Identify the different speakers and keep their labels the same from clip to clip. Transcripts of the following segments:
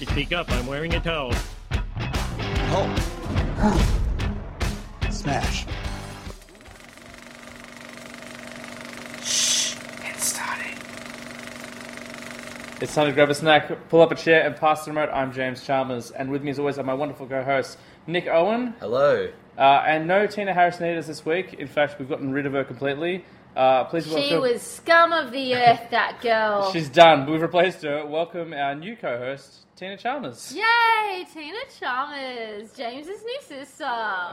Speaker 1: To speak up. I'm wearing a towel. Oh.
Speaker 2: Smash. Shh.
Speaker 3: It's time to grab a snack, pull up a chair, and pass the remote. I'm James Chalmers, and with me, as always, are my wonderful co-hosts Nick Owen,
Speaker 4: Hello.
Speaker 3: uh, and no Tina Harris needed us this week. In fact, we've gotten rid of her completely. Uh, please
Speaker 5: She was scum of the earth, that girl.
Speaker 3: She's done. We've replaced her. Welcome our new co-host, Tina Chalmers.
Speaker 5: Yay, Tina Chalmers, James's new sister.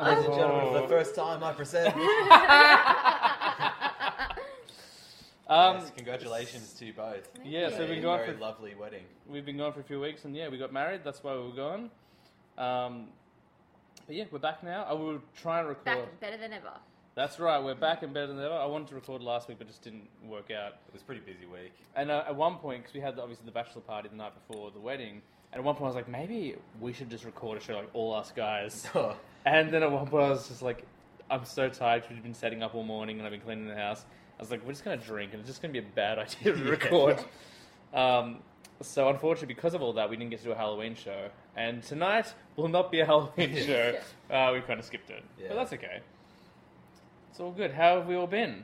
Speaker 4: Ladies and gentlemen, for the first time I present.
Speaker 3: Um,
Speaker 4: yes, congratulations to you both.
Speaker 3: yeah, so
Speaker 4: A
Speaker 3: we've been gone
Speaker 4: very
Speaker 3: for
Speaker 4: lovely wedding.
Speaker 3: we've been gone for a few weeks, and yeah, we got married. That's why we were gone. Um, but yeah, we're back now. I will try and record.
Speaker 5: Back better than ever.
Speaker 3: That's right. We're back and better than ever. I wanted to record last week, but just didn't work out.
Speaker 4: It was a pretty busy week.
Speaker 3: And uh, at one point, because we had the, obviously the bachelor party the night before the wedding, and at one point I was like, maybe we should just record a show like all us guys.
Speaker 4: Oh,
Speaker 3: and then at one point I was just like, I'm so tired. We've been setting up all morning and I've been cleaning the house. I was like, we're just gonna drink, and it's just gonna be a bad idea to record. Um, so unfortunately, because of all that, we didn't get to do a Halloween show. And tonight will not be a Halloween show. Uh, we kind of skipped it,
Speaker 4: Yeah.
Speaker 3: but that's okay. It's all good. How have we all been?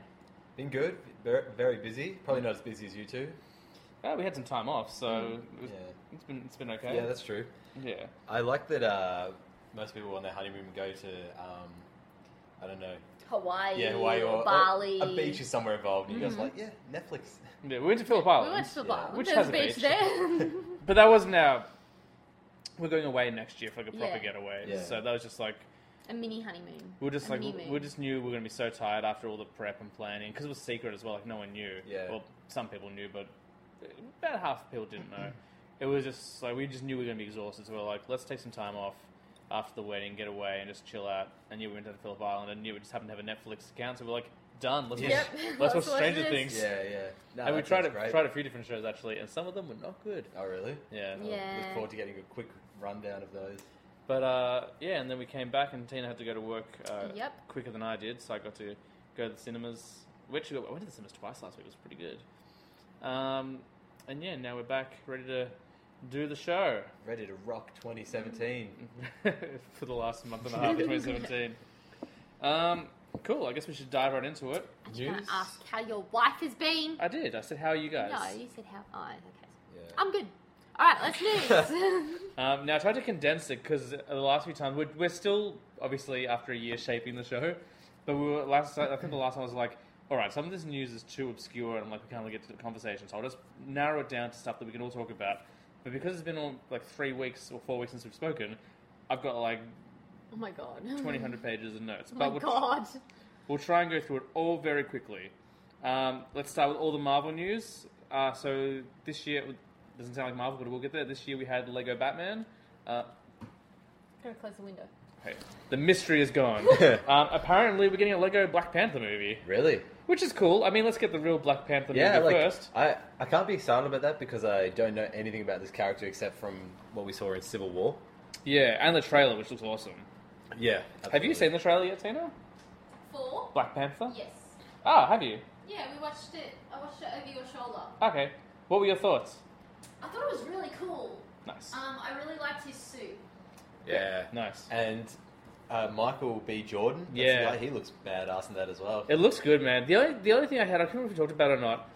Speaker 4: been good. Very, very busy. Probably not as busy as you two.
Speaker 3: Uh, we had some time off, so it was,
Speaker 4: Yeah.
Speaker 3: it's been it's been okay.
Speaker 4: Yeah, that's true.
Speaker 3: yeah.
Speaker 4: I like that uh, most people on their honeymoon go to, um, I don't know,
Speaker 5: Hawaii,
Speaker 4: yeah, Hawaii or, or
Speaker 5: Bali.
Speaker 4: a beach is somewhere involved. And you guys are like, yeah, Netflix.
Speaker 3: Yeah, we went to Phillip
Speaker 5: We
Speaker 3: Island.
Speaker 5: went to the
Speaker 4: Yeah.
Speaker 5: bar.
Speaker 3: Which
Speaker 5: There's
Speaker 3: has
Speaker 5: a
Speaker 3: a
Speaker 5: beach
Speaker 3: beach.
Speaker 5: there.
Speaker 3: But that wasn't our. We're going away next year for like a proper
Speaker 5: Yeah.
Speaker 3: getaway.
Speaker 4: Yeah.
Speaker 3: So that was just like
Speaker 5: a mini honeymoon.
Speaker 3: we are just
Speaker 5: A
Speaker 3: like
Speaker 5: mini-moon.
Speaker 3: we just knew we were going to be so tired after all the prep and planning because it was secret as well. Like no one knew.
Speaker 4: Yeah.
Speaker 3: Well, some people knew, but about half the people didn't know. it was just like we just knew we were going to be exhausted. So we are like, let's take some time off after the wedding, get away, and just chill out. And knew we went to the Phillip Island, and knew we just happened to have a Netflix account. So we're like, done. Let's
Speaker 4: Yep.
Speaker 3: watch, let's watch
Speaker 5: Let's watch
Speaker 3: Stranger
Speaker 5: this.
Speaker 3: Things.
Speaker 4: Yeah, yeah. No,
Speaker 3: and we
Speaker 4: that
Speaker 3: tried
Speaker 4: sounds
Speaker 3: it,
Speaker 4: great.
Speaker 3: tried a few different shows actually, and some of them were not good.
Speaker 4: Oh, really?
Speaker 3: Yeah.
Speaker 4: Oh,
Speaker 5: Yeah.
Speaker 4: Look forward to getting a quick rundown of those.
Speaker 3: But uh, yeah, and then we came back, and Tina had to go to work uh,
Speaker 5: Yep.
Speaker 3: quicker than I did, so I got to go to the cinemas. Which I went to the cinemas twice last week. It was pretty good. Um, and yeah, now we're back, ready to do the show
Speaker 4: Ready to rock 2017.
Speaker 3: for the last month and a half of 2017. Um, cool. I guess we should dive right into it.
Speaker 5: Can I ask how your wife has been?
Speaker 3: I did. I said, "How are you guys?"
Speaker 5: No, you said how. Oh, okay.
Speaker 4: Yeah.
Speaker 5: I'm good. All right, let's news.
Speaker 3: Um, now I tried to condense it because the last few times we're, we're still obviously after a year shaping the show, but we were last. I think the last one was like, all right, some of this news is too obscure and like we can't really get to the conversation, so I'll just narrow it down to stuff that we can all talk about. But because it's been all, like three weeks or four weeks since we've spoken, I've got like
Speaker 5: oh my god.
Speaker 3: twenty hundred pages of notes.
Speaker 5: Oh
Speaker 3: but
Speaker 5: my
Speaker 3: we'll,
Speaker 5: god.
Speaker 3: we'll try and go through it all very quickly. Um, let's start with all the Marvel news. Uh, so this year it doesn't sound like Marvel, but we'll get there. This year we had Lego Batman. Uh,
Speaker 5: Gotta close the window.
Speaker 3: Hey, the mystery is gone. um, apparently, we're getting a Lego Black Panther movie,
Speaker 4: Really?
Speaker 3: which is cool. I mean, let's get the real Black Panther
Speaker 4: Yeah,
Speaker 3: movie
Speaker 4: like
Speaker 3: first.
Speaker 4: I, I can't be excited about that because I don't know anything about this character except from what we saw in Civil War.
Speaker 3: Yeah, and the trailer, which looks awesome.
Speaker 4: Yeah.
Speaker 3: Have you seen the trailer yet, Tina?
Speaker 5: Four?
Speaker 3: Black Panther?
Speaker 5: Yes.
Speaker 3: Ah, have you?
Speaker 5: Yeah, we watched it. I watched it over your shoulder.
Speaker 3: Okay. What were your thoughts?
Speaker 5: I thought it was really cool.
Speaker 3: Nice.
Speaker 5: Um, I really liked his suit.
Speaker 4: Yeah.
Speaker 3: Nice.
Speaker 4: And uh, Michael B. Jordan. that's
Speaker 3: Yeah.
Speaker 4: the guy, he looks badass in that as well.
Speaker 3: It looks good, man. The only the only thing I had, I can't remember if we talked about it or not.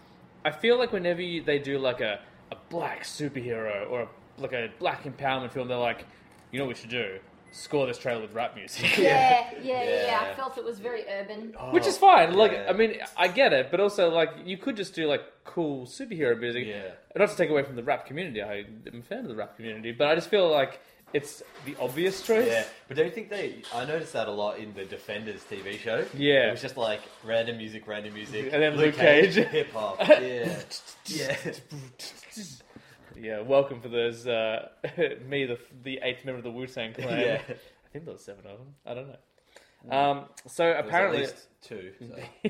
Speaker 3: I feel like whenever you, they do like a, a black superhero or a, like a black empowerment film, they're like, you know what we should do? Score this trailer with rap music.
Speaker 5: Yeah, yeah, yeah. yeah.
Speaker 4: Yeah.
Speaker 5: I felt it was very urban.
Speaker 3: Which is fine. Like,
Speaker 4: yeah.
Speaker 3: I mean, I get it, but also like you could just do like cool superhero music.
Speaker 4: Yeah.
Speaker 3: Not to take away from the rap community. I am a fan of the rap community, but I just feel like it's the obvious choice.
Speaker 4: Yeah, but don't you think they? I noticed that a lot in the Defenders TV show.
Speaker 3: Yeah.
Speaker 4: it was just like random music, random music,
Speaker 3: And then Luke Cage.
Speaker 4: hip hop. Yeah, yeah,
Speaker 3: Yeah, welcome for those. Uh, me, the the eighth member of the Wu Tang Clan.
Speaker 4: Yeah.
Speaker 3: I think there was seven of them. I don't know. Um, so apparently,
Speaker 4: at least two. So.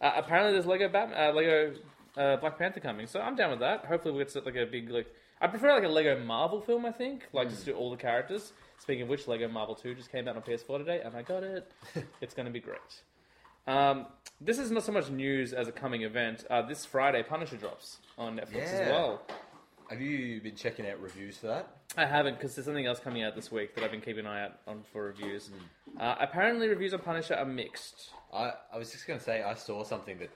Speaker 3: uh, apparently there's Lego Batman, uh, Lego uh, Black Panther coming. So I'm down with that. Hopefully we get like a big like. I prefer like a Lego Marvel film. I think like just do all the characters. Speaking of which, Lego Marvel Two just came out on PS4 today, and I got it. it's going to be great. Um, this is not so much news as a coming event. Uh, this Friday, Punisher drops on Netflix as well.
Speaker 4: Have you been checking out reviews for that?
Speaker 3: I haven't because there's something else coming out this week that I've been keeping an eye out on for reviews. Uh, apparently, reviews on Punisher are mixed.
Speaker 4: I, I was just going to say I saw something that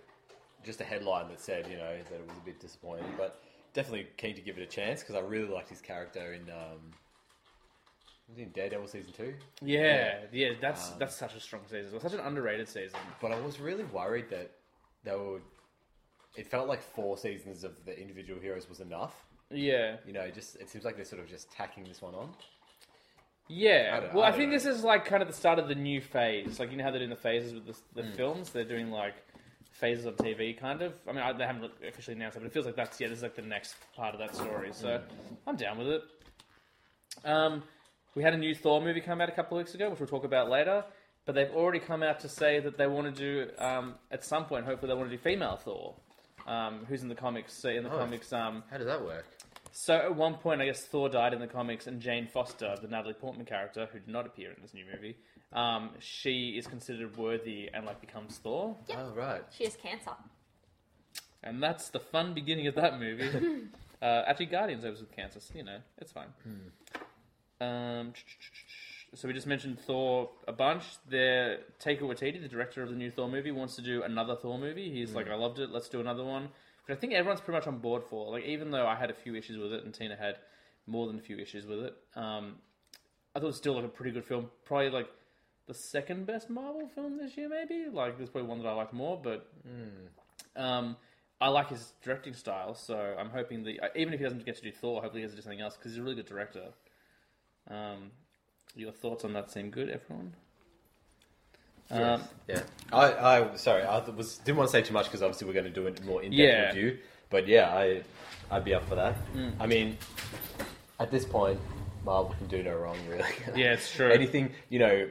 Speaker 4: just a headline that said you know that it was a bit disappointing, but definitely keen to give it a chance because I really liked his character in um, was he in Daredevil season two.
Speaker 3: Yeah, yeah, that's that's such a strong season. It was Such an underrated season.
Speaker 4: But I was really worried that they would. It felt like four seasons of the individual heroes was enough.
Speaker 3: Yeah,
Speaker 4: You know, just it seems like they're sort of just tacking this one on.
Speaker 3: yeah.
Speaker 4: I don't-
Speaker 3: well,
Speaker 4: I
Speaker 3: I,
Speaker 4: don't
Speaker 3: think
Speaker 4: know.
Speaker 3: this is like kind of the start of the new phase. Like you know how they're doing the phases with the, the
Speaker 4: Hmm.
Speaker 3: films. They're doing like phases on TV, kind of. I mean, I, they haven't officially announced it, but it feels like that's yeah. This is like the next part of that story. So
Speaker 4: Hmm.
Speaker 3: I'm down with it. Um, we had a new Thor movie come out a couple of weeks ago, which we'll talk about later. But they've already come out to say that they want to do um, at some point. Hopefully, they want to do female Thor, um, who's in the comics. So in the comics, um,
Speaker 4: How does that work?
Speaker 3: So at one point, I guess Thor died in the comics, and Jane Foster, the Natalie Portman character, who did not appear in this new movie, um, she is considered worthy and like becomes Thor,
Speaker 4: Oh right.
Speaker 5: She has cancer.
Speaker 3: and that's the fun beginning of that movie. uh, actually, Guardians was with cancer, so, you know, it's fine. Um, so we just mentioned Thor a bunch. There, Taika Waititi, the director of the new Thor movie, wants to do another Thor movie. He's like, I loved it. Let's do another one. But I think everyone's pretty much on board for. Like, even though I had a few issues with it, and Tina had more than a few issues with it, um, I thought it was still like a pretty good film. Probably like the second best Marvel film this year, maybe. Like, there's probably one that I liked more, but um, I like his directing style. So I'm hoping that uh, even if he doesn't get to do Thor, hopefully he gets to do something else because he's a really good director. Um, your thoughts on that seem good, everyone? Um,
Speaker 4: Yeah. I, I sorry, I was didn't want to say too much because obviously we're going to do a more in depth
Speaker 3: Yeah.
Speaker 4: review. But yeah, I I'd be up for that.
Speaker 3: Mm.
Speaker 4: I mean, at this point, Marvel can do no wrong, really.
Speaker 3: Yeah, it's true.
Speaker 4: Anything you know,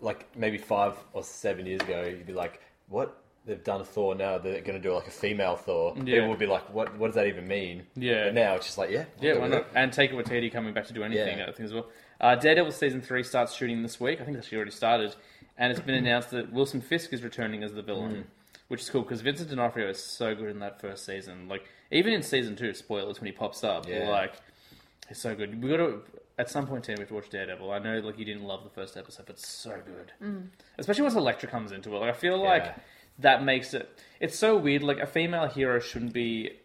Speaker 4: like maybe five or seven years ago, you'd be like, "What? They've done a Thor now? They're going to do like a female Thor."
Speaker 3: Yeah.
Speaker 4: People would be like, "What? What does that even mean?"
Speaker 3: Yeah.
Speaker 4: But now it's just like, yeah,
Speaker 3: Yeah,
Speaker 4: I'll
Speaker 3: why
Speaker 4: do
Speaker 3: not?
Speaker 4: it.
Speaker 3: And Taika Waititi coming back to do anything,
Speaker 4: Yeah.
Speaker 3: I think as well. Uh, Daredevil season three starts shooting this week. I think it's actually already started, and it's been announced that Wilson Fisk is returning as the villain, which is cool because Vincent D'Onofrio is so good in that first season. Like even in season two, spoilers when he pops up,
Speaker 4: Yeah.
Speaker 3: like he's so good. We got to at some point, Tim, we have to watch Daredevil. I know like you didn't love the first episode, but it's so good, especially once Elektra comes into it. Like I feel like
Speaker 4: Yeah.
Speaker 3: that makes it. It's so weird. Like a female hero shouldn't be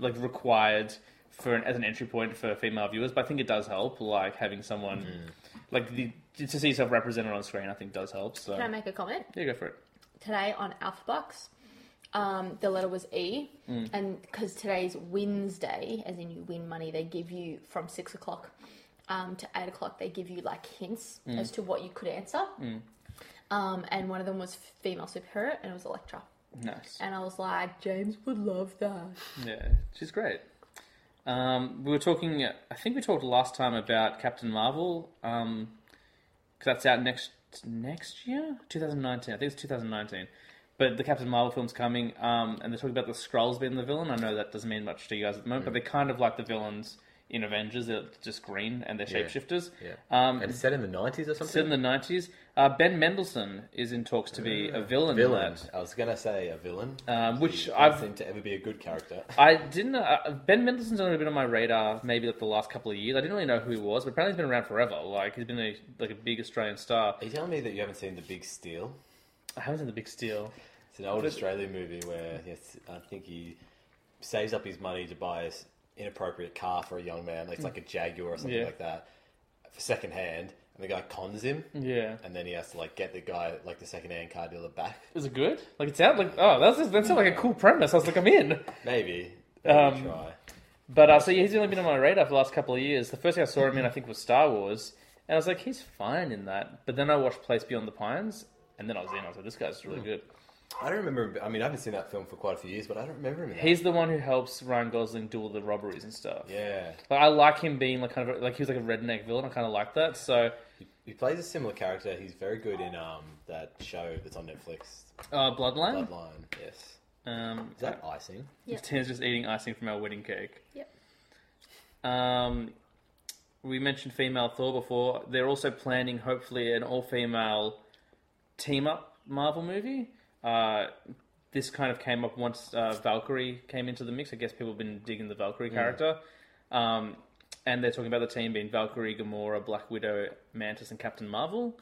Speaker 3: like required for an, as an entry point for female viewers, but I think it does help. Like having someone
Speaker 4: Mm.
Speaker 3: like the, to see yourself represented on screen, I think does help. So
Speaker 5: Can I make a comment?
Speaker 3: yeah, go for it.
Speaker 5: Today on Alphabox, um, the letter was E, and because today's Wednesday, as in you win money, they give you from six o'clock um, to eight o'clock. They give you like hints as to what you could answer. Um, and one of them was female superhero, and it was Electra.
Speaker 3: Nice.
Speaker 5: And I was like, James would love that.
Speaker 3: Yeah, she's great. Um, we were talking. I think we talked last time about Captain Marvel. Um, 'cause that's out next next year, 2019. I think it's 2019. But the Captain Marvel film's coming, um, and they're talking about the Skrulls being the villain. I know that doesn't mean much to you guys at the moment, but they're kind of like the villains in Avengers. They're just green and they're
Speaker 4: Yeah.
Speaker 3: shapeshifters.
Speaker 4: Yeah.
Speaker 3: Um,
Speaker 4: And it's set in the nineties or something.
Speaker 3: Still in the nineties. Uh, ben Mendelsohn is in talks to be a villain. in
Speaker 4: villain.
Speaker 3: that.
Speaker 4: I was gonna say a villain,
Speaker 3: Um, which
Speaker 4: doesn't
Speaker 3: I've-
Speaker 4: seem to ever be a good character.
Speaker 3: I didn't. Uh, ben Mendelsohn's only been on my radar maybe like the last couple of years. I didn't really know who he was, but apparently he's been around forever. Like he's been a like a big Australian star.
Speaker 4: Are you telling me that you haven't seen The Big Steal?
Speaker 3: I haven't seen the Big Steal.
Speaker 4: It's an old
Speaker 3: But-
Speaker 4: Australian movie where yes, I think he saves up his money to buy inappropriate car for a young man. Like it's like a Jaguar or something
Speaker 3: Yeah.
Speaker 4: like that, for second hand. And the guy cons him,
Speaker 3: Yeah,
Speaker 4: and then he has to like get the guy, like the second hand car dealer, back.
Speaker 3: is it good? Like it sounds like oh that's that sounds like a cool premise. I was like I'm in.
Speaker 4: Maybe. Maybe
Speaker 3: Um,
Speaker 4: try.
Speaker 3: But uh, so yeah, he's only been on my radar for the last couple of years. The first thing I saw him in, I think, was Star Wars, and I was like, he's fine in that. But then I watched Place Beyond the Pines, and then I was in. I was like, this guy's really good.
Speaker 4: I don't remember. I mean, I haven't seen that film for quite a few years, but I don't remember him. In that.
Speaker 3: He's the one who helps Ryan Gosling do all the robberies and stuff.
Speaker 4: yeah.
Speaker 3: Like, I like him being like kind of like he was like a redneck villain. I kind of like that. So
Speaker 4: He, he plays a similar character. He's very good in um that show that's on Netflix,
Speaker 3: uh, Bloodline.
Speaker 4: Bloodline. Yes.
Speaker 3: Um,
Speaker 4: Is that icing?
Speaker 5: Yep.
Speaker 3: Tina's just eating icing from our wedding cake.
Speaker 5: Yep.
Speaker 3: Um, we mentioned female Thor before. They're also planning, hopefully, an all-female team-up Marvel movie. Uh, this kind of came up once uh, Valkyrie came into the mix. I guess people have been digging the Valkyrie character. Um, and they're talking about the team being Valkyrie, Gamora, Black Widow, Mantis, and Captain Marvel.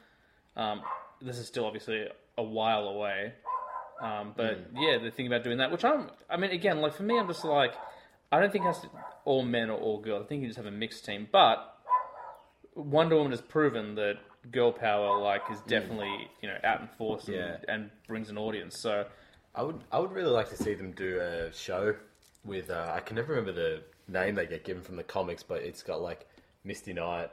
Speaker 3: Um, this is still obviously a while away. Um, but yeah, they're thinking about doing that. Which I'm, I mean, again, like for me, I'm just like, I don't think it has to all men or all girls. I think you just have a mixed team. But Wonder Woman has proven that girl power, like, is definitely you know out in force and,
Speaker 4: Yeah.
Speaker 3: and brings an audience. So
Speaker 4: I would. I would really like to see them do a show with. Uh, I can never remember the name they get given from the comics, but it's got like Misty Knight,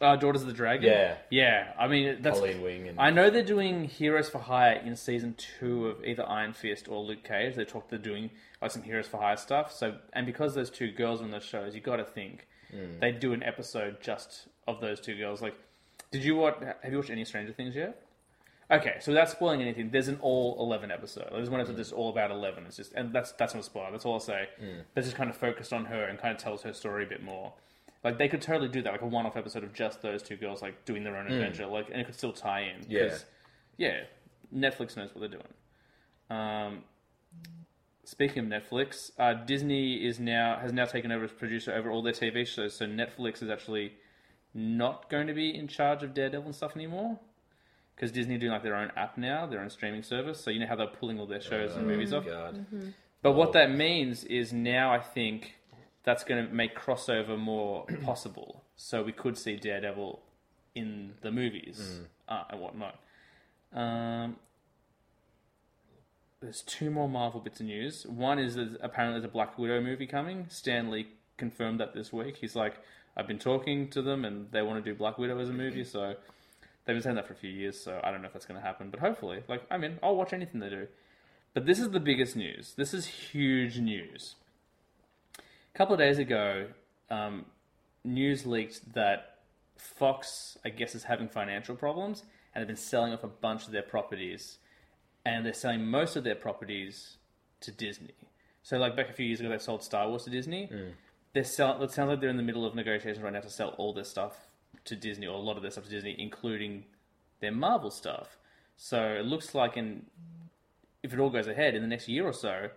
Speaker 3: uh, Daughters of the Dragon.
Speaker 4: Yeah.
Speaker 3: yeah. I mean, that's.
Speaker 4: Colleen Wing, and
Speaker 3: I know they're doing Heroes for Hire in season two of either Iron Fist or Luke Cage. They talked they're doing like some Heroes for Hire stuff. So and because those two girls are in those shows, you got to think
Speaker 4: Hmm.
Speaker 3: they do an episode just of those two girls. Like, did you watch? Have you watched any Stranger Things yet? Okay, so without spoiling anything, there's an all eleven episode. There's one episode that's all about eleven. It's just and that's that's not a spoiler. That's all I'll say. That's just kind of focused on her and kind of tells her story a bit more. Like they could totally do that, like a one-off episode of just those two girls like doing their own adventure, like and it could still tie in. yeah, Yeah. Netflix knows what they're doing. Um, speaking of Netflix, uh, Disney is now has now taken over as producer over all their TV shows. So Netflix is actually not going to be in charge of Daredevil and stuff anymore because Disney are doing like their own app now, their own streaming service. So you know how they're pulling all their shows and movies off.
Speaker 4: God.
Speaker 3: But what that means is now I think that's going to make crossover more possible. So we could see Daredevil in the movies uh, and whatnot. Um, there's two more Marvel bits of news. One is that apparently there's a Black Widow movie coming. Stan Lee confirmed that this week. He's like, I've been talking to them and they want to do Black Widow as a movie. So they've been saying that for a few years. So I don't know if that's going to happen, but hopefully, like, I mean, I'll watch anything they do. But this is the biggest news. This is huge news. A couple of days ago, um, news leaked that Fox, I guess, is having financial problems and they've been selling off a bunch of their properties. And they're selling most of their properties to Disney. So, like back a few years ago, they sold Star Wars to Disney. They're sell- It sounds like they're in the middle of negotiations right now to sell all their stuff to Disney, or a lot of their stuff to Disney, including their Marvel stuff. So it looks like in if it all goes ahead in the next year or so,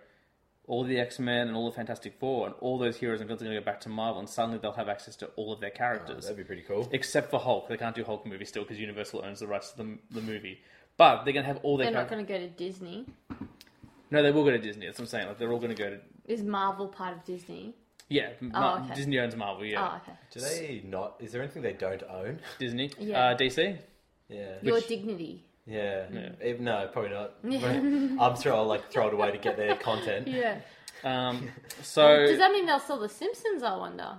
Speaker 3: all the X Men and all the Fantastic Four and all those heroes and villains are going to go back to Marvel, and suddenly they'll have access to all of their oh, characters,
Speaker 4: That'd be pretty cool.
Speaker 3: except for Hulk. They can't do Hulk movie still because Universal owns the rights to the, the movie. But they're going to have all their.
Speaker 5: They're not going to go to Disney.
Speaker 3: No, they will go to Disney. That's what I'm saying. Like they're all going to go to.
Speaker 5: Is Marvel part of Disney?
Speaker 3: Yeah, Mar-
Speaker 5: Oh, okay.
Speaker 3: Disney owns Marvel. Yeah,
Speaker 5: Oh, okay.
Speaker 4: Do they not? Is there anything they don't own?
Speaker 3: Disney.
Speaker 5: Yeah.
Speaker 3: Uh, DC.
Speaker 4: Yeah.
Speaker 5: Your
Speaker 3: Which-
Speaker 5: dignity.
Speaker 4: Yeah.
Speaker 3: Yeah.
Speaker 4: No, probably not. I'm sure I'll like throw it away to get their content.
Speaker 5: Yeah.
Speaker 3: Um, so
Speaker 5: Does that mean they'll sell The Simpsons? I wonder.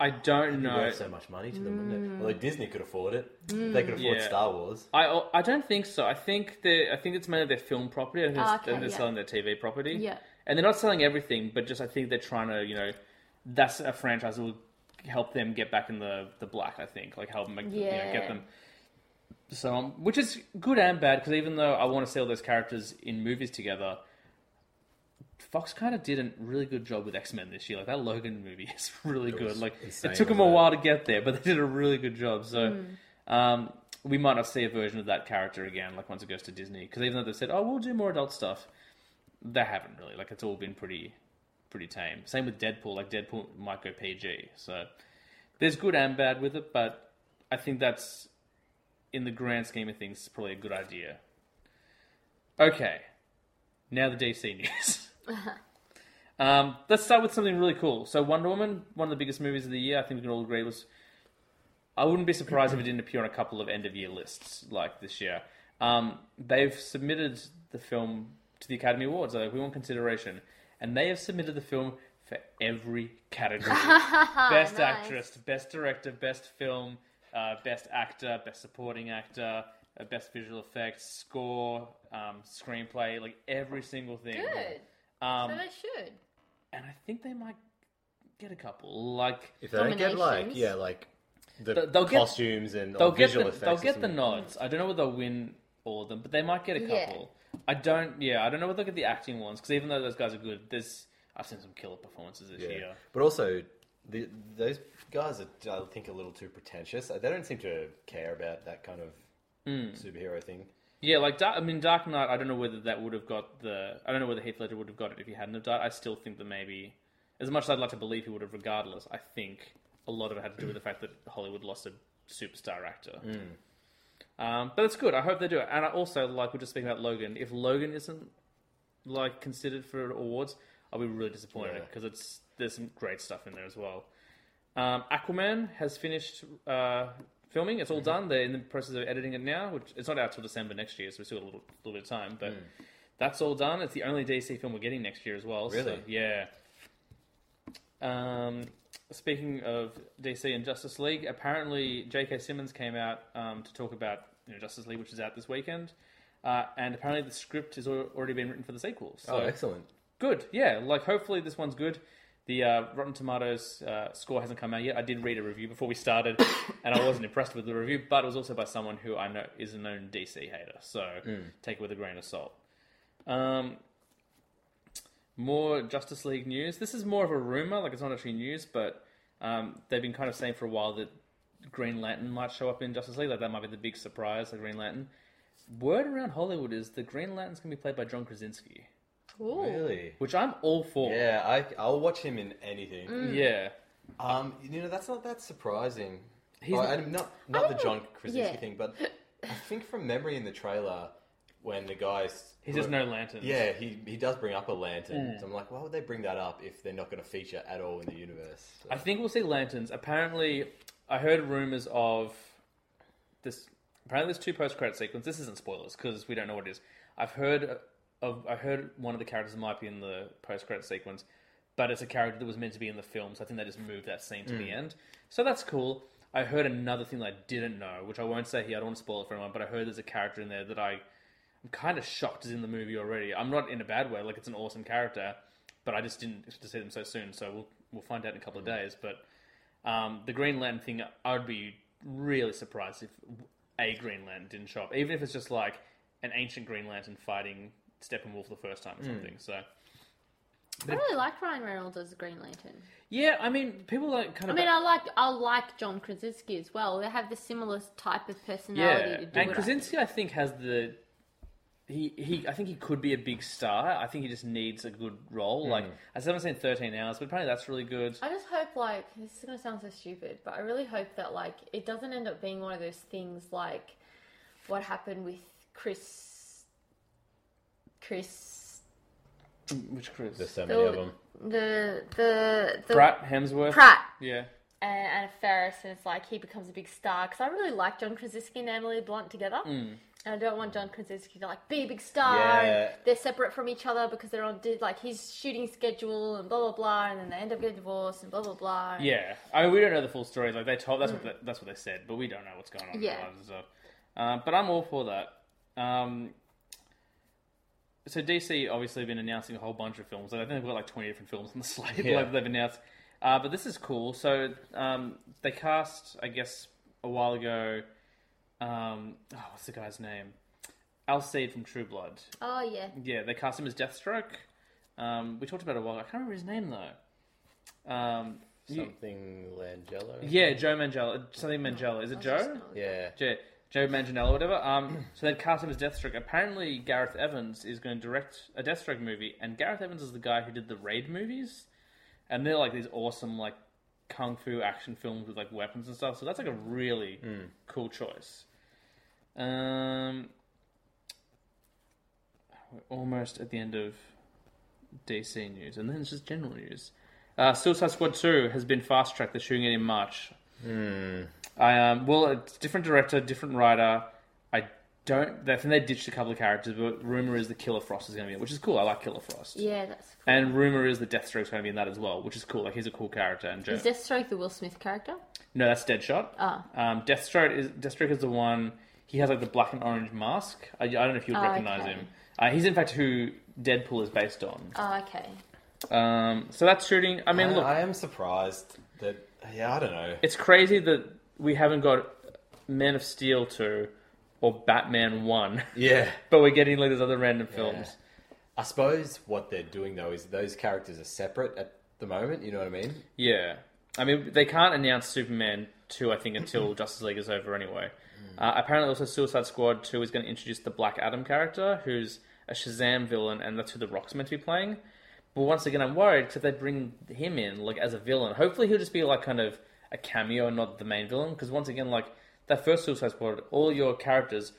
Speaker 3: I don't know.
Speaker 4: Worth so much money to them, wouldn't it? Although Disney could afford it, they could afford
Speaker 3: Yeah.
Speaker 4: Star Wars.
Speaker 3: I I don't think so. I think they I think it's mainly their film property. I think
Speaker 5: Ah,
Speaker 3: it's-
Speaker 5: okay,
Speaker 3: they're
Speaker 5: yeah.
Speaker 3: selling their TV property.
Speaker 5: Yeah.
Speaker 3: And they're not selling everything, but just I think they're trying to you know that's a franchise that will help them get back in the the black. I think like help them make, you know, get them. So um, which is good and bad because even though I want to see all those characters in movies together. Fox kind of did a really good job with X Men this year. Like that Logan movie is really good. Like
Speaker 4: insane,
Speaker 3: it took them a while to get there, but they did a really good job. So um, we might not see a version of that character again, like once it goes to Disney. Because even though they said, "Oh, we'll do more adult stuff," they haven't really. Like it's all been pretty, pretty tame. Same with Deadpool. Like Deadpool might go PG. So there's good and bad with it, but I think that's in the grand scheme of things probably a good idea. Okay, now the DC news. um, let's start with something really cool. So Wonder Woman, one of the biggest movies of the year. I think we can all agree was I wouldn't be surprised if it didn't appear on a couple of end of year lists like this year. Um, they've submitted the film to the Academy Awards. They're like, we want consideration, and they have submitted the film for every category: best
Speaker 5: Nice.
Speaker 3: actress, best director, best film, uh, best actor, best supporting actor. uh, best visual effects, score, um, screenplay, like every single thing.
Speaker 5: Good.
Speaker 3: Um,
Speaker 5: so they should.
Speaker 3: and I think they might get a couple. Like
Speaker 4: If they don't get like yeah, like the
Speaker 3: Th- they'll get-
Speaker 4: costumes and
Speaker 3: they'll
Speaker 4: or
Speaker 3: get
Speaker 4: visual
Speaker 3: the,
Speaker 4: effects,
Speaker 3: they'll get the nods. I don't know whether they'll win all of them, but they might get a
Speaker 5: Yeah.
Speaker 3: couple. I don't. Yeah, I don't know what they'll get the acting ones because even though those guys are good, there's I've seen some killer performances this year.
Speaker 4: But also, the, those guys are, I think, a little too pretentious. They don't seem to care about that kind of
Speaker 3: Hmm.
Speaker 4: superhero thing.
Speaker 3: Yeah, like Dark, I mean, Dark Knight. I don't know whether that would have got the. I don't know whether Heath Ledger would have got it if he hadn't have died. I still think that maybe, as much as I'd like to believe he would have, regardless. I think a lot of it had to do with the fact that Hollywood lost a superstar actor. Um, but it's good. I hope they do it. And I also like we're just speaking about Logan. If Logan isn't like considered for awards, I'll be really disappointed
Speaker 4: Yeah.
Speaker 3: because it's there's some great stuff in there as well. Um, Aquaman has finished uh, filming. It's all done. They're in the process of editing it now, which it's not out till December next year, so we still got a little, little bit of time. But that's all done. It's the only DC film we're getting next year as well. so,
Speaker 4: Really?
Speaker 3: yeah. Um, speaking of DC and Justice League, apparently J.K. Simmons came out um, to talk about you know, Justice League, which is out this weekend. Uh, and apparently the script has al- already been written for the sequel. So
Speaker 4: Oh, excellent!
Speaker 3: good. Yeah, like hopefully this one's good. The uh, Rotten Tomatoes uh, score hasn't come out yet. I did read a review before we started, and I wasn't impressed with the review. But it was also by someone who I know is a known DC hater, so take it with a grain of salt. Um, more Justice League news. This is more of a rumor, like it's not actually news, but um, they've been kind of saying for a while that Green Lantern might show up in Justice League. Like that might be the big surprise, the Green Lantern. Word around Hollywood is the Green Lantern's going to be played by John Krasinski,
Speaker 5: Ooh.
Speaker 4: Really?
Speaker 3: which I'm all for.
Speaker 4: Yeah, I, I'll watch him in anything.
Speaker 3: Yeah.
Speaker 4: Um, you know, that's not that surprising.
Speaker 3: He's-
Speaker 4: Oh, and not not the John Krasinski
Speaker 5: yeah.
Speaker 4: thing, but I think from memory in the trailer, when the guys
Speaker 3: He says no lanterns.
Speaker 4: Yeah, he he does bring up a lantern.
Speaker 3: Mm.
Speaker 4: So I'm like, why would they bring that up if they're not going to feature at all in the universe? So-
Speaker 3: I think we'll see lanterns. Apparently, I heard rumors of this. Apparently, there's two post-credit sequences. This isn't spoilers because we don't know what it is. I've heard of. I heard one of the characters might be in the post-credit sequence, but it's a character that was meant to be in the film. So I think they just moved that scene to the end. So that's cool. I heard another thing that I didn't know, which I won't say here. I don't want to spoil it for anyone, but I heard there's a character in there that I I'm kind of shocked is in the movie already. I'm not in a bad way, like it's an awesome character, but I just didn't expect to see them so soon. So we'll we'll find out in a couple of days. But um, the Green Lantern thing, I would be really surprised if a Green Lantern didn't show up, even if it's just like an ancient Green Lantern fighting Steppenwolf the first time or something. So
Speaker 5: I really like Ryan Reynolds as Green Lantern.
Speaker 3: yeah, I mean, people like kind of.
Speaker 5: I mean, I like I like John Krasinski as well. They have the similar type of personality
Speaker 3: yeah,
Speaker 5: to do
Speaker 3: and
Speaker 5: it. I
Speaker 3: Krasinski, I think, has the he, he I think he could be a big star. I think he just needs a good role. Like I still haven't seen Thirteen Hours, but apparently that's really good.
Speaker 5: I just hope like this is gonna sound so stupid, but I really hope that like it doesn't end up being one of those things like what happened with Chris. Chris,
Speaker 3: Which Chris?
Speaker 4: There's so many of them.
Speaker 5: the the the
Speaker 3: Pratt Hemsworth.
Speaker 5: Pratt
Speaker 3: Yeah.
Speaker 5: and Anna Faris, and it's like he becomes a big star because I really like John Krasinski and Emily Blunt together.
Speaker 3: Mm.
Speaker 5: And I don't want John Krasinski to like be a big star.
Speaker 4: Yeah.
Speaker 5: They're separate from each other because they're on like his shooting schedule and blah blah blah, and then they end up getting divorced and blah blah blah. and-
Speaker 3: Yeah, I mean, we don't know the full story. Like they told, that's what they, that's what they said, but we don't know what's going on.
Speaker 5: Yeah.
Speaker 3: their lives and stuff. Um, but I'm all for that. Um, so DC obviously have been announcing a whole bunch of films. Like, I think they've got like 20 different films on the slate
Speaker 4: Yeah.
Speaker 3: like they've announced. Uh, but this is cool. So um, they cast, I guess, a while ago. Um, oh, what's the guy's name? Alcide from True Blood.
Speaker 5: Oh yeah.
Speaker 3: Yeah, they cast him as Deathstroke. Um, we talked about it a while. I can't remember his name though. Um, you-
Speaker 4: Something Langella.
Speaker 3: yeah, Joe Manganiello. Something Manganiello. Is it Joe?
Speaker 4: Yeah.
Speaker 3: Joe, Joe Manganiello, whatever. Um, so they'd cast him as Deathstroke. Apparently, Gareth Evans is going to direct a Deathstroke movie, and Gareth Evans is the guy who did the Raid movies, and they're like these awesome like kung fu action films with like weapons and stuff. So that's like a really cool choice. Um, we're almost at the end of DC news, and then it's just general news. Uh, Suicide Squad 2 has been fast tracked. They're shooting it in March. I um, well, it's different director, different writer. I don't. I think they ditched a couple of characters, but rumor is the Killer Frost is going to be in, which is cool. I like Killer Frost.
Speaker 5: Yeah, that's. Cool.
Speaker 3: And rumor is the Deathstroke's going to be in that as well, which is cool. Like he's a cool character. And
Speaker 5: Is Deathstroke the Will Smith character?
Speaker 3: no, that's Deadshot.
Speaker 5: Ah.
Speaker 3: Um, Deathstroke is Deathstroke is the one. he has like the black and orange mask. I, I don't know if you'd
Speaker 5: Oh,
Speaker 3: recognize
Speaker 5: okay.
Speaker 3: him. Uh, he's in fact who Deadpool is based on.
Speaker 5: Oh, okay.
Speaker 3: Um, so that's shooting. I mean,
Speaker 4: I,
Speaker 3: look,
Speaker 4: I am surprised that. Yeah, I don't know.
Speaker 3: it's crazy that we haven't got Man of Steel two or Batman one,
Speaker 4: Yeah.
Speaker 3: but we're getting like these other random films.
Speaker 4: I suppose what they're doing though is those characters are separate at the moment. You know what I mean?
Speaker 3: Yeah. I mean, they can't announce Superman 2, I think, until Justice League is over anyway. Uh, apparently, also, Suicide Squad 2 is going to introduce the Black Adam character, who's a Shazam villain, and that's who The Rock's meant to be playing. But once again, I'm worried because they bring him in, like, as a villain, hopefully he'll just be, like, kind of a cameo and not the main villain. Because once again, like, that first Suicide Squad, all your characters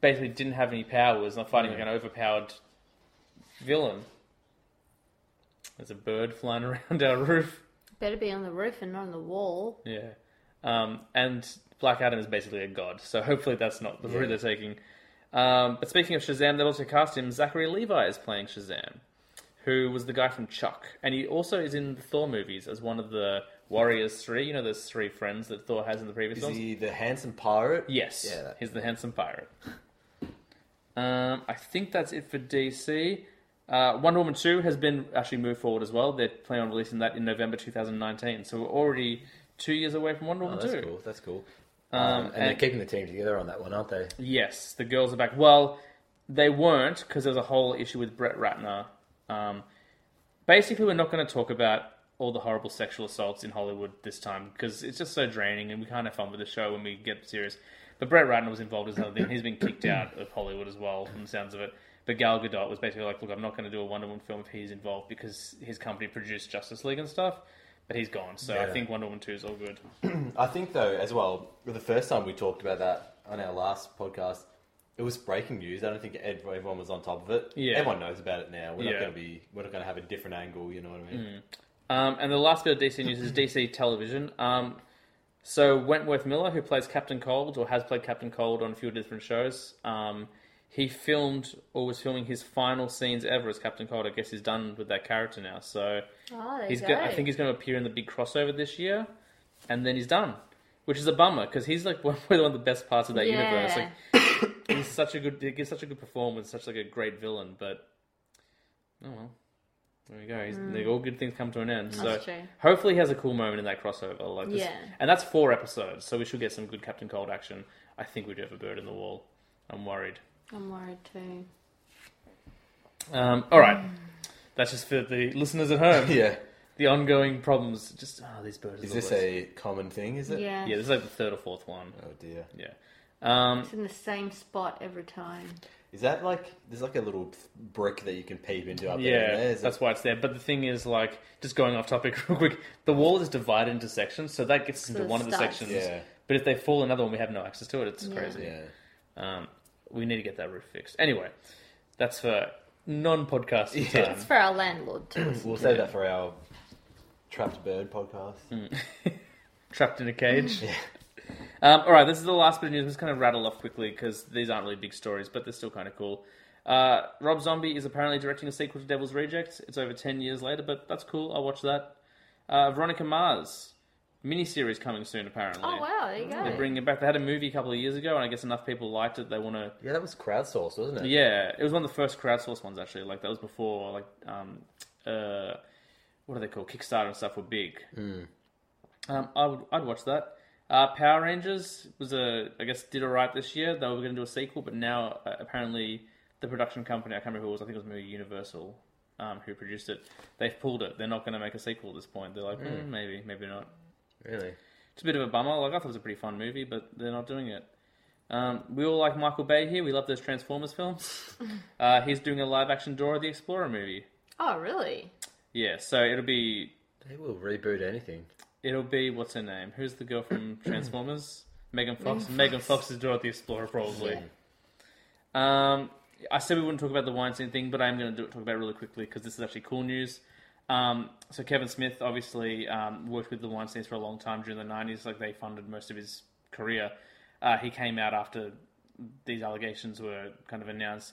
Speaker 3: basically didn't have any powers, and are fighting like an overpowered villain. There's a bird flying around our roof.
Speaker 5: Better be on the roof and not on the wall.
Speaker 3: Yeah. Um, and Black Adam is basically a god, so hopefully that's not the route they're taking. Um, but speaking of Shazam, they also cast him. Zachary Levi is playing Shazam, who was the guy from Chuck, and he also is in the Thor movies as one of the Warriors Three. You know, those three friends that Thor has in the previous
Speaker 4: Is he the handsome pirate?
Speaker 3: Yes,
Speaker 4: Yeah. that-
Speaker 3: he's the handsome pirate. Um, I think that's it for DC. Uh, Wonder Woman 2 has been actually moved forward as well. They're planning on releasing that in November 2019. So we're already two years away from Wonder
Speaker 4: Oh,
Speaker 3: Woman
Speaker 4: that's
Speaker 3: 2.
Speaker 4: cool. That's cool.
Speaker 3: Um,
Speaker 4: Um, and, they're
Speaker 3: and-
Speaker 4: keeping the team together on that one, aren't they?
Speaker 3: Yes, the girls are back. Well, they weren't because there was a whole issue with Brett Ratner. Um, basically, we're not going to talk about all the horrible sexual assaults in Hollywood this time because it's just so draining and we can't have fun with the show when we get serious. But Brett Ratner was involved as another thing. He's been kicked out of Hollywood as well, from the sounds of it. But Gal Gadot was basically like, look, I'm not going to do a Wonder Woman film if he's involved because his company produced Justice League and stuff. But he's gone, so I think Wonder Woman 2 is all good.
Speaker 4: I think though, as well, the first time we talked about that on our last podcast, it was breaking news. I don't think everyone was on top of it.
Speaker 3: Yeah.
Speaker 4: everyone knows about it now. We're
Speaker 3: Yeah.
Speaker 4: not going to be. We're not going to have a different angle. You know what I mean? Mm.
Speaker 3: Um, and the last bit of DC news is DC television. Um, so Wentworth Miller, who plays Captain Cold or has played Captain Cold on a few different shows, um, he filmed or was filming his final scenes ever as Captain Cold. I guess he's done with that character now. So
Speaker 5: Oh,
Speaker 3: he's go.
Speaker 5: Go,
Speaker 3: I think he's going to appear in the big crossover this year, and then he's done, which is a bummer because he's like one one of the best parts of that universe. Like he's such a good, he gives such a good performance, such like a great villain. But oh well, there you go. He's, they- All good things come to an end.
Speaker 5: Mm. That's
Speaker 3: so
Speaker 5: true.
Speaker 3: hopefully he has a cool moment in that crossover. Like this.
Speaker 5: Yeah.
Speaker 3: and that's four episodes, so we should get some good Captain Cold action. I think we do have a bird in the wall. I'm worried.
Speaker 5: I'm worried too.
Speaker 3: Um, all right, that's just for the listeners at home.
Speaker 4: Yeah.
Speaker 3: The ongoing problems. Just oh, these birds.
Speaker 4: Is
Speaker 3: the
Speaker 4: this
Speaker 3: worst.
Speaker 4: a common thing? Is it?
Speaker 5: Yeah.
Speaker 3: Yeah, this is like the third or fourth one.
Speaker 4: Oh dear.
Speaker 3: Yeah. Um,
Speaker 5: It's in the same spot every time.
Speaker 4: Is that like there's like a little brick that you can peep into up there?
Speaker 3: yeah,
Speaker 4: and there? Is
Speaker 3: that's
Speaker 4: it-
Speaker 3: why it's there. But the thing is, like, just going off topic real quick, the wall is divided into sections, so that gets us into
Speaker 5: So it
Speaker 3: one of the sections.
Speaker 4: Yeah.
Speaker 3: But if they fall another one, we have no access to it. It's
Speaker 5: Yeah.
Speaker 3: crazy.
Speaker 4: Yeah.
Speaker 3: Um, we need to get that roof fixed. Anyway, that's for non-podcast
Speaker 4: Yeah.
Speaker 3: time.
Speaker 5: It's for our landlord too.
Speaker 4: We'll save that for our trapped bird podcast.
Speaker 3: Trapped in a cage. Um, all right, this is the last bit of news. I'm just kind of rattle off quickly because these aren't really big stories, but they're still kind of cool. Uh, Rob Zombie is apparently directing a sequel to Devil's Rejects. It's over 10 years later, but that's cool. I'll watch that. Uh, Veronica Mars miniseries coming soon, apparently.
Speaker 5: Oh wow, there you
Speaker 3: They're bringing it back. They had a movie a couple of years ago, and I guess enough people liked it. They want to.
Speaker 4: Yeah, that was crowdsourced, wasn't it?
Speaker 3: Yeah, it was one of the first crowdsourced ones actually. Like that was before like um, uh, what are they called? Kickstarter and stuff were big. Um, I would I'd watch that. Uh, Power Rangers was a I guess did alright this year. They were going to do a sequel, but now uh, apparently the production company I can't remember who it was. I think it was maybe Universal um, who produced it. They've pulled it. They're not going to make a sequel at this point. They're like "Hmm, maybe maybe not.
Speaker 4: Really?
Speaker 3: It's a bit of a bummer. Like I thought it was a pretty fun movie, but they're not doing it. Um, we all like Michael Bay here. We love those Transformers films. Uh, he's doing a live action Dora the Explorer movie.
Speaker 5: Oh really?
Speaker 3: Yeah, so it'll be
Speaker 4: They will reboot anything.
Speaker 3: It'll be what's her name? Who's the girl from Transformers? Megan Fox. Megan Fox is Dora the Explorer probably. Um, I said we wouldn't talk about the Weinstein thing, but I am going to do it, talk about it really quickly because this is actually cool news. Um, so Kevin Smith obviously um, worked with the Weinsteins for a long time during the '90s. Like they funded most of his career. Uh, he came out after these allegations were kind of announced,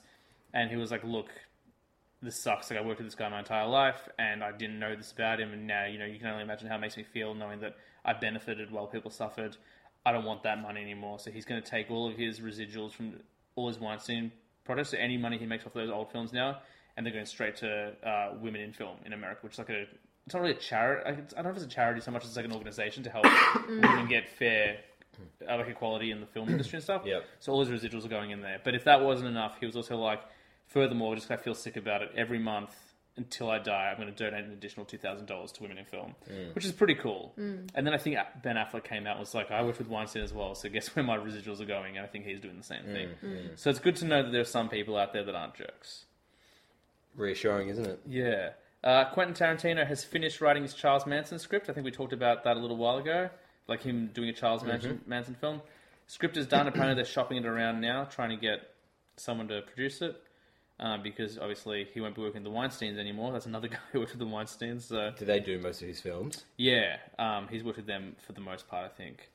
Speaker 3: and he was like, "Look, this sucks. Like I worked with this guy my entire life, and I didn't know this about him, and now you know you can only imagine how it makes me feel knowing that I benefited while people suffered. I don't want that money anymore. So he's going to take all of his residuals from all his Weinstein projects, so any money he makes off those old films now, and they're going straight to uh, women in film in America, which is like a it's not really a charity. I don't know if it's a charity so much as like an organization to help women get fair uh, like equality in the film industry and stuff.
Speaker 4: Yep.
Speaker 3: So all his residuals are going in there. But if that wasn't enough, he was also like, furthermore, just 'cause I feel sick about it. Every month until I die, I'm going to donate an additional two thousand dollars to women in film, mm. which is pretty cool. Mm. And then I think Ben Affleck came out and was like, I worked with Weinstein as well, so guess where my residuals are going? And I think he's doing the same mm, thing. So it's good to know that there are some people out there that aren't jerks.
Speaker 4: Reassuring, isn't it?
Speaker 3: Yeah. Uh, Quentin Tarantino has finished writing his Charles Manson script. I think we talked about that a little while ago, like him doing a Charles mm-hmm. Manson, Manson film. Script is done. Apparently, they're shopping it around now, trying to get someone to produce it. Uh, because obviously he won't be working with the Weinsteins anymore. That's another guy who worked with the Weinsteins. So
Speaker 4: Do they do most of his films?
Speaker 3: yeah, um, he's worked with them for the most part, I think.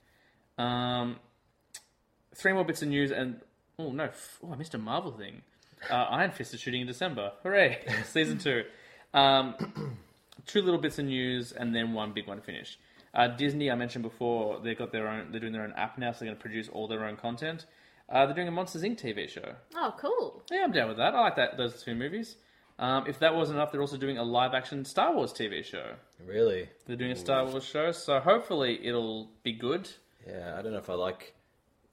Speaker 3: Um, three more bits of news, and oh no, f- oh I missed a Marvel thing. Uh, Iron Fist is shooting in December. Hooray! Season two. Um, two little bits of news, and then one big one to finish. Uh, Disney, I mentioned before, they got their own. They're doing their own app now, so they're going to produce all their own content. Uh, they're doing a Monsters Inc. TV show.
Speaker 5: Oh, cool.
Speaker 3: Yeah, I'm down with that. I like that those two movies. Um, if that wasn't enough, they're also doing a live action Star Wars TV show.
Speaker 4: Really?
Speaker 3: They're doing a Star Wars show, so hopefully it'll be good.
Speaker 4: Yeah, I don't know if I like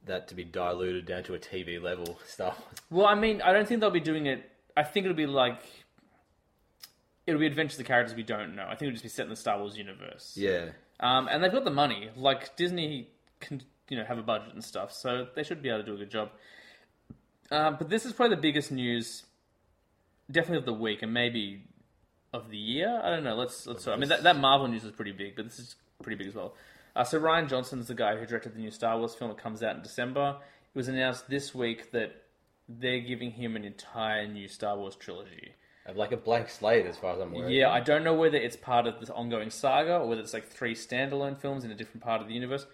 Speaker 4: that to be diluted down to a TV level stuff.
Speaker 3: Well, I mean, I don't think they'll be doing it. I think it'll be like it'll be adventures of the characters we don't know. I think it'll just be set in the Star Wars universe.
Speaker 4: Yeah.
Speaker 3: Um, and they've got the money. Like Disney can, you know, have a budget and stuff, so they should be able to do a good job. Um, but this is probably the biggest news, definitely of the week, and maybe of the year. I don't know. Let's let's. I mean, that, that Marvel news is pretty big, but this is pretty big as well. Uh, so Rian Johnson's the guy who directed the new Star Wars film that comes out in December. It was announced this week that they're giving him an entire new Star Wars trilogy.
Speaker 4: Like a blank slate as far as I'm aware.
Speaker 3: Yeah, I don't know whether it's part of this ongoing saga or whether it's like three standalone films in a different part of the universe.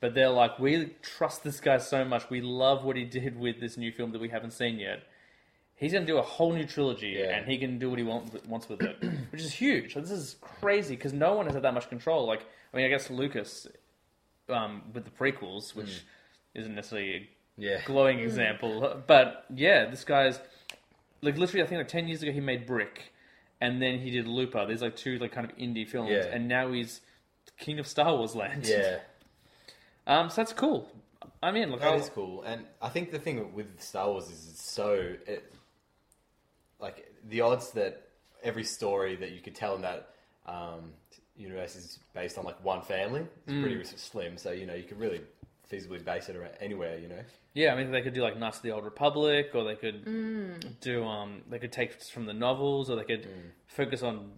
Speaker 3: But they're like, we trust this guy so much. We love what he did with this new film that we haven't seen yet. He's going to do a whole new trilogy,
Speaker 4: Yeah.
Speaker 3: and he can do what he wants, wants with it, which is huge. Like, this is crazy because no one has had that much control. Like, I mean, I guess Lucas um, with the prequels, which isn't necessarily a
Speaker 4: Yeah.
Speaker 3: glowing example. But yeah, this guy's like literally. I think like ten years ago he made Brick, and then he did Looper. There's like two like kind of indie films,
Speaker 4: Yeah.
Speaker 3: and now he's king of Star Wars land.
Speaker 4: Yeah.
Speaker 3: Um. So that's cool. I'm in. Look,
Speaker 4: That
Speaker 3: I'll-
Speaker 4: is cool, and I think the thing with Star Wars is it's so it, like the odds that every story that you could tell in that um, universe is based on like one family is
Speaker 3: Mm.
Speaker 4: pretty slim. So you know you could really feasibly base it around anywhere. You know,
Speaker 3: Yeah, I mean they could do like Knights of the Old Republic, or they could do um. They could take from the novels, or they could focus on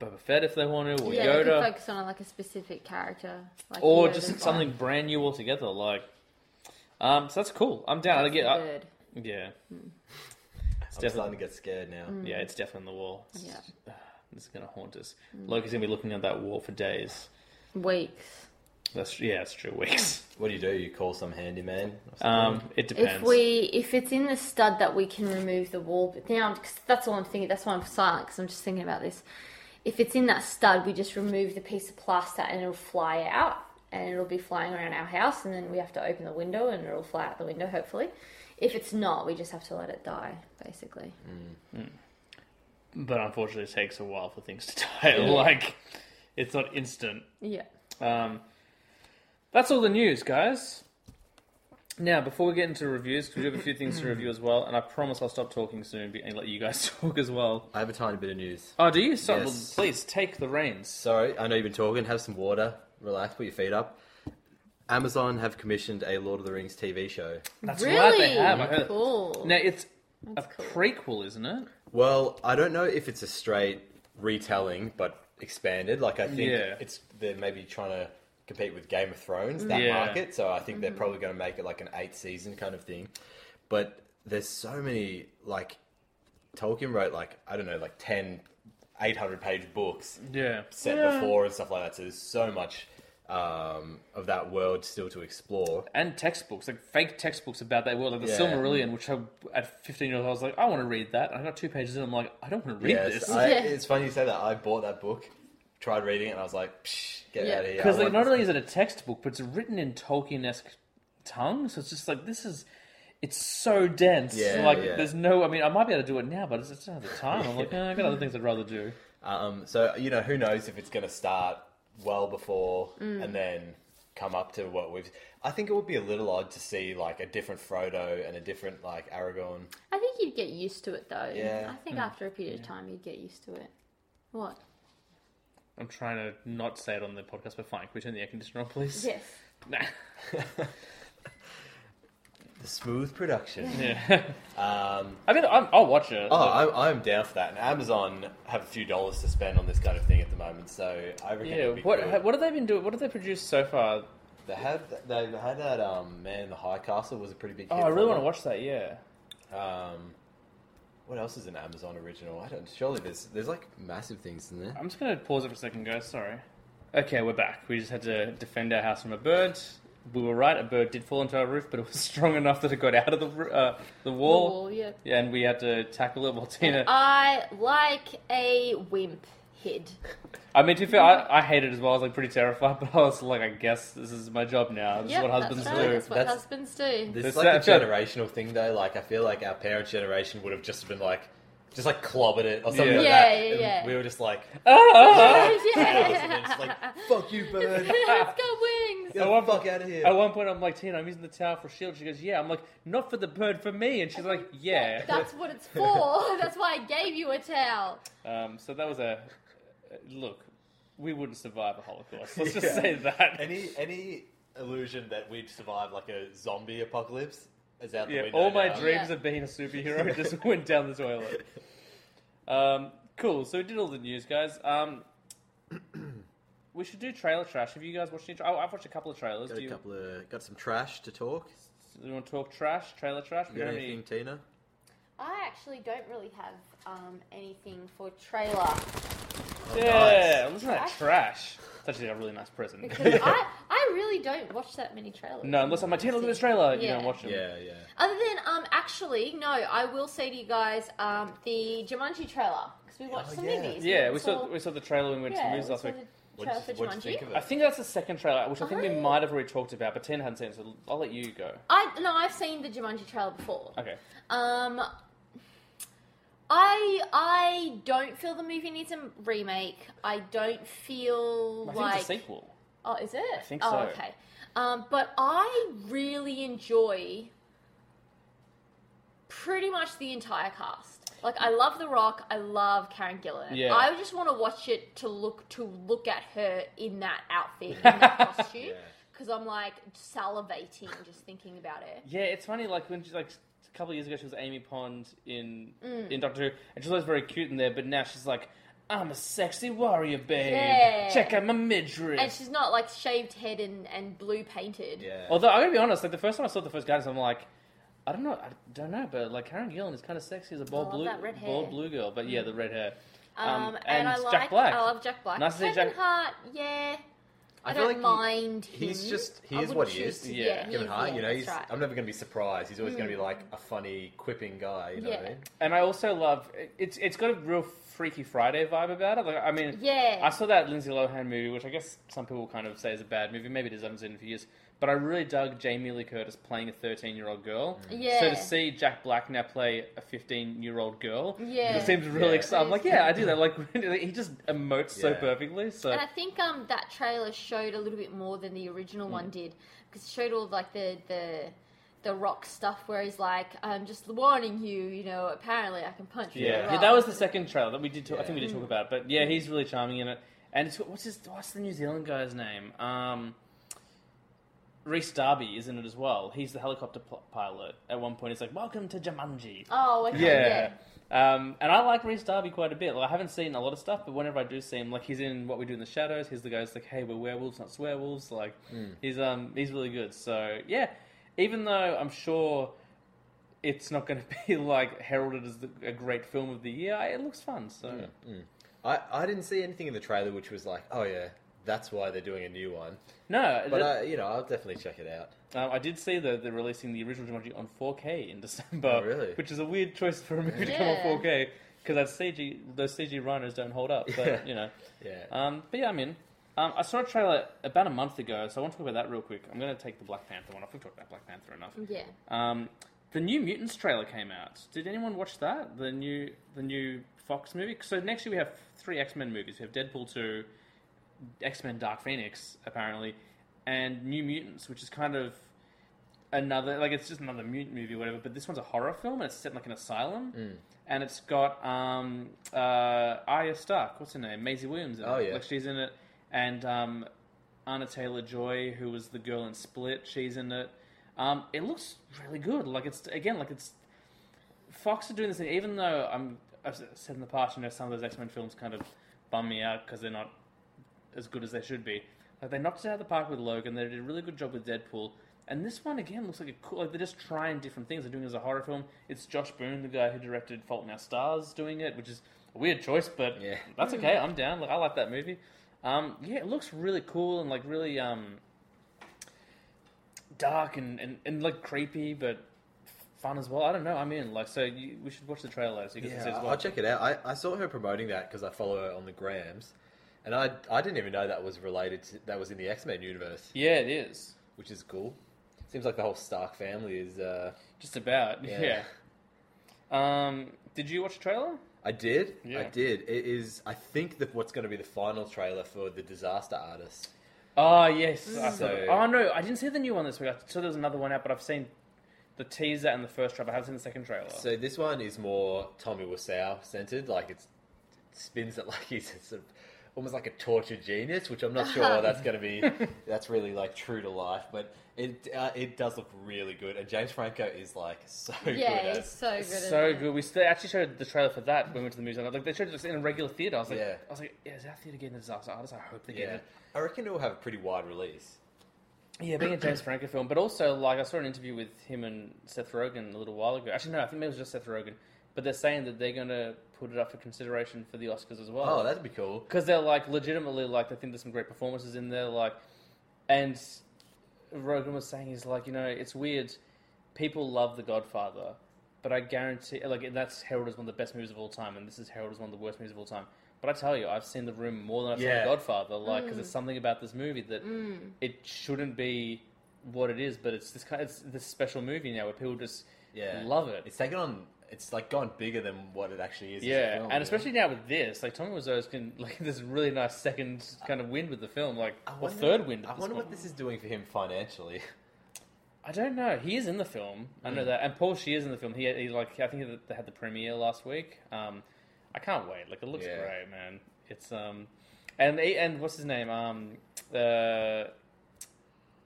Speaker 3: Boba Fett if they want to, or
Speaker 5: Yeah, they could
Speaker 3: Yoda,
Speaker 5: focus on like a specific character, like
Speaker 3: or
Speaker 5: Yoda's
Speaker 3: just
Speaker 5: one.
Speaker 3: something brand new altogether. Like, um. So that's cool. I'm down. I
Speaker 5: That's
Speaker 3: get. I,
Speaker 5: bird.
Speaker 3: yeah. It's
Speaker 4: I'm
Speaker 3: definitely
Speaker 4: starting to get scared now.
Speaker 3: Yeah, it's definitely on the wall. It's-
Speaker 5: Yeah.
Speaker 3: This is going to haunt us. Loki's going to be looking at that wall for days.
Speaker 5: weeks.
Speaker 3: That's yeah, it's true. Weeks.
Speaker 4: What do you do? You call some handyman? Or something?
Speaker 3: Um, it depends.
Speaker 5: If we, if it's in the stud that we can remove the wall, but now cause that's all I'm thinking. That's why I'm silent because I'm just thinking about this. If it's in that stud, we just remove the piece of plaster and it'll fly out, and it'll be flying around our house, and then we have to open the window and it'll fly out the window. Hopefully, if it's not, we just have to let it die. Basically,
Speaker 3: but unfortunately, it takes a while for things to die. Like, it's not instant.
Speaker 5: yeah.
Speaker 3: Um, that's all the news, guys. Now, before we get into reviews, 'cause we do have a few things to review as well, and I promise I'll stop talking soon and let you guys talk as well.
Speaker 4: I have a tiny bit of news.
Speaker 3: Oh, do you? So,
Speaker 4: Yes.
Speaker 3: well, please take the reins.
Speaker 4: Sorry, I know you've been talking. Have some water. Relax. Put your feet up. Amazon have commissioned a Lord of the Rings TV show.
Speaker 3: That's
Speaker 5: really
Speaker 3: right, they have. I heard.
Speaker 5: cool.
Speaker 3: Now it's
Speaker 5: That's
Speaker 3: a
Speaker 5: cool.
Speaker 3: prequel, isn't it?
Speaker 4: Well, I don't know if it's a straight retelling, but expanded. Like I think
Speaker 3: Yeah.
Speaker 4: it's they're maybe trying to compete with Game of Thrones that
Speaker 3: Yeah.
Speaker 4: market. So I think they're probably going to make it like an eight season kind of thing. But there's so many like Tolkien wrote like I don't know like 10 800 page books
Speaker 3: Yeah.
Speaker 4: set before and stuff like that. So there's so much um, of that world still to explore.
Speaker 3: and textbooks, like fake textbooks about that world, like the
Speaker 4: Yeah.
Speaker 3: Silmarillion, which I, at 15 years old, I was like, I want to read that. And I got two pages in, I'm like, I don't want to read
Speaker 4: Yes,
Speaker 3: this.
Speaker 4: I,
Speaker 5: Yeah.
Speaker 4: it's funny you say that. I bought that book tried reading it and I was like, Psh, get
Speaker 5: Yeah.
Speaker 4: out of here.
Speaker 3: Because
Speaker 4: I
Speaker 3: like,
Speaker 4: want-
Speaker 3: not only is it a textbook, but it's written in Tolkien-esque tongue, so it's just like this is. It's so dense.
Speaker 4: Yeah,
Speaker 3: like
Speaker 4: yeah.
Speaker 3: there's no. I mean, I might be able to do it now, but it's just don't the time. I'm like, eh, I got other things I'd rather do.
Speaker 4: Um, so you know, who knows if it's going to start well before
Speaker 5: Mm.
Speaker 4: and then come up to what we've. I think it would be a little odd to see like a different Frodo and a different like Aragorn.
Speaker 5: I think you'd get used to it though.
Speaker 4: Yeah.
Speaker 5: I think after a period of time you'd get used to it. What?
Speaker 3: I'm trying to not say it on the podcast, but fine. Can we turn the air conditioner on, please?
Speaker 5: Yes.
Speaker 3: Nah.
Speaker 4: The smooth production.
Speaker 3: yeah.
Speaker 4: Um,
Speaker 3: I mean, I'm, I'll watch it.
Speaker 4: oh, I'm, I'm down for that. And Amazon have a few dollars to spend on this kind of thing at the moment, so I reckon
Speaker 3: yeah.
Speaker 4: it'll be
Speaker 3: What
Speaker 4: good.
Speaker 3: what have they been doing? What have they produced so far?
Speaker 4: They had they had that um, Man in the High Castle was a pretty big.
Speaker 3: Oh, I really want to watch that. Yeah.
Speaker 4: Um, what else is an Amazon original? I don't. Surely there's there's like massive things in there.
Speaker 3: I'm just gonna pause it for a second, guys. Sorry. Okay, we're back. We just had to defend our house from a bird. We were right. A bird did fall into our roof, but it was strong enough that it got out of the uh, the wall.
Speaker 5: wall, yeah.
Speaker 3: Yeah, and we had to tackle it while Tina.
Speaker 5: I like a wimp head.
Speaker 3: I mean, to be fair, I, I hated it as well. I was like pretty terrified, but I was like, I guess this is my job now. This
Speaker 5: Yep,
Speaker 3: is what husbands
Speaker 5: that's right.
Speaker 3: do.
Speaker 5: That's what
Speaker 4: That's-
Speaker 5: husbands do.
Speaker 4: This
Speaker 3: It's
Speaker 4: is like a
Speaker 3: that-
Speaker 4: generational thing, though. Like I feel like our parents' generation would have just been like, just like clobbered it or something
Speaker 3: Yeah.
Speaker 4: like
Speaker 5: Yeah,
Speaker 4: that.
Speaker 5: yeah,
Speaker 4: and
Speaker 5: yeah.
Speaker 4: We were just like,
Speaker 3: Ah!
Speaker 5: yeah.
Speaker 4: just like, fuck you, bird.
Speaker 5: Let's go wings.
Speaker 4: Get the fuck out of here.
Speaker 3: At one point, I'm like, Tina, I'm using the towel for shield. She goes, Yeah. I'm like, Not for the bird, for me. And she's like, Yeah.
Speaker 5: That's what it's for. That's why I gave you a towel.
Speaker 3: Um, so that was a look. We wouldn't survive a Holocaust. Let's just
Speaker 4: Yeah.
Speaker 3: say that.
Speaker 4: Any any illusion that we'd survive like a zombie apocalypse is out the
Speaker 3: yeah,
Speaker 4: window.
Speaker 3: all my
Speaker 4: now.
Speaker 3: dreams
Speaker 5: Yeah.
Speaker 3: of being a superhero just went down the toilet. Um, cool. So we did all the news, guys. Um, we should do trailer trash. Have you guys watched any? Tra- oh, I've watched a couple of trailers.
Speaker 4: Got
Speaker 3: Do
Speaker 4: a
Speaker 3: you,
Speaker 4: couple of got some trash to talk.
Speaker 3: do you want to talk trash? Trailer trash? We
Speaker 4: You got
Speaker 3: don't have
Speaker 4: anything,
Speaker 3: any-
Speaker 4: Tina?
Speaker 5: I actually don't really have um, anything for trailer
Speaker 3: Yeah, listen to that
Speaker 5: Trash?
Speaker 3: trash. It's actually a really nice present.
Speaker 5: because I, I really don't watch that many trailers.
Speaker 3: no, unless I'm like, Tina, look at this trailer. You
Speaker 5: Yeah.
Speaker 3: don't watch them.
Speaker 4: Yeah, yeah.
Speaker 5: Other than um, actually, no, I will say to you guys um, the Jumanji trailer because we watched
Speaker 4: Oh,
Speaker 5: some
Speaker 4: yeah.
Speaker 5: movies.
Speaker 3: Yeah, we saw we saw the trailer when we went to the
Speaker 5: yeah,
Speaker 3: movies
Speaker 5: we
Speaker 3: last week.
Speaker 5: the
Speaker 4: What'd
Speaker 5: trailer
Speaker 4: you, what'd you think
Speaker 5: Jumanji.
Speaker 4: of
Speaker 3: I think that's the second trailer, which I think we
Speaker 5: Oh.
Speaker 3: might have already talked about, but Ten hadn't seen it, so I'll let you go.
Speaker 5: I no, I've seen the Jumanji trailer before.
Speaker 3: Okay.
Speaker 5: Um, I I don't feel the movie needs a remake. I don't feel
Speaker 3: I think
Speaker 5: like
Speaker 3: it's a sequel.
Speaker 5: oh, is it? I
Speaker 3: think
Speaker 5: oh,
Speaker 3: so.
Speaker 5: Okay. Um, but I really enjoy pretty much the entire cast. Like I love The Rock. I love Karen Gillan.
Speaker 3: Yeah.
Speaker 5: I just want to watch it to look to look at her in that outfit, in that costume,
Speaker 4: Yeah.
Speaker 5: because I'm like salivating just thinking about it.
Speaker 3: Yeah, it's funny. Like when she's like a couple of years ago, she was Amy Pond in
Speaker 5: Mm.
Speaker 3: in Doctor Who, and she was always very cute in there. But now she's like, I'm a sexy warrior, babe.
Speaker 5: Yeah.
Speaker 3: Check out my midriff.
Speaker 5: And she's not like shaved head and, and blue painted.
Speaker 4: Yeah.
Speaker 3: Although I'm gonna be honest, like the first time I saw the first Guardians, I'm like, I don't know, I don't know, but like Karen Gillan is kind of sexy as a bald
Speaker 5: love
Speaker 3: blue,
Speaker 5: that red hair.
Speaker 3: bald blue girl. But yeah, the red hair.
Speaker 5: Um, and, I
Speaker 3: Jack
Speaker 5: like
Speaker 3: Black.
Speaker 5: I love Jack Black.
Speaker 3: Nice to see Jack-
Speaker 5: Hart, yeah. I,
Speaker 4: I feel
Speaker 5: don't
Speaker 4: like he-
Speaker 5: mind him.
Speaker 4: he's just- he
Speaker 5: I
Speaker 4: is what he
Speaker 5: choose
Speaker 4: is.
Speaker 3: Yeah.
Speaker 5: yeah, he
Speaker 4: Kevin
Speaker 5: is,
Speaker 4: Hart,
Speaker 5: yeah,
Speaker 4: you know,
Speaker 5: that's
Speaker 4: he's,
Speaker 5: right.
Speaker 4: I'm never going to be surprised. He's always going to be hmm. like a funny, quipping guy. You know what I
Speaker 5: Yeah.
Speaker 4: mean?
Speaker 3: And I also love it's it's got a real Freaky Friday vibe about it. Like I mean,
Speaker 5: Yeah.
Speaker 3: I saw that Lindsay Lohan movie, which I guess some people kind of say is a bad movie. Maybe it is. I haven't seen it in a few years. But I really dug Jamie Lee Curtis playing a 13 year old girl.
Speaker 5: Yeah.
Speaker 3: So to see Jack Black now play a 15 year old girl,
Speaker 5: Yeah.
Speaker 3: it seems really
Speaker 4: Yeah.
Speaker 3: exciting. I'm like, yeah, I do that. Like he just emotes so perfectly. So
Speaker 5: And I think um that trailer showed a little bit more than the original
Speaker 3: Mm.
Speaker 5: one did because it showed all like the the the rock stuff where he's like, I'm just warning you, you know. Apparently, I can punch you.
Speaker 3: yeah, yeah, that was the second trailer that we did. Talk, I think we did
Speaker 5: Mm.
Speaker 3: talk about. It. But yeah, he's really charming in it. And it's got, what's his what's the New Zealand guy's name? Um, Rhys Darby is in it as well. He's the helicopter pl- pilot. At one point, he's like, "Welcome to Jumanji."
Speaker 5: Oh, okay,
Speaker 3: yeah.
Speaker 5: yeah.
Speaker 3: Um, and I like Rhys Darby quite a bit. Like, I haven't seen a lot of stuff, but whenever I do see him, like he's in What We Do in the Shadows. He's the guy who's like, "Hey, we're werewolves, not swearwolves." Like, he's um he's really good. So yeah, even though I'm sure it's not going to be like heralded as the, a great film of the year, I- it looks fun. So
Speaker 4: I, I didn't see anything in the trailer which was like, oh yeah, that's why they're doing a new one.
Speaker 3: no,
Speaker 4: But
Speaker 3: that-
Speaker 4: uh, you know, I'll definitely check it out.
Speaker 3: Um, I did see that they're releasing the original Jumanji on 4K in December.
Speaker 4: Oh, really?
Speaker 3: Which is a weird choice for a movie to come
Speaker 5: Yeah.
Speaker 3: on 4K. because that CG, those CG rhinos don't hold up. But you know,
Speaker 4: Yeah.
Speaker 3: um, but yeah, I'm in. Um, I saw a trailer about a month ago, so I want to talk about that real quick. I'm going to take the Black Panther one off. We've talked about Black Panther enough.
Speaker 5: Yeah.
Speaker 3: Um, the new Mutants trailer came out. Did anyone watch that? The new the new Fox movie. So next year we have three X Men movies. We have Deadpool two, X Men Dark Phoenix apparently, and New Mutants, which is kind of another like it's just another mutant movie or whatever. But this one's a horror film and it's set in like an asylum.
Speaker 4: Mm.
Speaker 3: And it's got um, uh, Arya Stark. What's her name? Maisie Williams. In
Speaker 4: Oh,
Speaker 3: it.
Speaker 4: yeah.
Speaker 3: like she's in it, and um, Anna Taylor Joy, who was the girl in Split, she's in it. Um, it looks really good. Like it's again, like it's Fox are doing this thing. Even though I'm, I've said in the past, you know, some of those X Men films kind of bum me out because they're not as good as they should be. Like they knocked it out of the park with Logan. They did a really good job with Deadpool. And this one again looks like a cool. Like they're just trying different things. They're doing it as a horror film. It's Josh Boone, the guy who directed Fault in Our Stars, doing it, which is a weird choice, but
Speaker 4: Yeah.
Speaker 3: that's okay. I'm down. Like I like that movie. Um, yeah, it looks really cool and like really um, dark and, and, and like creepy, but fun as well. I don't know. I'm in. Like, so you, we should watch the trailer so you can see as well.
Speaker 4: I'll check it out. I, I saw her promoting that because I follow her on the grams, and I I didn't even know that was related to that was in the X Men universe,
Speaker 3: Yeah, it is.
Speaker 4: which is cool. Seems like the whole Stark family is. Uh,
Speaker 3: Just about.
Speaker 4: Yeah.
Speaker 3: Yeah. Um, did you watch the trailer?
Speaker 4: I did.
Speaker 3: Yeah.
Speaker 4: I did. It is. I think that what's going to be the final trailer for the Disaster Artist.
Speaker 3: Oh yes. I saw
Speaker 4: So-
Speaker 3: oh no, I didn't see the new one this week. I saw there was another one out, but I've seen the teaser and the first trailer. I haven't seen the second trailer.
Speaker 4: So this one is more Tommy Wiseau centered. Like it's, it spins it like he's a sort of almost like a tortured genius, which I'm not sure that's going to be. That's really like true to life, but it uh, it does look really good. And James Franco is like so good
Speaker 5: Yeah, he's so good. at
Speaker 3: so
Speaker 5: it.
Speaker 3: good. We still actually showed the trailer for that when we went to the museum. Like they showed it in a regular theater. I was like,
Speaker 4: Yeah.
Speaker 3: I was like, yeah, is our theater getting a disaster artist? I hope they get
Speaker 4: Yeah,
Speaker 3: it.
Speaker 4: I reckon it will have a pretty wide release.
Speaker 3: Yeah, being a James Franco film, but also like I saw an interview with him and Seth Rogen a little while ago. Actually, no, I think maybe it was just Seth Rogen. But they're saying that they're going to put it up for consideration for the Oscars as well.
Speaker 4: Oh, that'd be cool.
Speaker 3: because they're like legitimately like they think there's some great performances in there. Like, and Rogen was saying he's like you know it's weird. People love The Godfather, but I guarantee like that's heralded as one of the best movies of all time, and this is heralded as one of the worst movies of all time. But I tell you, I've seen The Room more than I've
Speaker 4: Yeah.
Speaker 3: seen The Godfather. Like, because there's mm. something about this movie that mm. it shouldn't be what it is, but it's this kind. It's this special movie now where people just
Speaker 4: Yeah,
Speaker 3: love it.
Speaker 4: It's taken on. It's like gone bigger than what it actually is. as a
Speaker 3: Yeah,
Speaker 4: film,
Speaker 3: and especially now with this, like Tommy Wiseau's can like this really nice second kind of wind with the film, like
Speaker 4: I
Speaker 3: or
Speaker 4: wonder-
Speaker 3: third wind. At
Speaker 4: I
Speaker 3: this
Speaker 4: wonder
Speaker 3: point.
Speaker 4: what this is doing for him financially.
Speaker 3: I don't know. He is in the film. I know that, and Paul Scheer's in the film. He, he like I think they had the premiere last week. Um, I can't wait. Like it looks
Speaker 4: Yeah.
Speaker 3: great, man. It's um, and and what's his name? Um, uh,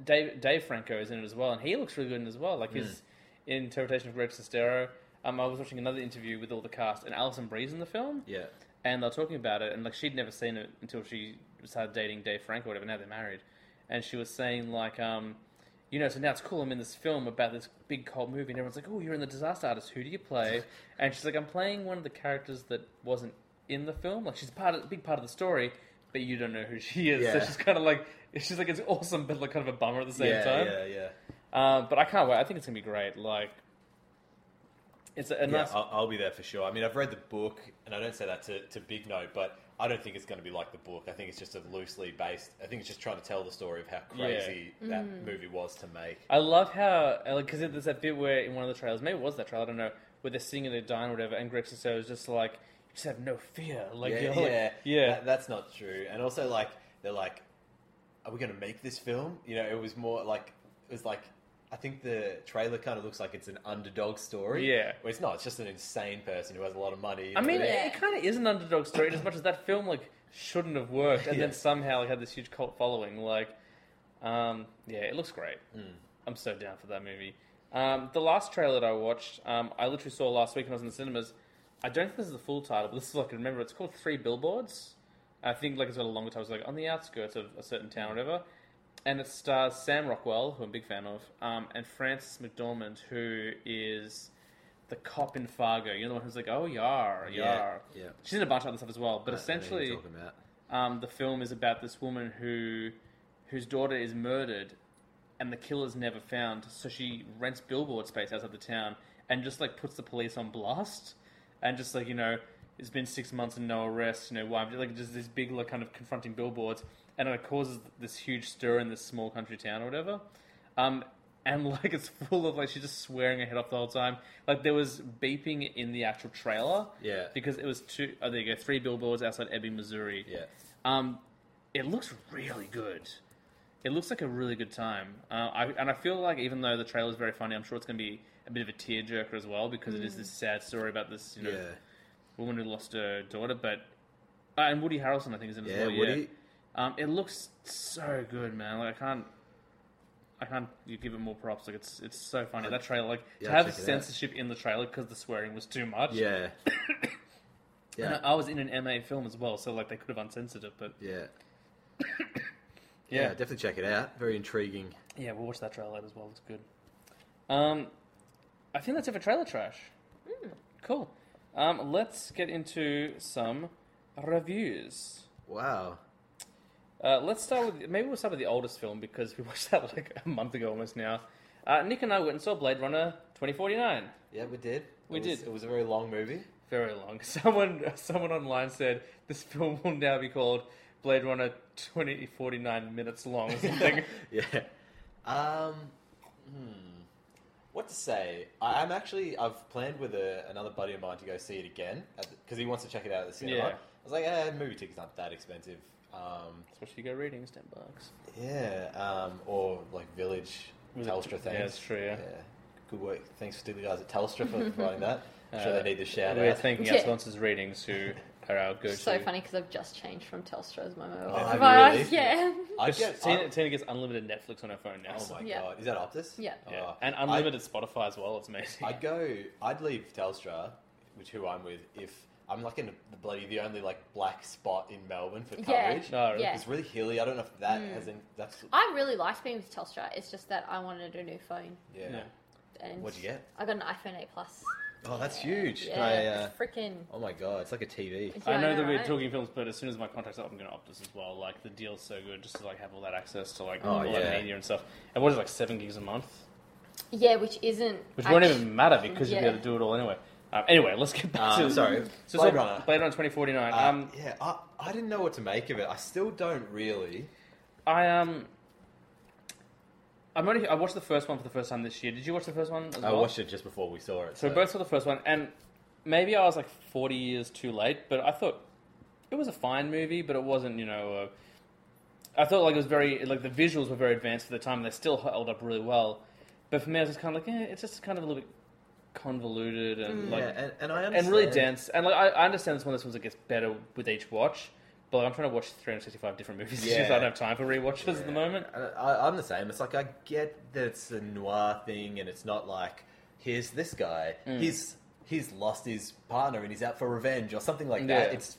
Speaker 3: Dave Dave Franco is in it as well, and he looks really good in it as well. Like
Speaker 4: Mm.
Speaker 3: his interpretation of Greg Sestero. Um, I was watching another interview with all the cast, and Alison Brie's in the film.
Speaker 4: Yeah,
Speaker 3: and they're talking about it, and like she'd never seen it until she started dating Dave Franco, or whatever. Now they're married, and she was saying like, um, you know, so now it's cool. I'm in this film about this big cult movie, and everyone's like, "Oh, you're in the Disaster Artist. Who do you play?" and she's like, "I'm playing one of the characters that wasn't in the film. Like she's part of, a big part of the story, but you don't know who she is. So she's kind of like, she's like, it's awesome, but like kind of a bummer at the same
Speaker 4: yeah,
Speaker 3: time.
Speaker 4: yeah, yeah.
Speaker 3: Um, but I can't wait. I think it's gonna be great. Like, it's a, a
Speaker 4: Yeah. I'll, I'll be there for sure. I mean, I've read the book, and I don't say that to, to big note, but I don't think it's going to be like the book. I think it's just a loosely based. I think it's just trying to tell the story of how crazy mm. that movie was to make.
Speaker 3: I love how uh, because there's that bit where in one of the trailers, maybe it was that trailer, I don't know, where they're singing a dine or whatever, and Greg Sestero is just like, you just have no fear, like
Speaker 4: yeah,
Speaker 3: you're
Speaker 4: yeah,
Speaker 3: like, yeah,
Speaker 4: That- that's not true. And also, like, they're like, "Are we going to make this film?" You know, it was more like it was like. I think the trailer kind of looks like it's an underdog story.
Speaker 3: Yeah.
Speaker 4: Well, it's not. It's just an insane person who has a lot of money.
Speaker 3: I mean,
Speaker 5: Yeah.
Speaker 3: it, kind of is an underdog story as much as that film like shouldn't have worked, and
Speaker 4: Yeah.
Speaker 3: then somehow like, had this huge cult following. Like, um, yeah, it looks great.
Speaker 4: Mm.
Speaker 3: I'm so down for that movie. Um, the last trailer that I watched, um, I literally saw last week when I was in the cinemas. I don't think this is the full title, but this is like I can remember. It's called Three Billboards. I think like it's got a longer title. It's like on the outskirts of a certain town or whatever. And it stars Sam Rockwell, who I'm a big fan of, um, and Frances McDormand, who is the cop in Fargo. You know the one who's like, oh yar, yar.
Speaker 4: Yeah, yeah.
Speaker 3: She's in a bunch of other stuff as well. But
Speaker 4: I you're
Speaker 3: essentially, um, the film is about this woman who whose daughter is murdered and the killer's never found so she rents billboard space outside the town and just like puts the police on blast and just like you know it's been six months and no arrests. You know why? Like just this big like kind of confronting billboards, and it causes this huge stir in this small country town or whatever. Um, and like it's full of like she's just swearing her head off the whole time. Like there was beeping in the actual trailer.
Speaker 4: Yeah.
Speaker 3: Because it was two. Oh, there you go. Three billboards outside Ebbing, Missouri.
Speaker 4: Yeah.
Speaker 3: Um, it looks really good. It looks like a really good time. Uh, I, and I feel like even though the trailer is very funny, I'm sure it's going to be a bit of a tearjerker as well because it is this sad story about this you know
Speaker 4: Yeah.
Speaker 3: woman who lost her daughter. But uh, and Woody Harrelson I think is in it as
Speaker 4: Yeah,
Speaker 3: well.
Speaker 4: Woody.
Speaker 3: Yeah. Um, it looks so good, man. Like I can't. I can't you give it more props. Like it's it's so funny that trailer. Like
Speaker 4: yeah,
Speaker 3: to have
Speaker 4: check it out.
Speaker 3: censorship in the trailer because the swearing was too much.
Speaker 4: Yeah. Yeah.
Speaker 3: I I was in an MA film as well, so like they could have uncensored it. But
Speaker 4: Yeah.
Speaker 3: yeah,
Speaker 4: Yeah, definitely check it out. Very intriguing.
Speaker 3: Yeah, we'll watch that trailer later as well. It's good. Um, I think that's it for trailer trash. Cool. Um, let's get into some reviews.
Speaker 4: Wow.
Speaker 3: Uh, let's start with maybe we'll start with the oldest film because we watched that like a month ago almost now. Uh, Nick and I went and saw Blade Runner 2049.
Speaker 4: Yeah, we did.
Speaker 3: We
Speaker 4: It was-
Speaker 3: did.
Speaker 4: It was a very long movie.
Speaker 3: Very long. Someone someone online said this film will now be called Blade Runner 2049 minutes long or something.
Speaker 4: yeah. Um. Hmm. What to say? I, I'm actually. I've planned with a, another buddy of mine to go see it again because he wants to check it out at the cinema.
Speaker 3: Yeah.
Speaker 4: I was like, eh, movie tickets aren't that expensive. Um,
Speaker 3: Especially go readings, ten bucks.
Speaker 4: yeah. Um, or like Village
Speaker 3: Was it-
Speaker 4: Telstra things.
Speaker 3: yeah, that's true, yeah.
Speaker 4: Good work. Thanks to the guys at Telstra for providing that. I'm sure
Speaker 3: Uh,
Speaker 4: they need the shout
Speaker 3: We're
Speaker 4: out.
Speaker 3: thanking our
Speaker 5: Yeah.
Speaker 3: sponsors, Readings, who are our go-to.
Speaker 5: So funny because I've just changed from Telstra as my mobile
Speaker 4: Oh, have you
Speaker 5: provider.
Speaker 4: really?
Speaker 5: Yeah.
Speaker 4: I
Speaker 3: Just
Speaker 4: get.
Speaker 3: Tina, Tina gets unlimited Netflix on her phone now.
Speaker 4: oh my
Speaker 5: Yeah.
Speaker 4: god, is that Optus?
Speaker 5: Yeah.
Speaker 3: Yeah.
Speaker 4: Oh,
Speaker 3: and
Speaker 4: I-
Speaker 3: unlimited Spotify as well. It's amazing.
Speaker 4: I'd go. I'd leave Telstra, which who I'm with, if I'm like in the bloody the only like black spot in Melbourne for
Speaker 5: Yeah.
Speaker 4: coverage.
Speaker 3: Really?
Speaker 5: Yeah.
Speaker 4: It's really hilly. I don't know if that has in. That's
Speaker 5: I really liked being with Telstra. It's just that I wanted a new phone.
Speaker 4: yeah.
Speaker 3: Yeah.
Speaker 5: And
Speaker 4: What'd you get?
Speaker 5: I got an iPhone 8 Plus.
Speaker 4: Oh, that's huge.
Speaker 5: Yeah.
Speaker 4: I, uh,
Speaker 5: Freaking.
Speaker 4: oh my god, it's like a TV.
Speaker 3: I know that we're talking films, but as soon as my contract's up, I'm going to Optus as well. Like the deal's so good, just to like have all that access to like
Speaker 4: Oh,
Speaker 3: all that media and stuff. And what is it, like seven gigs a month,
Speaker 5: Yeah, which isn't.
Speaker 3: which won't
Speaker 5: actu-
Speaker 3: even matter because you'll be
Speaker 5: Yeah.
Speaker 3: able to do it all anyway. Um, anyway, let's get back
Speaker 4: Um,
Speaker 3: to
Speaker 4: sorry,
Speaker 3: So
Speaker 4: Blade Runner.
Speaker 3: Blade Runner 2049.
Speaker 4: Uh,
Speaker 3: um,
Speaker 4: yeah, I, I didn't know what to make of it. I still don't really.
Speaker 3: I um, I'm only I watched the first one for the first time this year. Did you watch the first one? As
Speaker 4: I
Speaker 3: well?
Speaker 4: watched it just before we saw it.
Speaker 3: So we both saw the first one, and maybe I was like 40 years too late, but I thought it was a fine movie, but it wasn't, you know. Uh, I thought like it was very like the visuals were very advanced for the time, and they still held up really well. But for me, I was just kind of like, eh, it's just kind of a little bit convoluted and like
Speaker 4: yeah, and, and I understand.
Speaker 3: and really dense. And like I, I understand this one of those ones that gets better with each watch. But like, I'm trying to watch 365 different movies this year, I don't have time for rewatches at the moment.
Speaker 4: I, I'm the same. It's like I get that it's a noir thing, and it's not like here's this guy.
Speaker 3: Mm.
Speaker 4: He's he's lost his partner and he's out for revenge or something like
Speaker 3: Yeah.
Speaker 4: that. It's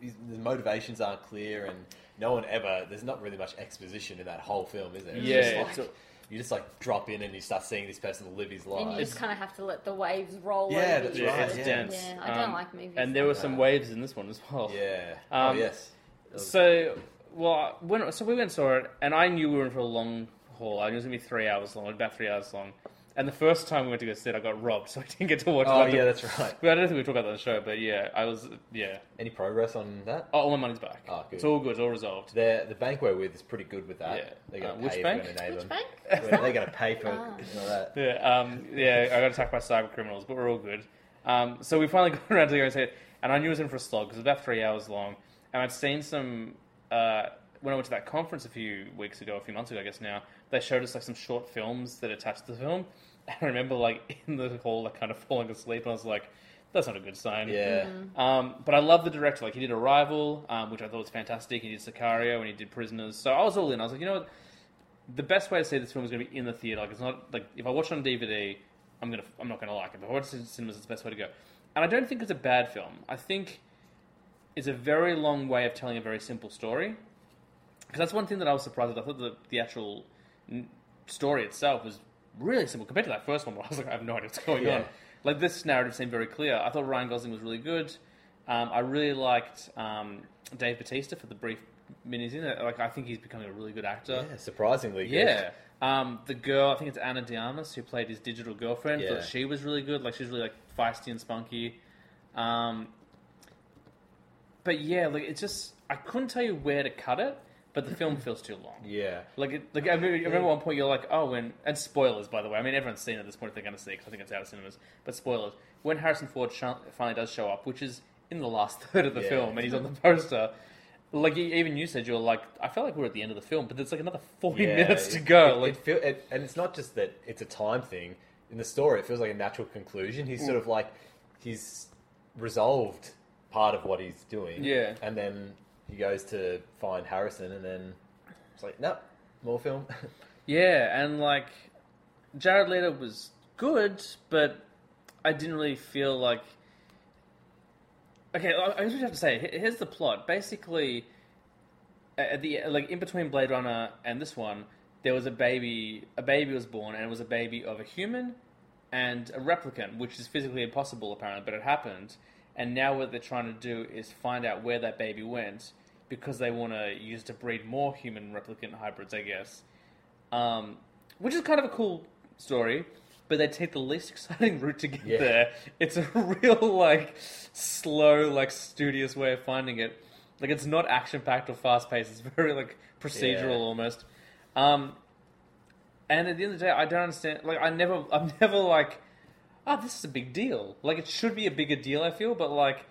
Speaker 4: the motivations aren't clear, and no one ever. There's not really much exposition in that whole film, is there? It's
Speaker 3: Yeah,
Speaker 4: just
Speaker 3: it's
Speaker 4: like, you just like drop in and you start seeing this person live his life.
Speaker 5: And you just kind of have to let the waves roll
Speaker 4: Yeah,
Speaker 5: over
Speaker 4: that's
Speaker 5: you.
Speaker 4: Right,
Speaker 3: it's
Speaker 4: yeah.
Speaker 3: dense.
Speaker 5: Yeah, I don't
Speaker 3: Um,
Speaker 5: like movies.
Speaker 3: And there were
Speaker 5: like
Speaker 3: some
Speaker 5: that.
Speaker 3: waves in this one as well.
Speaker 4: yeah.
Speaker 3: Um,
Speaker 4: oh yes.
Speaker 3: So, well, when so we went and saw it, and I knew we were in for a long haul. I knew it was gonna be three hours long, about three hours long. And the first time we went to go see it, I got robbed, so I didn't get to watch it.
Speaker 4: Oh
Speaker 3: I
Speaker 4: yeah, that's right.
Speaker 3: But I don't think we talked about that on the show, but yeah, I was yeah.
Speaker 4: Any progress on that?
Speaker 3: Oh, all my money's back.
Speaker 4: Oh, good.
Speaker 3: It's all good. It's all resolved.
Speaker 4: The the bank we're with is pretty good with that.
Speaker 3: Yeah.
Speaker 4: They're gonna
Speaker 3: Uh,
Speaker 4: pay
Speaker 3: which
Speaker 4: if
Speaker 3: bank?
Speaker 4: we're
Speaker 5: Which
Speaker 4: them.
Speaker 5: bank?
Speaker 4: They're gonna pay for
Speaker 5: Ah.
Speaker 4: that.
Speaker 3: Yeah, um, yeah, I got attacked by cyber criminals, but we're all good. Um, so we finally got around to go and see it, and I knew it was in for a slog because it was about three hours long, and I'd seen some uh, when I went to that conference a few weeks ago, a few months ago, I guess now. They showed us like some short films that attached to the film, and I remember like in the hall, like kind of falling asleep, and I was like, "That's not a good sign."
Speaker 4: Yeah.
Speaker 5: Mm-hmm.
Speaker 3: Um, but I love the director. Like he did Arrival, um, which I thought was fantastic. He did Sicario, and he did Prisoners. So I was all in. I was like, you know what? The best way to see this film is going to be in the theater. Like it's not like if I watch it on DVD, I'm gonna I'm not gonna like it. But if I watch it in cinemas, it's the best way to go. And I don't think it's a bad film. I think it's a very long way of telling a very simple story. Because that's one thing that I was surprised at. I thought the, the actual n- story itself was really simple compared to that first one where I was like, I have no idea what's going
Speaker 4: Yeah.
Speaker 3: on. Like this narrative seemed very clear. I thought Ryan Gosling was really good. Um, I really liked um, Dave Bautista for the brief minutes in it. Like I think he's becoming a really good actor.
Speaker 4: Yeah, surprisingly good.
Speaker 3: Yeah. Um, the girl, I think it's Ana de Armas, who played his digital girlfriend.
Speaker 4: Yeah.
Speaker 3: Thought she was really good. Like she's really like feisty and spunky. Um, but yeah, like it's just I couldn't tell you where to cut it, but the film feels too long.
Speaker 4: Yeah.
Speaker 3: Like, it, like I remember, I remember one point you're like, oh, when and spoilers by the way. I mean, everyone's seen it at this point if they're going to see it 'cause I think it's out of cinemas. But spoilers when Harrison Ford sh- finally does show up, which is in the last third of the
Speaker 4: Yeah.
Speaker 3: film, and he's on the poster. Like even you said, you were like, I felt like we are at the end of the film, but there's like another forty
Speaker 4: Yeah,
Speaker 3: minutes to go.
Speaker 4: It,
Speaker 3: like,
Speaker 4: it feel, it, and it's not just that it's a time thing. In the story, it feels like a natural conclusion. He's sort of like he's resolved part of what he's doing.
Speaker 3: Yeah.
Speaker 4: and then he goes to find Harrison, and then it's like, no, more film.
Speaker 3: Yeah, and like Jared Leto was good, but I didn't really feel like. Okay, I I just have to say, here's the plot. Basically, at the like in between Blade Runner and this one, there was a baby. A baby was born, and it was a baby of a human and a replicant, which is physically impossible apparently, but it happened. And now what they're trying to do is find out where that baby went because they want to use to breed more human replicant hybrids, I guess um, which is kind of a cool story. But they take the least exciting route to get
Speaker 4: Yeah.
Speaker 3: there. It's a real like slow, like studious way of finding it. Like it's not action packed or fast paced. It's very like procedural
Speaker 4: Yeah.
Speaker 3: almost. Um, and at the end of the day, I don't understand. Like I never, I'm never like, oh, this is a big deal. Like it should be a bigger deal. I feel, but like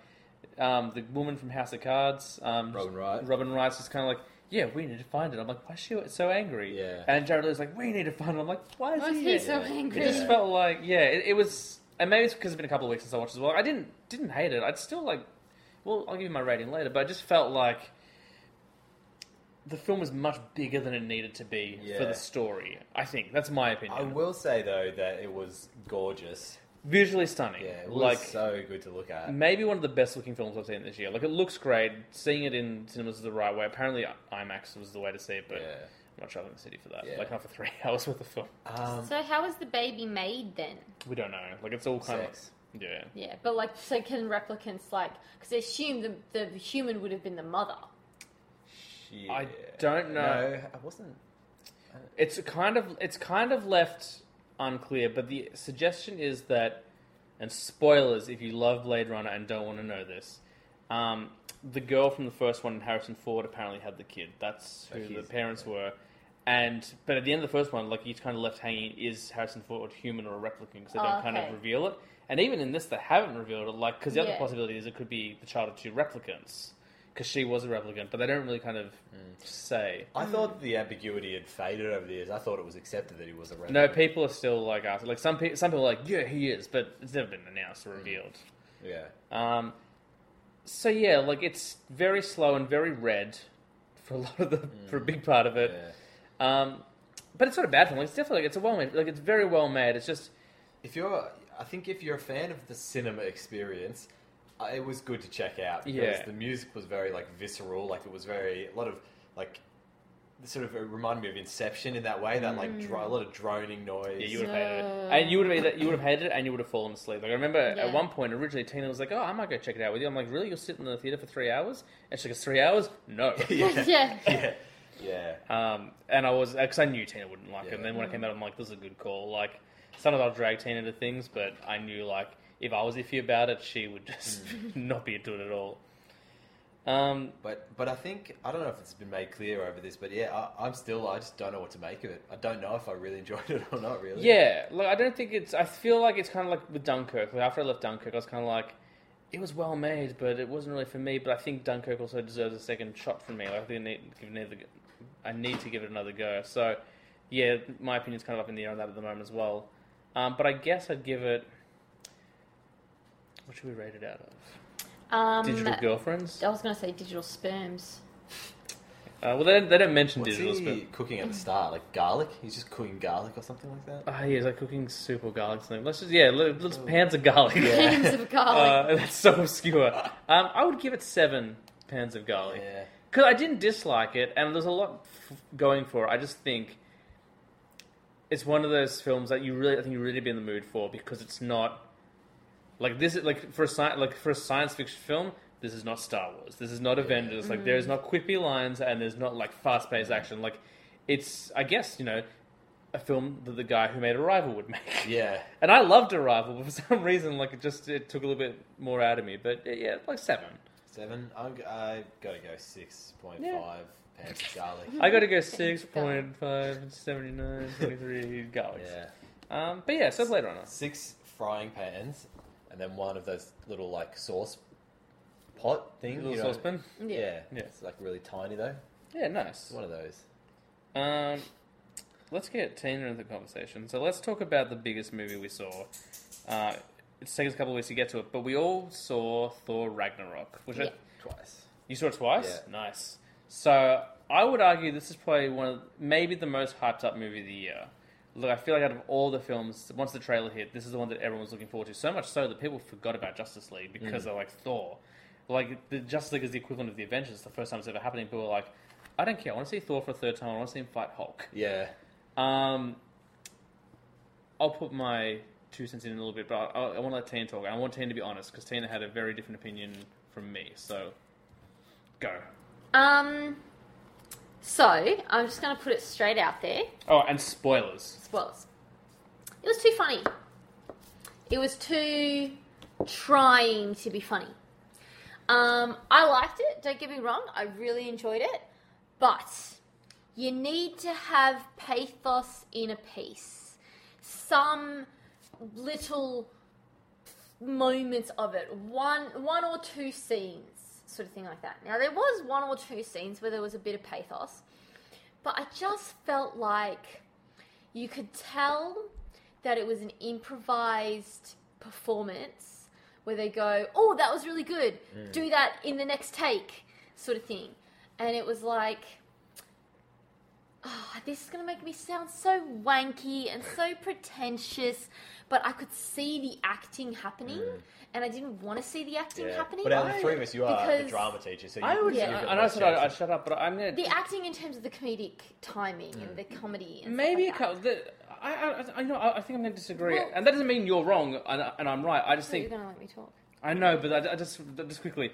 Speaker 3: um, the woman from House of Cards, um,
Speaker 4: Robin Wright.
Speaker 3: Robin Wright's just kind of like, yeah, we need to find it. I'm like, why is she so angry?
Speaker 4: Yeah.
Speaker 3: And Jared Leto's like, we need to find it. I'm like, why is
Speaker 5: Why is
Speaker 3: he,
Speaker 5: he
Speaker 3: here?
Speaker 5: so
Speaker 3: It
Speaker 5: angry?
Speaker 3: just felt like, yeah, it, it was, and maybe it's because it's been a couple of weeks since I watched it as well. I didn't didn't hate it. I'd still like, well, I'll give you my rating later, but I just felt like the film was much bigger than it needed to be for
Speaker 4: Yeah.
Speaker 3: the story. I think that's my opinion.
Speaker 4: I will say though that it was gorgeous.
Speaker 3: Visually stunning.
Speaker 4: Yeah, it was
Speaker 3: like
Speaker 4: so good to look at.
Speaker 3: maybe one of the best looking films I've seen this year. Like it looks great. Seeing it in cinemas is the right way. Apparently IMAX was the way to see it, but
Speaker 4: Yeah.
Speaker 3: I'm not traveling the city for that.
Speaker 4: Yeah.
Speaker 3: Like not for three hours worth of film.
Speaker 4: Um,
Speaker 5: So how was the baby made then?
Speaker 3: We don't know. Like it's all kind
Speaker 4: Sex.
Speaker 3: of yeah.
Speaker 5: Yeah, but like, so can replicants like? Because they assume the the human would have been the mother.
Speaker 4: yeah.
Speaker 3: I don't know.
Speaker 4: No, I wasn't.
Speaker 3: It's kind of it's kind of left unclear, but the suggestion is that, and spoilers if you love Blade Runner and don't want to know this, um, the girl from the first one, Harrison Ford, apparently had the kid. That's who the
Speaker 4: he's-
Speaker 3: parents were. And but at the end of the first one, like he's kind of left hanging: is Harrison Ford human or a replicant? Because they don't
Speaker 5: Oh,
Speaker 3: kind of
Speaker 5: okay.
Speaker 3: reveal it. And even in this, they haven't revealed it. Like because the other
Speaker 5: Yeah.
Speaker 3: possibility is it could be the child of two replicants, because she was a replicant, but they don't really kind of say.
Speaker 4: I thought the ambiguity had faded over the years. I thought it was accepted that he was a replicant.
Speaker 3: No, people are still like asking. Like some people, some people are like, yeah, he is, but it's never been announced or revealed.
Speaker 4: Yeah.
Speaker 3: Um, so yeah, like it's very slow and very red for a lot of the for a big part of it.
Speaker 4: Yeah.
Speaker 3: Um, but it's not a bad film. Like, it's definitely like, it's a well made. Like it's very well made. It's just
Speaker 4: If you're, I think if you're a fan of the cinema experience, it was good to check out because
Speaker 3: Yeah.
Speaker 4: the music was very like visceral. Like it was very a lot of like sort of it reminded me of Inception in that way. That like dro- a lot of droning noise.
Speaker 3: yeah, you would have hated it, and you would have hated, you would have hated it, and you would have fallen asleep. Like I remember
Speaker 5: Yeah.
Speaker 3: at one point originally Tina was like, "Oh, I might go check it out with you." I'm like, "Really? You'll sit in the theater for three hours?" And she's like, "It's three hours? No."
Speaker 4: yeah.
Speaker 5: yeah.
Speaker 4: yeah. Yeah.
Speaker 3: Um, and I was because I knew Tina wouldn't like it. And then when I came out, I'm like, "This is a good call." Like sometimes I'll drag Tina to things, but I knew like if I was iffy about it, she would just not be into it at all. Um,
Speaker 4: But but I think I don't know if it's been made clear over this, but yeah, I, I'm still I just don't know what to make of it. I don't know if I really enjoyed it or not. Really.
Speaker 3: yeah, like I don't think it's. I feel like it's kind of like with Dunkirk. Like after I left Dunkirk, I was kind of like, it was well made, but it wasn't really for me. But I think Dunkirk also deserves a second shot from me. Like I think I need, give another, I need to give it another go. So, yeah, my opinion's kind of up in the air on that at the moment as well. Um, but I guess I'd give it. What should we rate it out of?
Speaker 5: Um,
Speaker 3: Digital girlfriends.
Speaker 5: I was going to say digital sperms.
Speaker 3: Uh, well, they don't, they don't mention
Speaker 4: What's
Speaker 3: digital.
Speaker 4: he
Speaker 3: But,
Speaker 4: cooking at the start? Like garlic? He's just cooking garlic or something like that.
Speaker 3: ah, yeah, is like cooking soup or garlic something. Let's just yeah, let, let's pans of garlic.
Speaker 5: Pans of garlic.
Speaker 3: Uh, that's so obscure. Um, I would give it seven pans of garlic
Speaker 4: Yeah.
Speaker 3: because I didn't dislike it, and there's a lot f- going for it. I just think it's one of those films that you really, I think you really be in the mood for because it's not like this. Is like for a sci- like for a science fiction film. This is not Star Wars. This is not Avengers. Like there's not quippy lines and there's not like fast paced action. Like it's, I guess you know, a film that the guy who made Arrival would make.
Speaker 4: Yeah.
Speaker 3: And I loved Arrival, but for some reason, like it just it took a little bit more out of me. But yeah, like seven.
Speaker 4: Seven. I'm, g- I gotta go six point five pants of Charlie.
Speaker 3: I got to go six point five seventy nine twenty three garlics.
Speaker 4: Yeah,
Speaker 3: Um, but yeah, so Blade Runner.
Speaker 4: six frying pans, and then one of those little like sauce pot things.
Speaker 3: Little
Speaker 4: you know?
Speaker 3: saucepan.
Speaker 4: Yeah,
Speaker 3: Yeah.
Speaker 4: It's like really tiny though.
Speaker 3: Yeah, nice.
Speaker 4: One of those.
Speaker 3: Um, let's get Tina into the conversation. So let's talk about the biggest movie we saw. Uh, it's taken us a couple of weeks to get to it, but we all saw Thor Ragnarok, which I,
Speaker 5: Yeah.
Speaker 4: Twice.
Speaker 3: you saw it twice.
Speaker 4: Yeah.
Speaker 3: Nice. So I would argue this is probably one of maybe the most hyped up movie of the year. Look, I feel like out of all the films, once the trailer hit, this is the one that everyone was looking forward to. So much so that people forgot about Justice League because they're like Thor. Like the Justice League is the equivalent of the Avengers. It's the first time it's ever happening. People are like, I don't care. I want to see Thor for a third time. I want to see him fight Hulk.
Speaker 4: Yeah.
Speaker 3: Um, I'll put my two cents in a little bit, but I, I want to let Tina talk. I want Tina to be honest because Tina had a very different opinion from me. So, go.
Speaker 5: Um. So I'm just gonna put it straight out there.
Speaker 3: Oh, and spoilers.
Speaker 5: Spoilers. It was too funny. It was too trying to be funny. Um, I liked it. Don't get me wrong. I really enjoyed it, but you need to have pathos in a piece. Some little moments of it. One, one or two scenes, sort of thing like that. Now there was one or two scenes where there was a bit of pathos, but I just felt like you could tell that it was an improvised performance where they go, "Oh, that was really good. Mm. Do that in the next take," sort of thing. And it was like, oh, this is going to make me sound so wanky and so pretentious, but I could see the acting happening, and I didn't want to see the acting
Speaker 4: yeah.
Speaker 5: happening.
Speaker 4: But out of the three of us, you are the drama teacher, so you,
Speaker 3: I would.
Speaker 4: you
Speaker 5: Yeah.
Speaker 3: I know I said I, I shut up, but I'm gonna.
Speaker 5: the acting in terms of the comedic timing and the comedy. And
Speaker 3: maybe a
Speaker 5: stuff like
Speaker 3: couple. The, I, I, I know. I, I think I'm going to disagree,
Speaker 5: Well-
Speaker 3: and that doesn't mean you're wrong and, and I'm right. I just
Speaker 5: think You're going to let me talk.
Speaker 3: I know, but I, I just just quickly,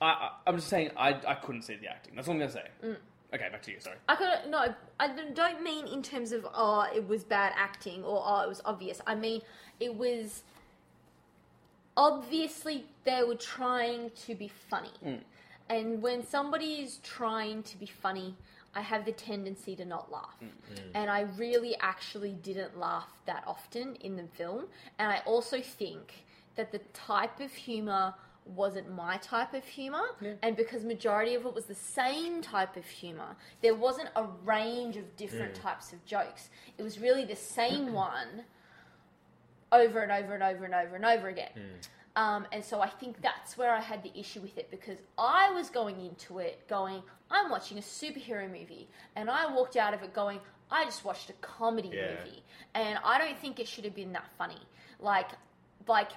Speaker 3: I, I I'm just saying I I couldn't see the acting. That's all I'm going to say.
Speaker 5: Mm.
Speaker 3: Okay, back to you. Sorry.
Speaker 5: I could no. I don't mean in terms of oh it was bad acting or oh it was obvious. I mean it was obviously they were trying to be funny, mm. and when somebody is trying to be funny, I have the tendency to not laugh, mm. Mm. and I really actually didn't laugh that often in the film, and I also think that the type of humor wasn't my type of humor and because majority of it was the same type of humor there wasn't a range of different types of jokes. It was really the same one over and over and over and over and over again. Um, and so I think that's where I had the issue with it because I was going into it going, I'm watching a superhero movie, and I walked out of it going, I just watched a comedy
Speaker 4: Yeah.
Speaker 5: movie, and I don't think it should have been that funny. Like, like,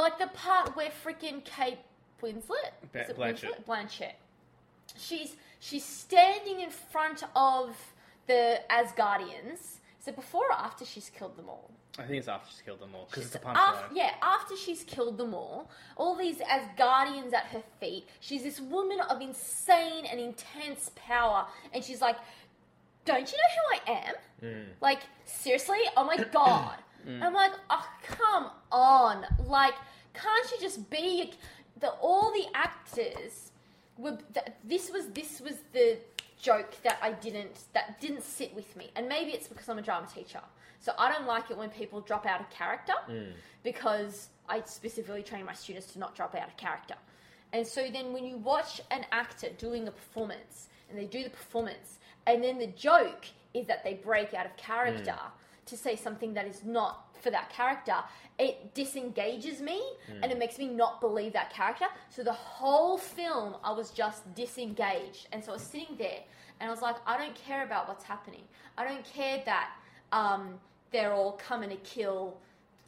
Speaker 5: like the part where freaking Kate Winslet,
Speaker 3: Ba-
Speaker 5: is it
Speaker 3: Blanchett.
Speaker 5: Winslet? Blanchett, she's she's standing in front of the Asgardians. Is it before or after she's killed them all?
Speaker 3: I think it's after she's killed them all because it's a
Speaker 5: Af- yeah, after she's killed them all, all these as guardians at her feet, she's this woman of insane and intense power, and she's like, "Don't you know who I am? Mm. Like, seriously? Oh my god!" Mm. I'm like, "Oh, come on! Like, can't you just be the all the actors were? Th- this was this was the joke that I didn't that didn't sit with me, and maybe it's because I'm a drama teacher. So I don't like it when people drop out of character hmm. because I specifically train my students to not drop out of character. And so then when you watch an actor doing a performance and they do the performance, and then the joke is that they break out of character hmm. to say something that is not for that character, it disengages me and it makes me not believe that character. So the whole film, I was just disengaged. And so I was sitting there and I was like, I don't care about what's happening. I don't care that um, they're all coming to kill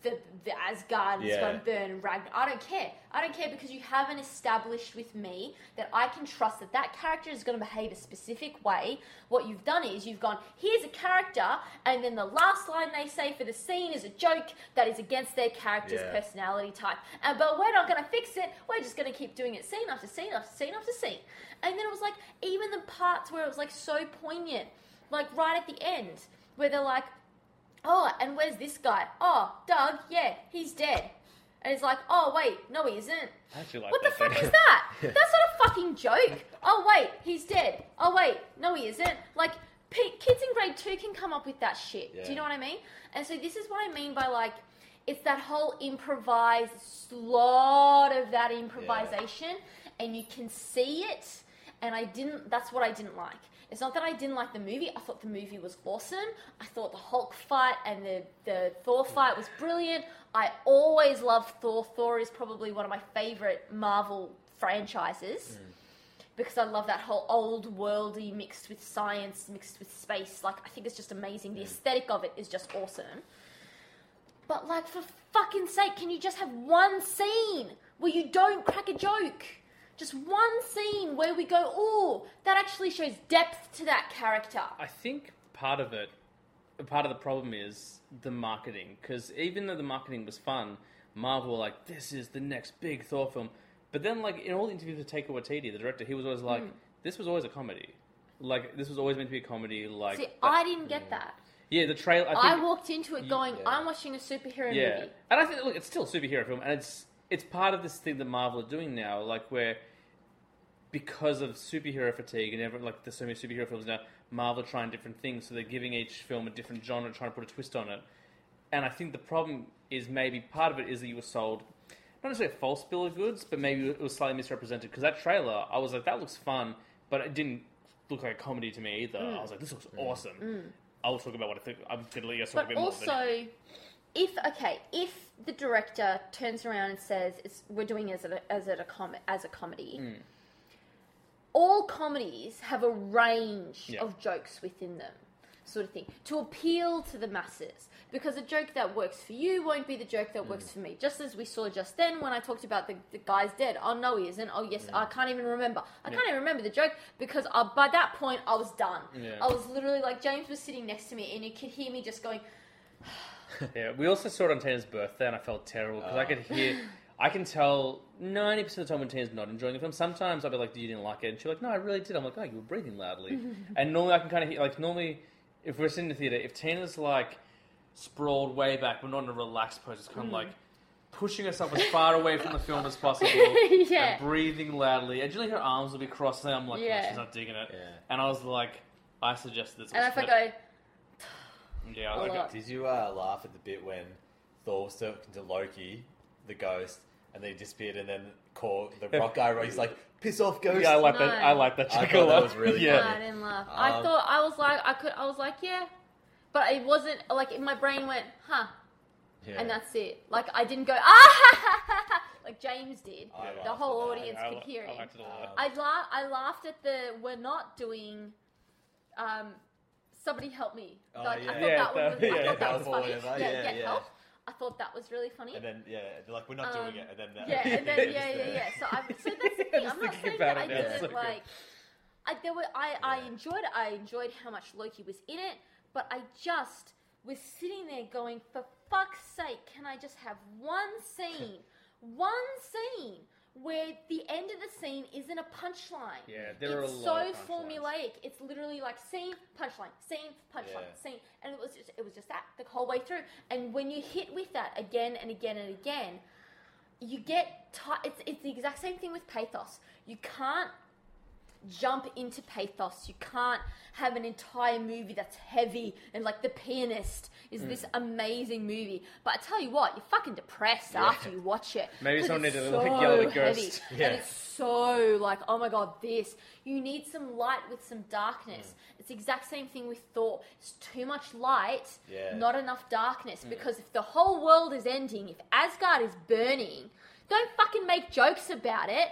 Speaker 5: the, the Asgard and it's
Speaker 4: Yeah.
Speaker 5: going to burn and Ragnar. I don't care. I don't care because you haven't established with me that I can trust that that character is going to behave a specific way. What you've done is you've gone, here's a character, and then the last line they say for the scene is a joke that is against their character's
Speaker 4: Yeah.
Speaker 5: personality type. And, but we're not going to fix it. We're just going to keep doing it scene after scene after scene after scene. And then it was like, even the parts where it was like so poignant, like right at the end, where they're like, Oh, and where's this guy? Oh, Doug, yeah, he's dead. And it's like, oh wait, no, he isn't.
Speaker 3: Like
Speaker 5: What the fuck is that? That's not a fucking joke. Oh wait, he's dead. Oh wait, no, he isn't. Like, p- kids in grade two can come up with that shit. Do you know what I mean? And so this is what I mean by like, it's that whole improvised, lot of that improvisation, and you can see it. And I didn't. That's what I didn't like. It's not that I didn't like the movie. I thought the movie was awesome. I thought the Hulk fight and the, the Thor fight was brilliant. I always loved Thor. Thor is probably one of my favorite Marvel franchises mm. because I love that whole old worldy mixed with science, mixed with space. Like, I think it's just amazing. The mm. aesthetic of it is just awesome. But, like, for fucking sake, can you just have one scene where you don't crack a joke? Just one scene where we go, oh, that actually shows depth to that character.
Speaker 3: I think part of it, part of the problem is the marketing. Because even though the marketing was fun, Marvel were like, "This is the next big Thor film," but then like in all the interviews with Taika Waititi, the director, he was always like, mm. "This was always a comedy. Like this was always meant to be a comedy." Like
Speaker 5: See,
Speaker 3: that-
Speaker 5: I didn't get that.
Speaker 3: yeah, the trailer. I,
Speaker 5: I walked into it going,
Speaker 4: yeah.
Speaker 5: I'm watching a superhero
Speaker 3: yeah,
Speaker 5: movie.
Speaker 3: and I think look, it's still a superhero film, and it's it's part of this thing that Marvel are doing now, like where because of superhero fatigue and everyone like there's so many superhero films now, Marvel are trying different things, so they're giving each film a different genre, trying to put a twist on it. And I think the problem is maybe part of it is that you were sold not necessarily a false bill of goods, but maybe it was slightly misrepresented. Because that trailer, I was like, that looks fun, but it didn't look like a comedy to me either. Mm. I was like, this looks mm. awesome. Mm. I'll talk about what I think. I'm going to let you guys talk a
Speaker 5: But
Speaker 3: bit more.
Speaker 5: also, if okay, if the director turns around and says it's, we're doing it as a as a com- as a comedy,
Speaker 3: Hmm.
Speaker 5: All comedies have a range
Speaker 3: Yeah.
Speaker 5: of jokes within them, sort of thing, to appeal to the masses. Because a joke that works for you won't be the joke that
Speaker 3: Hmm.
Speaker 5: works for me. Just as we saw just then when I talked about the, the guy's dead. Oh no, he isn't. Oh yes, I can't even remember. I can't even remember the joke because uh, by that point I was done.
Speaker 3: Yeah.
Speaker 5: I was literally like James was sitting next to me and you could hear me just going.
Speaker 3: Yeah, we also saw it on Tana's birthday, and I felt terrible because I could hear, I can tell ninety percent of the time when Tana's not enjoying the film. Sometimes I'll be like, Do "You didn't like it," and she's like, "No, I really did." I'm like, "Oh, you were breathing loudly," and normally I can kind of hear, like, normally if we're sitting in the theater, if Tana's like sprawled way back, but not in a relaxed pose, it's kind of like pushing herself as far away from the film as possible,
Speaker 5: Yeah.
Speaker 3: and breathing loudly, and generally her arms will be crossed, and I'm like, "Oh,
Speaker 5: Yeah.
Speaker 3: she's not digging it,"
Speaker 4: Yeah.
Speaker 3: and I was like, I suggested this,
Speaker 5: And
Speaker 3: was
Speaker 5: if I
Speaker 3: fit-
Speaker 5: go,
Speaker 3: yeah, I
Speaker 5: a
Speaker 3: was like,
Speaker 5: lot.
Speaker 4: Did you uh, laugh at the bit when Thor was talking to Loki, the ghost, and then he disappeared, and then called the rock guy? He's like, "Piss off, ghost!"
Speaker 3: yeah, I like
Speaker 5: No.
Speaker 3: that. I like that.
Speaker 4: I
Speaker 3: joke
Speaker 4: thought
Speaker 3: a
Speaker 4: that was really
Speaker 3: yeah.
Speaker 5: No, I didn't laugh. I
Speaker 4: Um,
Speaker 5: thought I was like I could. I was like yeah, but it wasn't like in my brain went huh,
Speaker 4: Yeah.
Speaker 5: and that's it. Like I didn't go ah like James did.
Speaker 4: I laughed
Speaker 5: the
Speaker 4: at
Speaker 5: whole
Speaker 4: that.
Speaker 5: audience
Speaker 3: I,
Speaker 5: could
Speaker 3: li-
Speaker 5: hear
Speaker 3: I
Speaker 5: him.
Speaker 3: liked it a lot.
Speaker 5: I la- I laughed at the we're not doing. Um, somebody help me.
Speaker 4: Oh,
Speaker 5: like, I
Speaker 4: yeah.
Speaker 5: thought
Speaker 3: Yeah,
Speaker 5: that, was,
Speaker 3: that-
Speaker 5: I
Speaker 3: yeah,
Speaker 5: thought that
Speaker 4: help
Speaker 5: was
Speaker 4: or
Speaker 5: funny.
Speaker 4: whatever.
Speaker 5: Yeah,
Speaker 4: Yeah,
Speaker 5: get
Speaker 4: yeah.
Speaker 5: help. I thought that was really funny.
Speaker 4: And then yeah, they're like, "We're not doing
Speaker 5: Um,
Speaker 4: it," and then uh,
Speaker 5: yeah, and then yeah, yeah, yeah. So, I, so that's the thing. I'm not saying
Speaker 3: about
Speaker 5: that I didn't
Speaker 3: so
Speaker 5: like. I there were I, I enjoyed it. I enjoyed how much Loki was in it, but I just was sitting there going, for fuck's sake, can I just have one scene, one scene where the end of the scene isn't a punchline?
Speaker 3: Yeah, there are a
Speaker 5: it's
Speaker 3: lot
Speaker 5: so
Speaker 3: of
Speaker 5: formulaic. It's literally like scene, punchline, scene, punchline,
Speaker 4: Yeah.
Speaker 5: scene, and it was just it was just that the whole way through. And when you hit with that again and again and again, you get ti it's it's the exact same thing with pathos. You can't jump into pathos. You can't have an entire movie that's heavy and like The Pianist is
Speaker 3: Mm.
Speaker 5: this amazing movie. But I tell you what, you're fucking depressed after you watch it.
Speaker 3: Maybe someone needed to, like, yell at ghost.
Speaker 5: heavy,
Speaker 4: Yeah.
Speaker 5: And it's so like, oh my god, this. You need some light with some darkness.
Speaker 3: Mm.
Speaker 5: It's the exact same thing with Thor. It's too much light,
Speaker 4: Yeah.
Speaker 5: not enough
Speaker 3: Mm.
Speaker 5: darkness. Because if the whole world is ending, if Asgard is burning, don't fucking make jokes about it.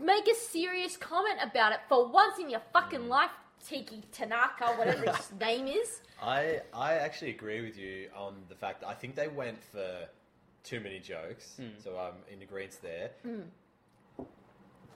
Speaker 5: Make a serious comment about it for once in your
Speaker 3: Mm.
Speaker 5: fucking life, Tiki Tanaka, whatever his name is.
Speaker 4: I I actually agree with you on the fact that I think they went for too many jokes,
Speaker 3: Hmm.
Speaker 4: so I'm in agreement there.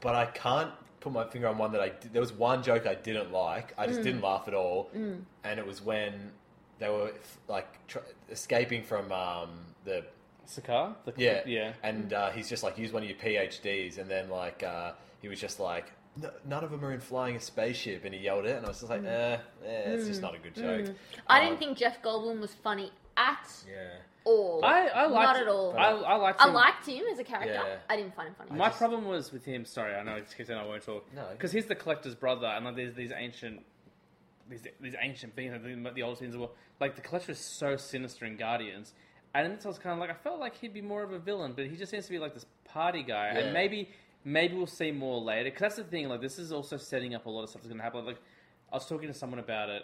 Speaker 4: But I can't put my finger on one that I did. There was one joke I didn't like. I just didn't laugh at all, and it was when they were f- like tr- escaping from um, the
Speaker 3: Sakaar? The,
Speaker 4: yeah
Speaker 3: yeah.
Speaker 4: and uh, he's just like use one of your PhDs, and then like uh, he was just like. "No- None of them are in flying a spaceship, and he yelled it, and I was just like, eh, eh, it's just not a good joke.
Speaker 5: I
Speaker 4: Um,
Speaker 5: didn't think Jeff Goldblum was funny at
Speaker 4: Yeah.
Speaker 5: all.
Speaker 3: I, I liked
Speaker 5: not at all.
Speaker 3: I, I liked
Speaker 5: I
Speaker 3: him.
Speaker 5: liked him as a character.
Speaker 4: Yeah.
Speaker 5: I didn't find him funny.
Speaker 3: My problem was with him. Sorry, I know it's keeps saying I won't talk.
Speaker 4: No.
Speaker 3: because he's the collector's brother, and like there's these ancient, these these ancient beings, like the, the old things. Well, like the collector is so sinister in Guardians, and it's I was kind of like I felt like he'd be more of a villain, but he just seems to be like this party guy,
Speaker 4: Yeah.
Speaker 3: and maybe maybe we'll see more later. Because that's the thing. Like this is also setting up a lot of stuff that's going to happen. Like I was talking to someone about it,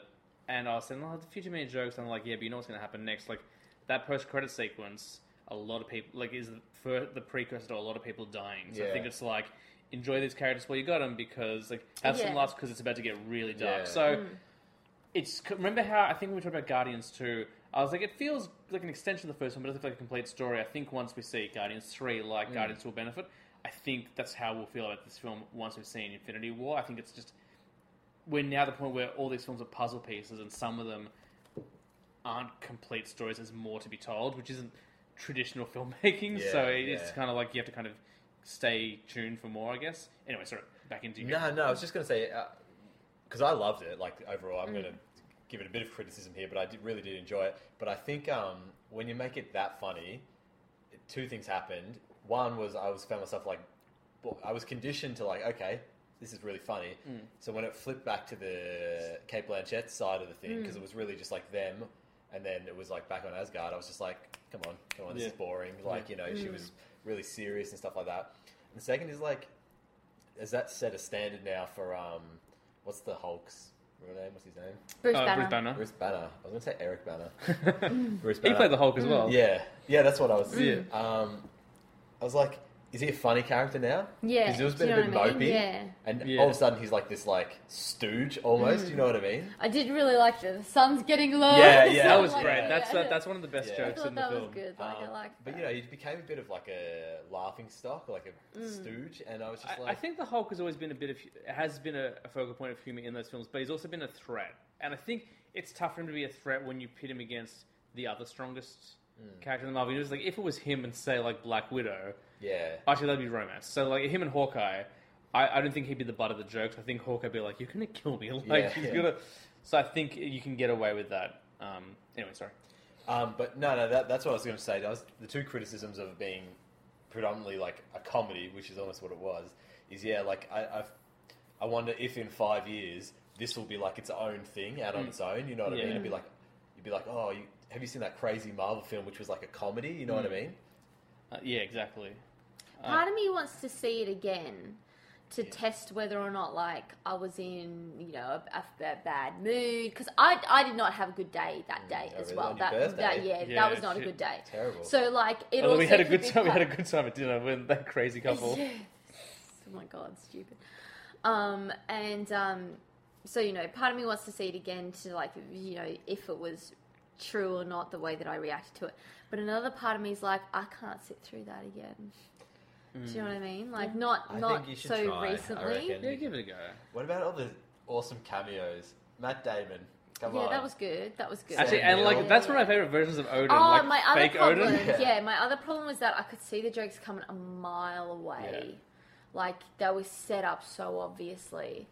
Speaker 3: and I was saying, "Oh, the future many jokes." And I'm like, "Yeah, but you know what's going to happen next?" Like that post credit sequence. A lot of people like is the, for the precursor to a lot of people dying. So I think it's like enjoy these characters while you got them because like have some laughs because it's about to get really dark.
Speaker 4: Yeah.
Speaker 3: So mm. it's remember how I think when we talked about Guardians two, I was like it feels like an extension of the first one, but it doesn't feel like a complete story. I think once we see Guardians three, like Guardians two will benefit. I think that's how we'll feel about this film once we've seen Infinity War. I think it's just we're now at the point where all these films are puzzle pieces, and some of them aren't complete stories. There's more to be told, which isn't traditional filmmaking.
Speaker 4: Yeah,
Speaker 3: so it's
Speaker 4: yeah.
Speaker 3: kind of like you have to kind of stay tuned for more, I guess. Anyway, sorry, back into you.
Speaker 4: No, no, I was just going to say, because I loved it, like, overall,
Speaker 5: Mm.
Speaker 4: I'm going to give it a bit of criticism here, but I did, really did enjoy it. But I think um, when you make it that funny, two things happened. One was I was found myself like, I was conditioned to like, okay, this is really funny.
Speaker 3: Mm.
Speaker 4: So when it flipped back to the Cate Blanchett side of the thing,
Speaker 5: Mm.
Speaker 4: because it was really just like them, and then it was like back on Asgard, I was just like, come on, come on, this
Speaker 3: Yeah.
Speaker 4: is boring. Like, you know,
Speaker 5: Mm.
Speaker 4: she was really serious and stuff like that. And the second is like, has that set a standard now for um, what's the Hulk's real name? What's his name?
Speaker 5: Bruce
Speaker 3: Uh,
Speaker 5: Banner.
Speaker 3: Bruce Banner.
Speaker 4: Bruce Banner. I was going to say Eric Banner. Bruce
Speaker 3: He played the Hulk as well.
Speaker 4: Yeah, yeah, that's what I was.
Speaker 3: Yeah.
Speaker 4: Um, I was like, is he a funny character now?
Speaker 5: Yeah,
Speaker 4: Because it was
Speaker 5: do
Speaker 4: been a bit
Speaker 5: know what I mean?
Speaker 4: mopey.
Speaker 5: Yeah.
Speaker 4: And
Speaker 3: Yeah.
Speaker 4: all of a sudden he's like this like stooge almost. You know what I mean?
Speaker 5: I did really like the, the sun's getting low.
Speaker 4: Yeah, yeah.
Speaker 3: That was
Speaker 5: Like,
Speaker 3: great.
Speaker 5: yeah,
Speaker 3: That's
Speaker 5: yeah.
Speaker 3: uh, that's one of the best
Speaker 4: Yeah.
Speaker 5: I
Speaker 3: jokes
Speaker 5: thought
Speaker 3: in the
Speaker 5: that
Speaker 3: film.
Speaker 5: was good. Like, I
Speaker 4: Um,
Speaker 5: like
Speaker 4: but you know, he became a bit of like a laughing stock, like a stooge, and I was just
Speaker 3: I,
Speaker 4: like,
Speaker 3: I think the Hulk has always been a bit of has been a, a focal point of humor in those films, but he's also been a threat. And I think it's tough for him to be a threat when you pit him against the other strongest character in the Marvel universe. Like if it was him and say like Black Widow,
Speaker 4: yeah,
Speaker 3: actually that'd be romance. So like him and Hawkeye, I, I don't think he'd be the butt of the jokes. I think Hawkeye would be like, "You're gonna kill me," like
Speaker 4: Yeah,
Speaker 3: he's gonna. So I think you can get away with that. Um, anyway, sorry.
Speaker 4: Um, but no, no, that, that's what I was going to say. That was the two criticisms of it being predominantly like a comedy, which is almost what it was. Is yeah, like I, I've, I wonder if in five years this will be like its own thing out on its own. You know what I
Speaker 3: Yeah.
Speaker 4: mean? It'd be like, you'd be like, oh, you, have you seen that crazy Marvel film which was like a comedy? You know what I mean?
Speaker 3: Uh, yeah, exactly.
Speaker 5: Part of me wants to see it again to test whether or not like I was in you know a, a- a bad mood because I, I did not have a good day that day
Speaker 4: oh,
Speaker 5: as
Speaker 4: really?
Speaker 5: well.
Speaker 4: On your
Speaker 5: that,
Speaker 4: birthday?
Speaker 5: that yeah,
Speaker 3: Yeah,
Speaker 5: that was not
Speaker 3: shit.
Speaker 5: a good day.
Speaker 4: Terrible.
Speaker 5: So like it
Speaker 3: Although
Speaker 5: also
Speaker 3: we had a good
Speaker 5: be
Speaker 3: time. We had a good time at dinner with that crazy couple.
Speaker 5: Yes. Oh my god, stupid. Um, and um, so you know, part of me wants to see it again to like you know if it was true or not the way that I reacted to it. But another part of me is like, I can't sit through that again. Do you know what I mean? Like not
Speaker 4: I
Speaker 5: not
Speaker 4: think you
Speaker 5: so
Speaker 4: try,
Speaker 5: recently.
Speaker 4: reckon.
Speaker 3: Yeah, give it a go.
Speaker 4: What about all the awesome cameos? Matt Damon, come
Speaker 5: Yeah,
Speaker 4: on.
Speaker 5: that was good. That was good.
Speaker 3: Actually, and like
Speaker 4: Neill.
Speaker 3: that's one of my favorite versions of Odin.
Speaker 5: Oh,
Speaker 3: like
Speaker 5: my other
Speaker 3: fake
Speaker 5: problem,
Speaker 3: Odin.
Speaker 4: Yeah.
Speaker 5: yeah, my other problem was that I could see the jokes coming a mile away.
Speaker 3: Yeah.
Speaker 5: Like they were set up so obviously.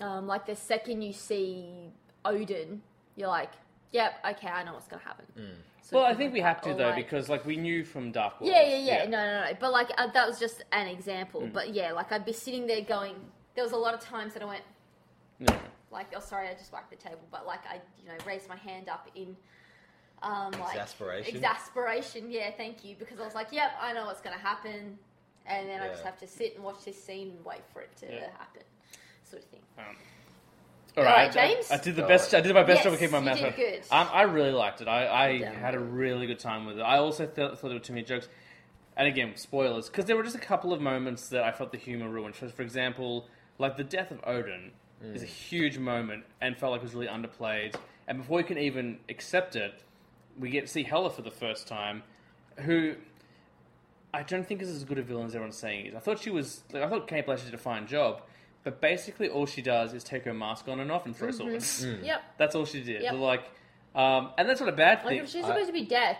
Speaker 5: Um, like the second you see Odin, you're like, "Yep, okay, I know what's gonna happen."
Speaker 4: Mm.
Speaker 5: Sort
Speaker 3: Well,
Speaker 5: of
Speaker 3: I
Speaker 5: thing
Speaker 3: think we have
Speaker 5: that.
Speaker 3: to
Speaker 5: Or,
Speaker 3: though
Speaker 5: like-
Speaker 3: because like we knew from Dark World.
Speaker 5: yeah, yeah, yeah, No, no, no. But like uh, that was just an example.
Speaker 3: Mm.
Speaker 5: But yeah, like I'd be sitting there going. There was a lot of times that I went
Speaker 3: Yeah.
Speaker 5: like, "Oh, sorry, I just whacked the table," but like I, you know, raised my hand up in. Um, like
Speaker 4: Exasperation?
Speaker 5: Exasperation, yeah, thank you. Because I was like, yep, I know what's going to happen. And then I just
Speaker 4: Yeah.
Speaker 5: have to sit and watch this scene and wait for it to
Speaker 3: Yeah.
Speaker 5: happen. Sort of thing.
Speaker 3: Um,
Speaker 5: All
Speaker 3: all
Speaker 5: right,
Speaker 3: right, I-
Speaker 5: James?
Speaker 3: I, did the best. I did my best
Speaker 5: Yes,
Speaker 3: job of keeping my
Speaker 5: you
Speaker 3: mouth
Speaker 5: did
Speaker 3: shut.
Speaker 5: good.
Speaker 3: Um, I really liked it. I, I had a really good time with it. I also thought, thought there were too many jokes, and again, spoilers, because there were just a couple of moments that I felt the humor ruined. For, for example, like the death of Odin is a huge moment and felt like it was really underplayed. And before you can even accept it, we get to see Hela for the first time, who I don't think is as good a villain as everyone's saying is. I thought she was like I thought Cate Blanchett did a fine job, but basically all she does is take her mask on and off and throw swords.
Speaker 5: Yep.
Speaker 3: That's all she did.
Speaker 5: Yep.
Speaker 3: Like, um, and that's not a bad thing.
Speaker 5: Like
Speaker 3: thing.
Speaker 5: if she's
Speaker 4: I-
Speaker 5: supposed to be death,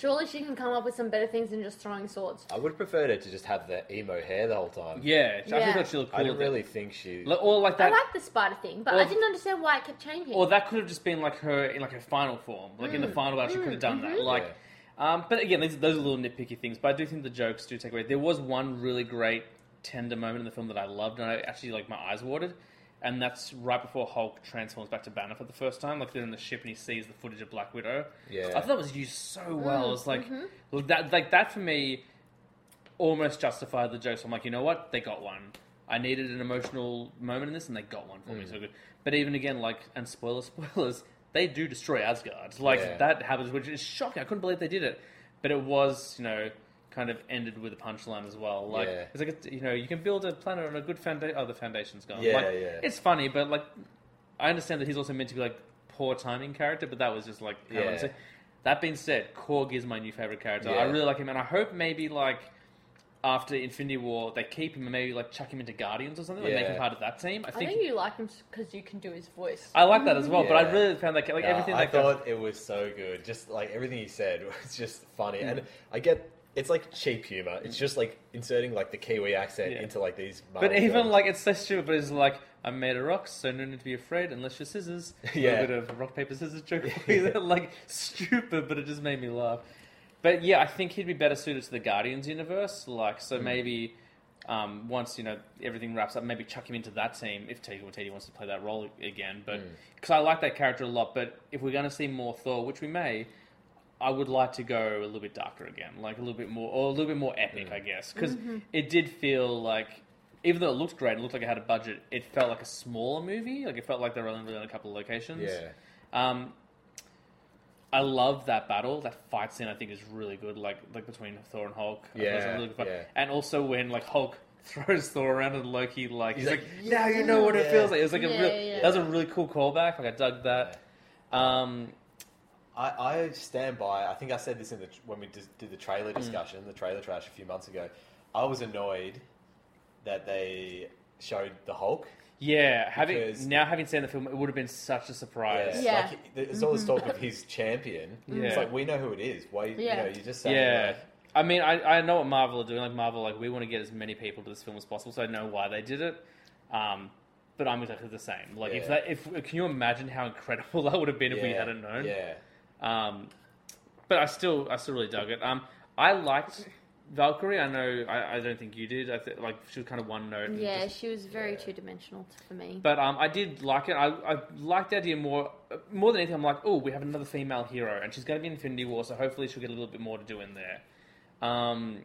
Speaker 5: Surely she can come up with some better things than just throwing swords.
Speaker 4: I would have preferred her to just have the emo hair the whole time.
Speaker 3: Yeah, I
Speaker 5: Yeah.
Speaker 3: thought she looked cool.
Speaker 4: I didn't
Speaker 3: with it.
Speaker 4: really think she.
Speaker 3: Like- or like that.
Speaker 5: I like the spider thing, but
Speaker 3: Or-
Speaker 5: I didn't understand why it kept changing.
Speaker 3: Or that could have just been like her in like her final form, like in
Speaker 5: Mm.
Speaker 3: the final battle, she could have done
Speaker 5: Mm-hmm.
Speaker 3: that. Like, um, but again, these, those are little nitpicky things. But I do think the jokes do take away. There was one really great tender moment in the film that I loved, and I actually like my eyes watered, and that's right before Hulk transforms back to Banner for the first time. Like they're in the ship and he sees the footage of Black Widow.
Speaker 4: Yeah.
Speaker 3: I thought that was used so well.
Speaker 5: Mm,
Speaker 3: It was like
Speaker 5: mm-hmm.
Speaker 3: look, that, like that for me almost justified the jokes. I'm like, you know what? They got one. I needed an emotional moment in this, and they got one for
Speaker 4: Mm.
Speaker 3: me. So good. But even again, like, and spoiler, spoilers, they do destroy Asgard. Like
Speaker 4: Yeah.
Speaker 3: that happens, which is shocking. I couldn't believe they did it. But it was, you know, kind of ended with a punchline as well. Like
Speaker 4: Yeah.
Speaker 3: it's like it's- you know, you can build a planet on a good foundation. Oh, the foundation's gone.
Speaker 4: Yeah,
Speaker 3: like,
Speaker 4: yeah.
Speaker 3: It's funny, but like, I understand that he's also meant to be like poor timing character, but that was just like kind of
Speaker 4: Yeah.
Speaker 3: unsafe. That being said, Korg is my new favorite character. I
Speaker 4: Yeah.
Speaker 3: really like him, and I hope maybe like after Infinity War they keep him and maybe like chuck him into Guardians or something, like make him
Speaker 4: Yeah.
Speaker 3: part of that team. I
Speaker 5: I
Speaker 3: think,
Speaker 5: think you like him because you can do his voice.
Speaker 3: I like that as well. But I
Speaker 4: Yeah.
Speaker 3: really found that like
Speaker 4: Nah,
Speaker 3: everything
Speaker 4: I
Speaker 3: that goes-
Speaker 4: thought it was so good. Just like everything he said was just funny,
Speaker 3: Mm.
Speaker 4: and I get it's like cheap humor. It's just like inserting like the Kiwi accent
Speaker 3: Yeah.
Speaker 4: into like these.
Speaker 3: But
Speaker 4: Marvel
Speaker 3: even
Speaker 4: films.
Speaker 3: like it's so stupid, but it's like I'm made of rocks, so no need to be afraid unless you're scissors. A
Speaker 4: Yeah.
Speaker 3: little bit of rock paper scissors joke, like stupid, but it just made me laugh. But yeah, I think he'd be better suited to the Guardians universe. Like, so
Speaker 4: Mm.
Speaker 3: maybe um, once you know everything wraps up, maybe chuck him into that team if Taika Waititi wants to play that role again. But because I like that character a lot, but if we're going to see more Thor, which we may. I would like to go a little bit darker again, like a little bit more, or a little bit more epic,
Speaker 4: Mm.
Speaker 3: I guess, because it did feel like, even though it looked great, it looked like it had a budget. It felt like a smaller movie. Like it felt like they were only really in a couple of locations.
Speaker 4: yeah,
Speaker 3: Um, I love that battle. That fight scene, I think, is really good. Like like between Thor and Hulk. I thought it was a
Speaker 4: Yeah,
Speaker 3: really good fight.
Speaker 4: yeah.
Speaker 3: And also when like Hulk throws Thor around and Loki like he's,
Speaker 4: He's
Speaker 3: like,
Speaker 4: like,
Speaker 3: now you know what it
Speaker 4: yeah.
Speaker 3: feels like. It was like a
Speaker 5: Yeah,
Speaker 3: real,
Speaker 5: yeah.
Speaker 3: that was a really cool callback. Like I dug that. Um,
Speaker 4: I, I stand by. I think I said this in the when we did, did the trailer
Speaker 3: Mm.
Speaker 4: discussion, the trailer trash a few months ago. I was annoyed that they showed the Hulk.
Speaker 3: yeah, having now having seen the film, it would have been such a surprise.
Speaker 5: Yeah.
Speaker 4: Like, there's all this talk of his champion.
Speaker 3: Yeah.
Speaker 4: It's like we know who it is. Why?
Speaker 5: Yeah.
Speaker 4: You know, you just say
Speaker 3: Yeah.
Speaker 4: like,
Speaker 3: I mean, I, I know what Marvel are doing. Like Marvel, like we want to get as many people to this film as possible, so I know why they did it. Um, but I'm exactly the same. Like if that, if can you imagine how incredible that would have been if we hadn't known?
Speaker 4: Yeah.
Speaker 3: Um, but I still, I still really dug it. Um, I liked Valkyrie. I know, I, I don't think you did. I th- like she was kind of one note. and
Speaker 5: Yeah,
Speaker 3: just-
Speaker 5: she was very two dimensional for me.
Speaker 3: but um, I did like it. I, I liked the idea more more than anything. I'm like, oh, we have another female hero, and she's going to be in Infinity War, so hopefully she'll get a little bit more to do in there. Um,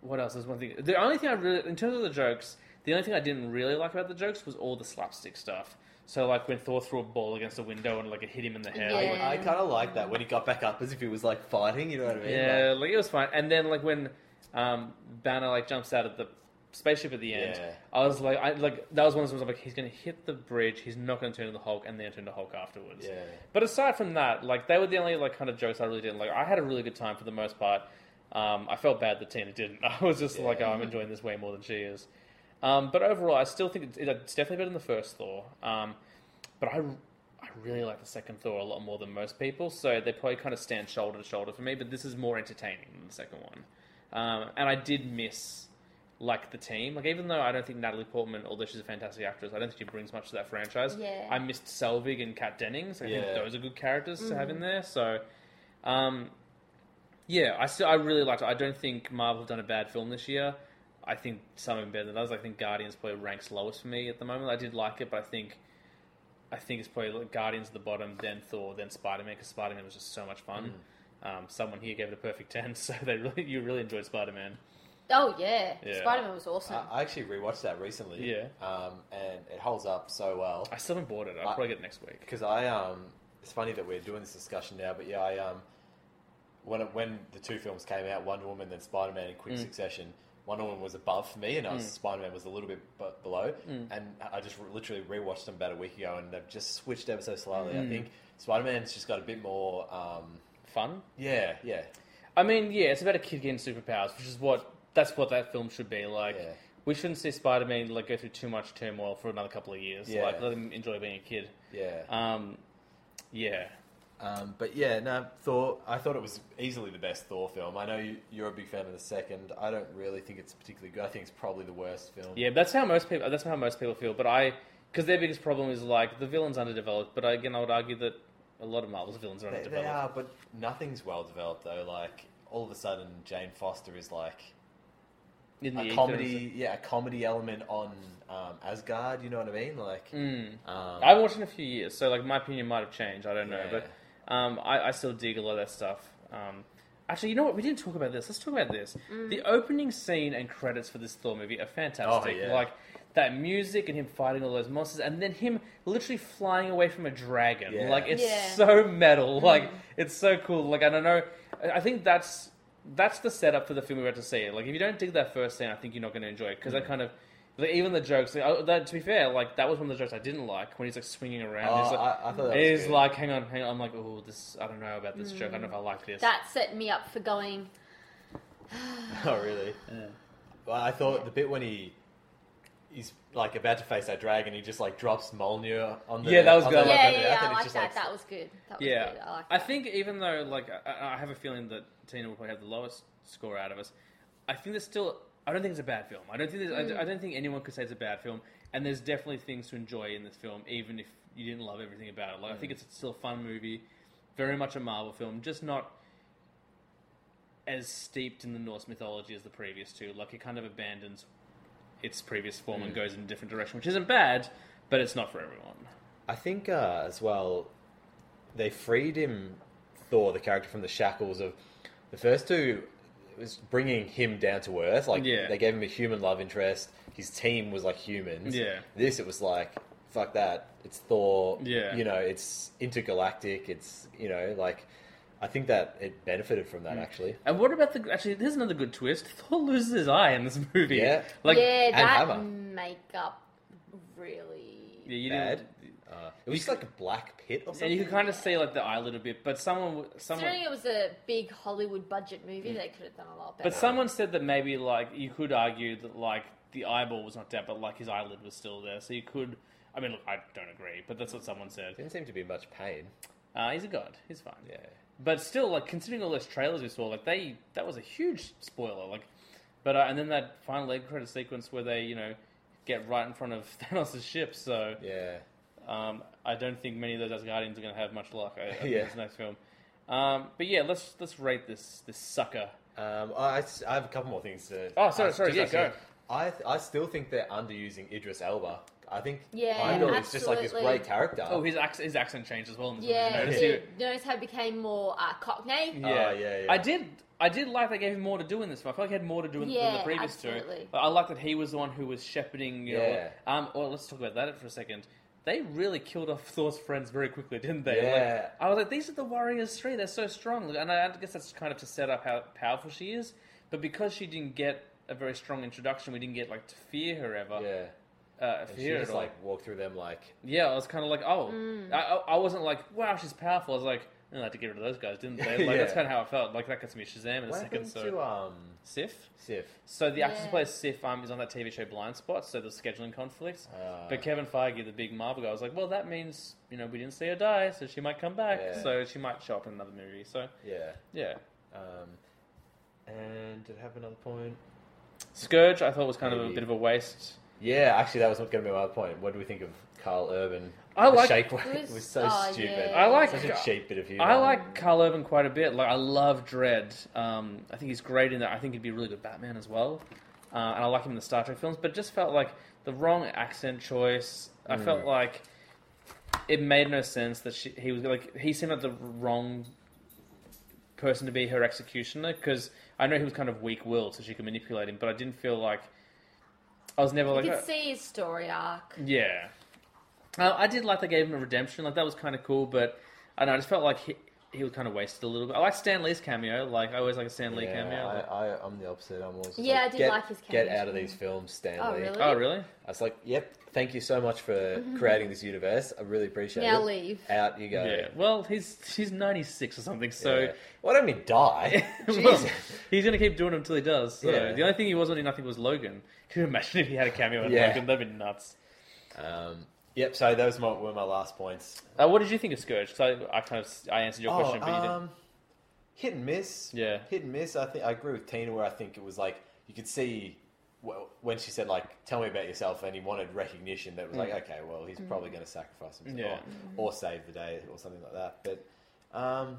Speaker 3: what else? There's one thing. The only thing I really, in terms of the jokes, the only thing I didn't really like about the jokes was all the slapstick stuff. So like when Thor threw a ball against the window and like it hit him in the head.
Speaker 5: Yeah.
Speaker 3: Like,
Speaker 4: I kind of like that when he got back up as if he was like fighting. You know what I mean?
Speaker 3: yeah,
Speaker 4: Like,
Speaker 3: like it was fine. And then like when um, Banner like jumps out of the spaceship at the end,
Speaker 4: Yeah.
Speaker 3: I was like, I like that was one of those ones like he's going to hit the bridge, he's not going to turn into the Hulk, and then turn to Hulk afterwards.
Speaker 4: yeah.
Speaker 3: But aside from that, like they were the only like kind of jokes I really didn't like. I had a really good time for the most part. Um, I felt bad that Tina didn't. I was just like, oh, I'm enjoying this way more than she is. Um, but overall, I still think it's, it's definitely better than the first Thor. Um, but I, I really like the second Thor a lot more than most people. So they probably kind of stand shoulder to shoulder for me. But this is more entertaining than the second one. Um, and I did miss like the team. Like even though I don't think Natalie Portman, although she's a fantastic actress, I don't think she brings much to that franchise.
Speaker 5: Yeah.
Speaker 3: I missed Selvig and Kat Dennings. I
Speaker 4: Yeah.
Speaker 3: think those are good characters to have in there. So, um, yeah, I still I really liked it. I don't think Marvel have done a bad film this year. I think some of them better than others. I think Guardians probably ranks lowest for me at the moment. I did like it, but I think I think it's probably like Guardians at the bottom, then Thor, then Spider Man because Spider Man was just so much fun. Um, someone here gave it a perfect ten, so they really you really enjoyed Spider Man.
Speaker 5: Oh yeah,
Speaker 3: Yeah.
Speaker 5: Spider Man was awesome.
Speaker 4: I I actually rewatched that recently.
Speaker 3: Yeah.
Speaker 4: Um, and it holds up so well.
Speaker 3: I still haven't bought it. I'll
Speaker 4: I-
Speaker 3: probably get it next week.
Speaker 4: Because I um, it's funny that we're doing this discussion now, but yeah, I um, when it, when the two films came out, Wonder Woman then Spider Man in
Speaker 3: Mm.
Speaker 4: quick succession, Wonder Woman was above for me, and I was Spider Man was a little bit bu- below,
Speaker 3: Mm.
Speaker 4: and I just re- literally rewatched them about a week ago, and they've just switched ever so slightly.
Speaker 3: Mm.
Speaker 4: I think Spider Man's just got a bit more, um,
Speaker 3: Fun.
Speaker 4: yeah, yeah,
Speaker 3: I mean, yeah, it's about a kid getting superpowers, which is what that's what that film should be like.
Speaker 4: Yeah.
Speaker 3: We shouldn't see Spider Man like go through too much turmoil for another couple of years.
Speaker 4: Yeah.
Speaker 3: Like let him enjoy being a kid.
Speaker 4: yeah.
Speaker 3: Um, yeah,
Speaker 4: Um, but yeah, no, Thor. I thought it was easily the best Thor film. I know you, you're a big fan of the second. I don't really think it's particularly good. I think it's probably the worst film.
Speaker 3: Yeah, that's how most people. That's how most people feel. But I, because their biggest problem is like the villain's underdeveloped. But again, I would argue that a lot of Marvel's villains are
Speaker 4: They,
Speaker 3: underdeveloped.
Speaker 4: they are, but nothing's well developed though. Like all of a sudden, Jane Foster is like
Speaker 3: In the
Speaker 4: a comedy, yeah, a comedy element on um, Asgard. You know what I mean? Like,
Speaker 3: Mm.
Speaker 4: um,
Speaker 3: I haven't watched in a few years, so like my opinion might have changed. I don't know, but um, I, I still dig a lot of that stuff. Um, actually, you know what? We didn't talk about this. Let's talk about this. The opening scene and credits for this Thor movie are fantastic.
Speaker 4: Oh, yeah.
Speaker 3: Like that music and him fighting all those monsters, and then him literally flying away from a dragon.
Speaker 4: Yeah.
Speaker 3: Like it's
Speaker 5: Yeah.
Speaker 3: so metal. Like it's so cool. Like I don't know. I I think that's that's the setup for the film we're about to see. Like if you don't dig that first scene, I think you're not going to enjoy it because that kind of. Like, even the jokes, like, I- uh, that, to be fair, like that was one of the jokes I didn't like when he's like swinging around.
Speaker 4: Oh,
Speaker 3: He's like,
Speaker 4: I, I thought that
Speaker 3: it
Speaker 4: was
Speaker 3: is
Speaker 4: good.
Speaker 3: like, hang on, hang on. I'm like, oh, this. I don't know about this joke. I don't know if I like this.
Speaker 5: That set me up for going.
Speaker 4: oh, really? Well, I thought the bit when he he's like about to face that dragon, he just like drops Mjolnir on the
Speaker 3: Yeah, that was
Speaker 4: on
Speaker 3: good.
Speaker 4: the
Speaker 5: Yeah,
Speaker 3: like
Speaker 5: yeah,
Speaker 4: and
Speaker 5: yeah. I
Speaker 4: it's
Speaker 5: like
Speaker 4: just,
Speaker 5: that. That was good. That was
Speaker 3: yeah,
Speaker 5: good. I like
Speaker 3: I
Speaker 5: that.
Speaker 3: think even though like I, I have a feeling that Tina will probably have the lowest score out of us, I think there's still. I don't think it's a bad film. I don't think there's, I, hmm. I don't think anyone could say it's a bad film. And there's definitely things to enjoy in this film, even if you didn't love everything about it. Like I think hmm. it's still a fun movie, very much a Marvel film, just not as steeped in the Norse mythology as the previous two. Like it kind of abandons its previous form and hmm. goes in a different direction, which isn't bad, but it's not for everyone.
Speaker 4: I think uh, as well, they freed him, Thor, the character, from the shackles of the first two. It was bringing him down to earth. Like
Speaker 3: Yeah.
Speaker 4: they gave him a human love interest. His team was like humans.
Speaker 3: Yeah.
Speaker 4: This it was like fuck that. It's Thor.
Speaker 3: Yeah.
Speaker 4: You know, it's intergalactic. It's you know like. I think that it benefited from
Speaker 3: Mm.
Speaker 4: that actually.
Speaker 3: And what about the actually? There's another good twist. Thor loses his eye in this movie.
Speaker 4: Yeah.
Speaker 3: like
Speaker 5: yeah,
Speaker 4: and
Speaker 5: that
Speaker 4: Hammer.
Speaker 5: makeup really.
Speaker 3: yeah, you
Speaker 4: Bad.
Speaker 3: didn't.
Speaker 4: Uh, it was just like a black pit or something.
Speaker 3: And you could kind of see like the eye a little bit, but someone, someone,
Speaker 5: Considering it was a big Hollywood budget movie, they could have done a lot better.
Speaker 3: but someone said that maybe like you could argue that like the eyeball was not dead, but like his eyelid was still there, so you could. I mean, look, I don't agree, but that's what someone said.
Speaker 4: Didn't seem to be much pain.
Speaker 3: Uh, he's a god. He's fine.
Speaker 4: Yeah.
Speaker 3: But still, like considering all those trailers we saw, like they that was a huge spoiler. Like, but uh, and then that final leg credit sequence where they you know get right in front of Thanos' ship. So
Speaker 4: Yeah.
Speaker 3: Um, I don't think many of those Asgardians are going to have much luck. I, I think
Speaker 4: Yeah.
Speaker 3: this next film. Um, but yeah, let's let's rate this this sucker.
Speaker 4: Um, I, I have a couple more things to.
Speaker 3: Oh, sorry,
Speaker 4: I-
Speaker 3: sorry,
Speaker 4: just
Speaker 3: yeah,
Speaker 4: actually- I I still think they're underusing Idris Elba. I think
Speaker 5: Yeah,
Speaker 4: Heimdall is just like this
Speaker 5: absolutely.
Speaker 4: great character.
Speaker 3: Oh, his accent, his accent changed as well. In this
Speaker 5: yeah,
Speaker 3: one. Did you
Speaker 5: you
Speaker 3: notice
Speaker 5: notice how it became more uh, Cockney.
Speaker 3: Yeah.
Speaker 4: Oh, yeah, yeah.
Speaker 3: I did. I did like they gave him more to do in this. one. I felt like he had more to do in, than the
Speaker 5: Yeah,
Speaker 3: previous two.
Speaker 5: absolutely.
Speaker 3: But I like that he was the one who was shepherding. You
Speaker 4: Yeah.
Speaker 3: Um. Well, let's talk about that for a second. They really killed off Thor's friends very quickly, didn't they?
Speaker 4: Yeah.
Speaker 3: Like, I was like, these are the Warriors Three. They're so strong, and I guess that's kind of to set up how powerful she is. But because she didn't get a very strong introduction, we didn't get like to fear her ever.
Speaker 4: yeah.
Speaker 3: Uh,
Speaker 4: And she just like walked through them like
Speaker 3: Yeah, I was kind of like, oh,
Speaker 5: Mm.
Speaker 3: I, I I wasn't like, wow, she's powerful. I was like, they had to get rid of those guys, didn't they? Like that's kind of how I felt. Like that gets me Shazam in a
Speaker 4: what
Speaker 3: second.
Speaker 4: happened
Speaker 3: So
Speaker 4: to um
Speaker 3: Sif.
Speaker 4: Sif.
Speaker 3: So the actress who
Speaker 5: Yeah.
Speaker 3: plays Sif um, is on that TV show Blind Spot. So there's scheduling conflicts.
Speaker 4: Uh,
Speaker 3: but Kevin Feige, the big Marvel guy, was like, well, that means you know we didn't see her die, so she might come back.
Speaker 4: Yeah.
Speaker 3: So she might show up in another movie. So
Speaker 4: yeah.
Speaker 3: yeah,
Speaker 4: Um, and did it have another point?
Speaker 3: Skurge I thought was kind of a
Speaker 4: Maybe.
Speaker 3: bit of a waste.
Speaker 4: Yeah, actually, that was not going to be my other point. What do we think of Karl Urban?
Speaker 3: I like-
Speaker 4: shake weight
Speaker 5: It was-
Speaker 4: was so
Speaker 5: oh,
Speaker 4: stupid.
Speaker 5: yeah.
Speaker 3: I like-
Speaker 4: such a cheap bit of humor.
Speaker 3: I like Karl Urban quite a bit. Like I love Dredd. Um, I think he's great in that. I think he'd be a really good Batman as well. Uh, and I like him in the Star Trek films. But it just felt like the wrong accent choice. I
Speaker 4: Mm.
Speaker 3: felt like it made no sense that she, he was like he seemed like the wrong person to be her executioner because I know he was kind of weak-willed, so she could manipulate him. But I didn't feel like I was never
Speaker 5: You
Speaker 3: like
Speaker 5: could
Speaker 3: "Oh."
Speaker 5: see his story arc.
Speaker 3: Yeah. Uh, I did like they gave him a redemption. Like that was kind of cool, but I don't know. I just felt like he, he was kind of wasted a little bit. I like Stan Lee's cameo. Like I always like a Stan Lee
Speaker 4: Yeah,
Speaker 3: cameo.
Speaker 4: I, I, I'm the opposite. I'm always
Speaker 5: Yeah,
Speaker 4: like,
Speaker 5: I did
Speaker 4: get,
Speaker 5: like his cameo.
Speaker 4: Get out of these films, Stan Lee.
Speaker 5: Oh, really?
Speaker 3: oh really?
Speaker 4: I was like, yep, thank you so much for creating this universe. I really appreciate it.
Speaker 5: Now
Speaker 4: it.
Speaker 5: leave.
Speaker 4: Out you go.
Speaker 3: Yeah. Well, he's he's ninety six or something. So
Speaker 4: Yeah. Why don't he die?
Speaker 3: Well,
Speaker 4: Jesus.
Speaker 3: he's gonna keep doing it until he does. So
Speaker 4: Yeah.
Speaker 3: the only thing he wasn't in, I think, was Logan. Can you imagine if he had a cameo in
Speaker 4: Yeah.
Speaker 3: Logan? That'd be nuts.
Speaker 4: Um, Yep. So those were my, were my last points.
Speaker 3: Uh, what did you think of Skurge? Because I, I kind of I answered your question, but you didn't.
Speaker 4: um, hit and miss.
Speaker 3: Yeah.
Speaker 4: hit and miss. I think I agree with Tina where I think it was like you could see wh- when she said like, "Tell me about yourself," and he wanted recognition. That was like, okay, well, he's probably going to sacrifice himself
Speaker 3: Mm. Yeah.
Speaker 4: or, or save the day or something like that. But um,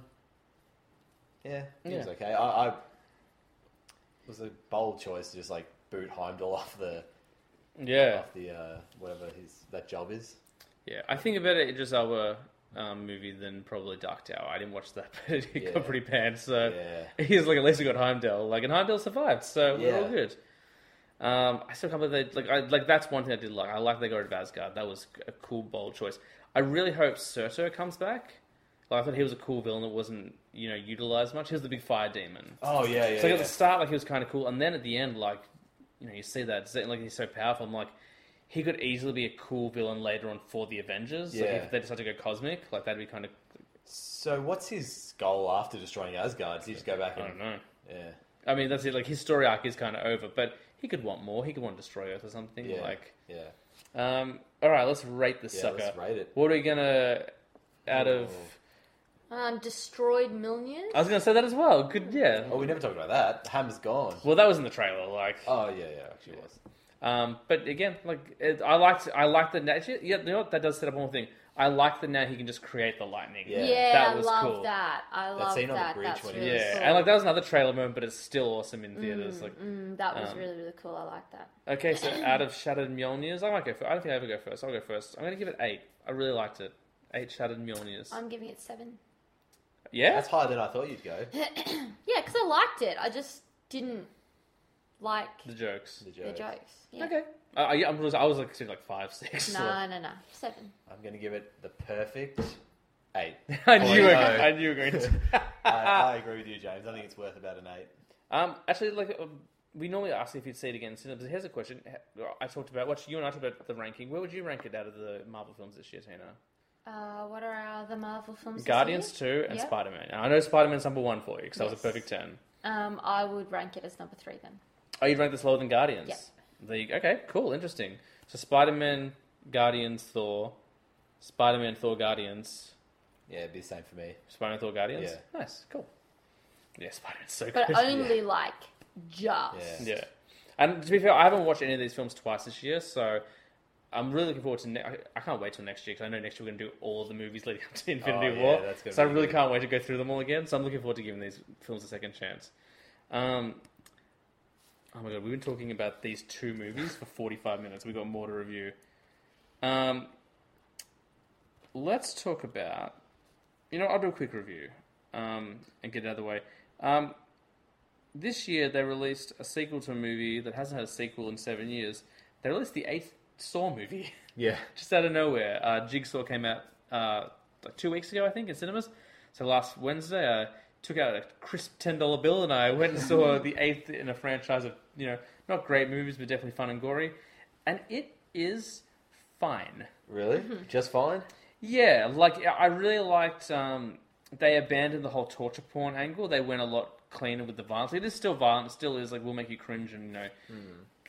Speaker 4: yeah, it was okay. I, I it was a bold choice to just like boot Heimdall off the
Speaker 3: Yeah,
Speaker 4: off the uh, whatever his that job is.
Speaker 3: yeah. I think a better Idris Elba um, movie than probably Dark Tower. I didn't watch that, but it
Speaker 4: Yeah.
Speaker 3: got pretty panned. So
Speaker 4: Yeah.
Speaker 3: he's like, at least we got Heimdall. Like, and Heimdall survived, so we're all
Speaker 4: Yeah.
Speaker 3: good. Um, I still can't believe they like. I, like that's one thing I did like. I like they got rid of Asgard. That was a cool, bold choice. I really hope Surtur comes back. Like, I thought he was a cool villain that wasn't you know utilized much. He was the big fire demon.
Speaker 4: Oh yeah, yeah.
Speaker 3: So like,
Speaker 4: yeah.
Speaker 3: at the start, like he was kind of cool, and then at the end, like you know, you see that like he's so powerful. I'm like, he could easily be a cool villain later on for the Avengers. Like,
Speaker 4: Yeah.
Speaker 3: if they decide to go cosmic, like that'd be kind of
Speaker 4: So what's his goal after destroying Asgard? Does he just go back
Speaker 3: I
Speaker 4: and
Speaker 3: don't know.
Speaker 4: yeah,
Speaker 3: I mean, that's it. Like his story arc is kind of over, but he could want more. He could want to destroy Earth or something.
Speaker 4: yeah,
Speaker 3: Like,
Speaker 4: yeah,
Speaker 3: um, all right, let's rate this
Speaker 4: yeah?
Speaker 3: sucker.
Speaker 4: Let's rate it.
Speaker 3: What are we gonna out of?
Speaker 5: Um, destroyed millions.
Speaker 3: I was gonna say that as well. Good, yeah.
Speaker 4: Oh, we never talked about that. Ham's gone.
Speaker 3: Well, that was in the trailer. Like,
Speaker 4: Oh yeah, yeah, actually it was.
Speaker 3: Um, but again, like it, I liked, I liked the actually, yeah, you know what? That does set up one more thing. I like that now he can just create the lightning.
Speaker 4: Yeah.
Speaker 5: yeah,
Speaker 3: that
Speaker 5: I
Speaker 3: was
Speaker 5: love
Speaker 3: cool.
Speaker 5: that. I love
Speaker 4: scene on the
Speaker 5: that.
Speaker 4: bridge
Speaker 5: That's
Speaker 4: when he-
Speaker 5: really
Speaker 3: Yeah,
Speaker 5: cool.
Speaker 3: and like that was another trailer moment, but it's still awesome in theaters. Like,
Speaker 5: Mm, that was
Speaker 3: um,
Speaker 5: really really cool. I like that.
Speaker 3: okay, so out of Shattered Mjolnirs, I might go. First. I don't think I ever go first. I'll go first. I'm gonna give it eight. I really liked it. Eight Shattered Mjolnirs.
Speaker 5: I'm giving it seven.
Speaker 3: Yeah,
Speaker 4: That's higher than I thought you'd go.
Speaker 5: Yeah, because I liked it. I just didn't like
Speaker 3: the jokes.
Speaker 4: The
Speaker 5: the
Speaker 4: joke.
Speaker 5: jokes. Yeah.
Speaker 3: Okay, I, I, I'm, I was like expecting like five, six. so-
Speaker 5: No, no, no. Seven.
Speaker 4: I'm going to give it the perfect eight.
Speaker 3: I knew,
Speaker 4: Oh,
Speaker 3: it,
Speaker 4: no.
Speaker 3: I knew you were going to.
Speaker 4: I, I agree with you, James. I think it's worth about an eight.
Speaker 3: Um, actually, like um, we normally ask if you'd see it again in cinema. But here's a question: I talked about what you and I talked about the ranking. Where would you rank it out of the Marvel films this year, Tina?
Speaker 5: Uh, what are our other Marvel films? this
Speaker 3: Guardians
Speaker 5: year?
Speaker 3: two and
Speaker 5: Yeah.
Speaker 3: Spider Man. I know Spider Man's number one for you because that was a perfect ten.
Speaker 5: Um, I would rank it as number three then.
Speaker 3: Oh, you'd rank this lower than Guardians?
Speaker 5: Yeah.
Speaker 3: There you. Okay, cool, interesting. So Spider Man, Guardians, Thor, Spider Man, Thor, Guardians,
Speaker 4: Yeah, it'd be the same for me.
Speaker 3: Spider Man, Thor, Guardians.
Speaker 4: Yeah.
Speaker 3: Nice, cool. Yeah, Spider Man's so
Speaker 5: But
Speaker 3: good.
Speaker 5: only like just.
Speaker 4: Yeah.
Speaker 3: Yeah. And to be fair, I haven't watched any of these films twice this year, so I'm really looking forward to. Ne- I- I can't wait till next year because I know next year we're going to do all the movies leading up to Infinity
Speaker 4: Oh, yeah,
Speaker 3: War.
Speaker 4: that's gonna
Speaker 3: so I
Speaker 4: be
Speaker 3: really
Speaker 4: good.
Speaker 3: can't wait to go through them all again. So I'm looking forward to giving these films a second chance. Um, oh my god, we've been talking about these two movies for 45 minutes. We've got more to review. Um, let's talk about. You know, I'll do a quick review um, and get it out of the way. Um, this year they released a sequel to a movie that hasn't had a sequel in seven years. They released the eighth Saw movie
Speaker 4: Yeah.
Speaker 3: just out of nowhere. Uh, Jigsaw came out uh, like two weeks ago, I think, in cinemas. So last Wednesday, I took out a crisp ten dollar bill and I went and saw the eighth in a franchise of you know not great movies, but definitely fun and gory, and it is fine.
Speaker 4: Really? Just fine?
Speaker 3: Yeah, like I really liked. Um, they abandoned the whole torture porn angle. They went a lot cleaner with the violence. It is still violent. It still is like will make you cringe and you know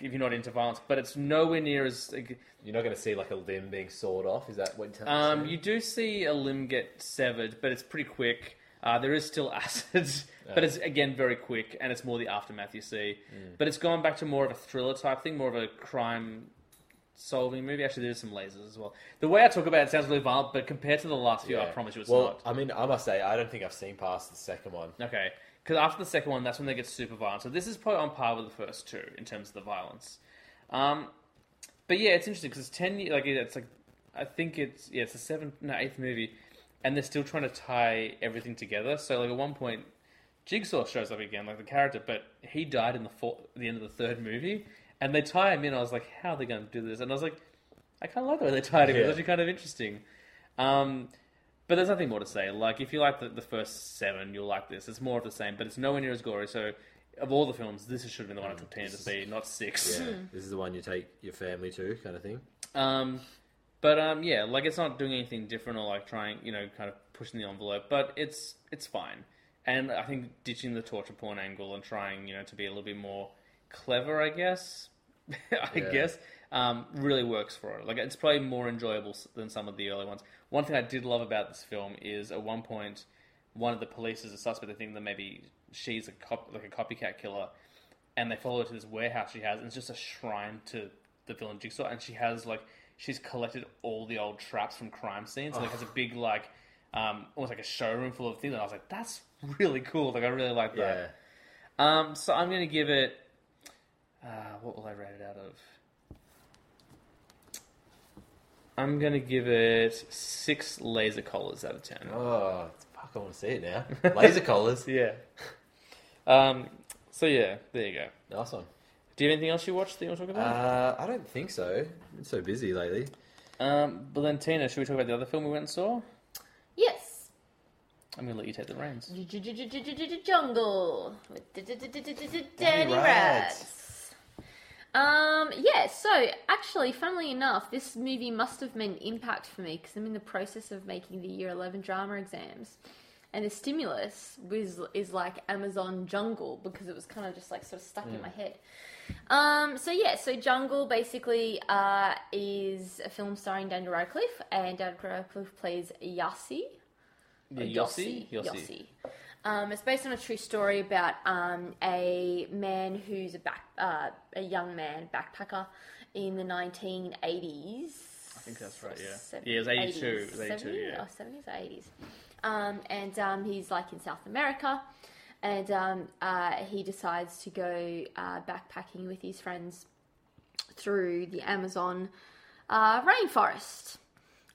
Speaker 3: if you're not into violence. But it's nowhere near as. Like,
Speaker 4: You're not going to see like a limb being sawed off. Is that what you're telling
Speaker 3: um,
Speaker 4: me?
Speaker 3: you do see a limb get severed, but it's pretty quick. Uh, there is still acid, but it's again very quick, and it's more the aftermath you see. But it's gone back to more of a thriller type thing, more of a crime solving movie. Actually, there's some lasers as well. The way I talk about it sounds really violent, but compared to the last few, I
Speaker 4: Yeah.
Speaker 3: promise you it's
Speaker 4: well,
Speaker 3: not.
Speaker 4: I mean, I must say, I don't think I've seen past the second one.
Speaker 3: Okay, because after the second one, that's when they get super violent. So this is probably on par with the first two in terms of the violence. Um, but yeah, it's interesting because it's ten. ye- Like it's like I think it's yeah, it's the seventh, no, eighth movie, and they're still trying to tie everything together. So like at one point, Jigsaw shows up again, like the character, but he died in the four, the end of the third movie, and they tie him in. I was like, how are they going to do this? And I was like, I kind of like the way they tied him. It was actually kind of interesting. Um, but there's nothing more to say. Like, if you like the, the first seven, you'll like this. It's more of the same, but it's nowhere near as gory. So, of all the films, this should have been the one I took ten to see, not six.
Speaker 4: Yeah, this is the one you take your family to, kind of thing.
Speaker 3: Um, but um, yeah, like it's not doing anything different or like trying, you know, kind of pushing the envelope. But it's it's fine. And I think ditching the torture porn angle and trying, you know, to be a little bit more clever, I guess. I
Speaker 4: Yeah.
Speaker 3: guess um, really works for it. Like it's probably more enjoyable than some of the early ones. One thing I did love about this film is at one point, one of the police is a suspect. They think that maybe she's a cop, like a copycat killer, and they follow her to this warehouse she has, and it's just a shrine to the villain Jigsaw, and she has like she's collected all the old traps from crime scenes. So like has a big like um, almost like a showroom full of things. And I was like, that's really cool. Like I really like that.
Speaker 4: Yeah.
Speaker 3: Um, so I'm gonna give it. Uh, what will I rate it out of? I'm gonna give it six laser collars out of ten.
Speaker 4: Oh, fuck! I want to see it now. Laser collars.
Speaker 3: Yeah. Um. So yeah, there you go.
Speaker 4: Nice one.
Speaker 3: Do you have anything else you watched that you want to talk about?
Speaker 4: Uh, I don't think so. Been so busy lately.
Speaker 3: um. But then Tina, should we talk about the other film we went and saw?
Speaker 5: Yes.
Speaker 3: I'm gonna let you take the reins.
Speaker 5: Jungle with Danny
Speaker 4: Danny
Speaker 5: Rats.
Speaker 4: Rats.
Speaker 5: Um, yeah, so actually, funnily enough, this movie must have meant impact for me because I'm in the process of making the year 11 drama exams. And the stimulus was is like Amazon Jungle because it was kind of just like sort of stuck in my head. Um, so yeah, so Jungle basically uh, is a film starring Daniel Radcliffe, and Daniel Radcliffe plays Yassi.
Speaker 3: Yeah,
Speaker 5: Or
Speaker 3: Yossi. Yossi.
Speaker 5: Yossi. Um, it's based on a true story about um, a man who's a back, uh, a young man backpacker in the 1980s.
Speaker 3: I think that's right. Yeah.
Speaker 5: Seven-
Speaker 3: Yeah, it was 82.
Speaker 5: 80s,
Speaker 3: It was 82.
Speaker 5: 70s,
Speaker 3: Yeah.
Speaker 5: or 70s or 80s. Um, and um, he's like in South America, and um, uh, he decides to go uh, backpacking with his friends through the Amazon uh, rainforest.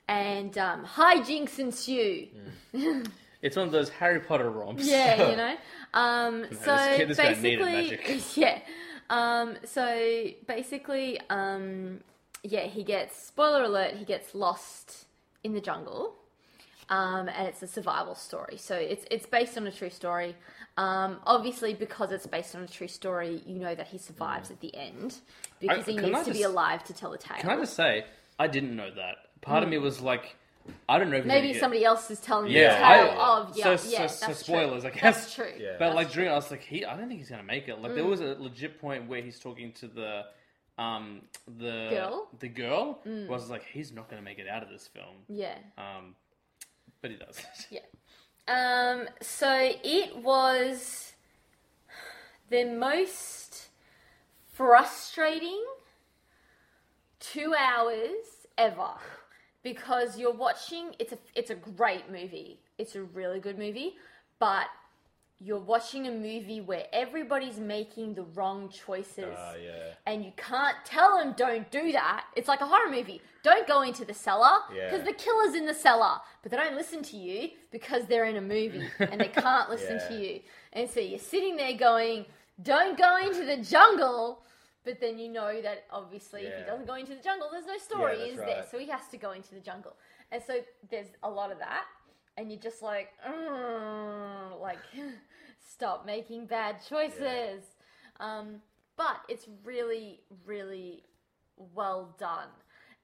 Speaker 5: And um, hijinks ensue.
Speaker 3: It's one of those Harry Potter romps.
Speaker 5: Yeah, you know. Um, so
Speaker 3: this kid- this guy needed
Speaker 5: basically,
Speaker 3: magic.
Speaker 5: yeah. Um, so basically, um, yeah, he gets spoiler alert. He gets lost in the jungle, um, and it's a survival story. So it's it's based on a true story. Um, obviously, because it's based on a true story, you know that he survives at the end because he
Speaker 3: can I
Speaker 5: needs to be
Speaker 3: just-
Speaker 5: alive to tell the tale.
Speaker 3: Can I just say, I didn't know that. Part of me was like, I don't know if.
Speaker 5: Maybe
Speaker 3: gonna get-
Speaker 5: somebody else is telling
Speaker 3: Yeah,
Speaker 5: the tale
Speaker 3: I-
Speaker 5: of yeah,
Speaker 3: so-
Speaker 5: yeah.
Speaker 3: so- so spoilers,
Speaker 5: true.
Speaker 3: I guess.
Speaker 5: That's true.
Speaker 4: Yeah.
Speaker 3: But like during, I was like, he, I don't think he's gonna make it. Like there was a legit point where he's talking to the, um, the
Speaker 5: Girl?
Speaker 3: the girl was like, he's not gonna make it out of this film.
Speaker 5: Yeah.
Speaker 3: Um, but he does.
Speaker 5: Yeah. Um, so it was the most frustrating two hours ever because you're watching it's a it's a great movie. It's a really good movie, but you're watching a movie where everybody's making the wrong choices
Speaker 4: Ah, yeah.
Speaker 5: and you can't tell them don't do that. It's like a horror movie. Don't go into the cellar because
Speaker 4: Yeah.
Speaker 5: the killer's in the cellar, but they don't listen to you because they're in a movie and they can't listen
Speaker 4: Yeah.
Speaker 5: to you. And so you're sitting there going, "Don't go into the jungle." But then you know that obviously if he doesn't go into the jungle, there's no story,
Speaker 4: that's
Speaker 5: is there? So he has to go into the jungle. And so there's a lot of that, and you're just like, "Mm," like, stop making bad choices. Um, but it's really, really well done.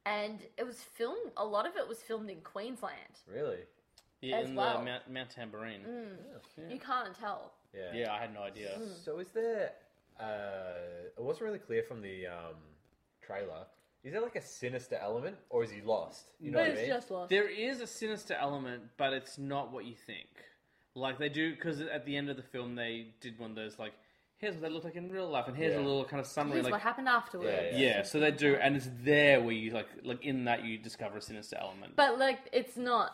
Speaker 5: And it was filmed, a lot of it was filmed in Queensland.
Speaker 4: Really?
Speaker 3: yeah,
Speaker 5: As
Speaker 3: in
Speaker 5: well.
Speaker 3: the Mount, Mount Tamborine.
Speaker 5: You can't tell.
Speaker 4: Yeah.
Speaker 3: Yeah, I had no idea.
Speaker 4: So is there? Uh, it wasn't really clear from the um, trailer. Is there like a sinister element, or is he lost? You know what I mean?
Speaker 5: lost.
Speaker 3: There is a sinister element, but it's not what you think. Like they do, because at the end of the film they did one of those like, here's what they look like in real life, and here's
Speaker 4: Yeah.
Speaker 3: a little kind of summary.
Speaker 5: Here's
Speaker 3: like,
Speaker 5: what happened afterwards.
Speaker 4: Yeah,
Speaker 3: yeah, so they do, and it's there where you like, like in that you discover a sinister element.
Speaker 5: But like, it's not.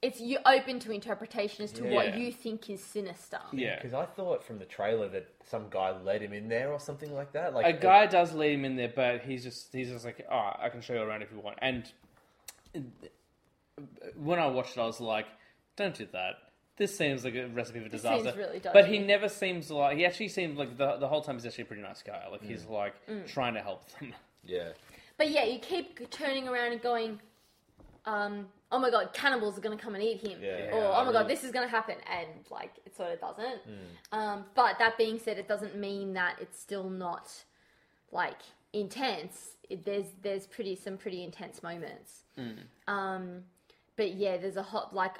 Speaker 5: It's you open to interpretation as to
Speaker 3: Yeah.
Speaker 5: what you think is sinister.
Speaker 3: yeah,
Speaker 4: Because I thought from the trailer that some guy led him in there or something like that. Like
Speaker 3: a guy does lead him in there, but he's just he's just like, oh, I can show you around if you want. And when I watched it, I was like, don't do that. This seems like a recipe for
Speaker 5: This
Speaker 3: disaster.
Speaker 5: seems really
Speaker 3: but he never seems like he actually seemed like the the whole time he's actually a pretty nice guy. Like he's like
Speaker 5: Mm.
Speaker 3: trying to help them.
Speaker 4: Yeah.
Speaker 5: But yeah, you keep turning around and going, um, "Oh my god, cannibals are to come and eat him,"
Speaker 4: Yeah.
Speaker 5: or
Speaker 4: Yeah,
Speaker 5: "Oh my god,
Speaker 4: really-
Speaker 5: this is to happen," and like it sort of doesn't.
Speaker 4: Hmm.
Speaker 5: Um, but that being said, it doesn't mean that it's still not like intense. It, there's there's pretty some pretty intense moments. Um, but yeah, there's a hot like.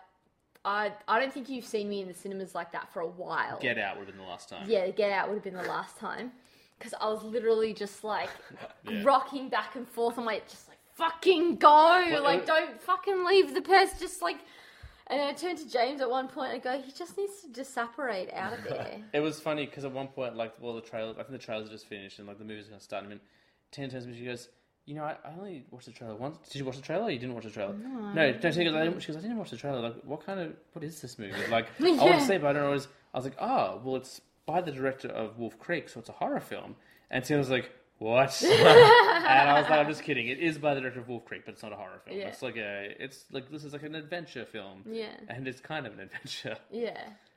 Speaker 5: I, I don't think you've seen me in the cinemas like that for a while.
Speaker 3: Get out would have been the last time.
Speaker 5: Yeah, Get Out would have been the last time. because I was literally just like rocking back and forth. I'm like, just fucking go, like
Speaker 3: it-
Speaker 5: don't fucking leave the person. Just like, and I turned to James at one point and I go, he just needs to just separate out of there.
Speaker 3: It was funny because at one point, like, well, the trailer, I think the trailer's just finished and like the movie's gonna start. in a minute. Tina turns to me, she goes, "You know, I, I only watched the trailer once. Did you watch the trailer? Or you didn't watch the trailer? No, no." She goes, I didn't, she goes, "I didn't watch the trailer. Like, what kind of, what is this movie? Like, I want to see, but I don't know. What it is. I was like, oh, well, it's by the director of Wolf Creek, so it's a horror film. And Tina was like, what? and I was like, I'm just kidding. It is by the director of Wolf Creek, but it's not a horror film.
Speaker 5: Yeah.
Speaker 3: It's like a, it's like this is like an adventure film.
Speaker 5: Yeah.
Speaker 3: and it's kind of an adventure.
Speaker 5: Yeah,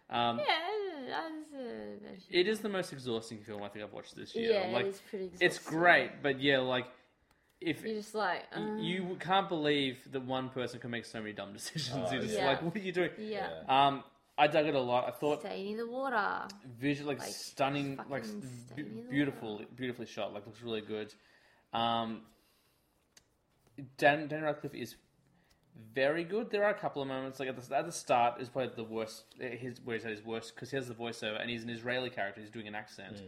Speaker 3: Um,
Speaker 5: yeah, I was, uh,
Speaker 3: it is the most exhausting film I think I've watched this year.
Speaker 5: yeah,
Speaker 3: like,
Speaker 5: it is pretty.
Speaker 3: it's great, but yeah, like if
Speaker 5: You're just like, uh,
Speaker 3: you can't believe that one person can make so many dumb decisions, you're just
Speaker 5: yeah.
Speaker 3: like, what are you doing?
Speaker 5: yeah.
Speaker 3: Um, I dug it a lot. I thought
Speaker 5: Stay near the water.
Speaker 3: visual, like,
Speaker 5: Like,
Speaker 3: stunning, like
Speaker 5: fucking
Speaker 3: s-
Speaker 5: stay
Speaker 3: bu-
Speaker 5: near the
Speaker 3: beautiful, beautifully shot. Like looks really good. Um, Dan Dan Radcliffe is very good. There are a couple of moments like at the, at the start is probably the worst. uh, His where he's at his worst because he has the voiceover and he's an Israeli character. He's doing an accent.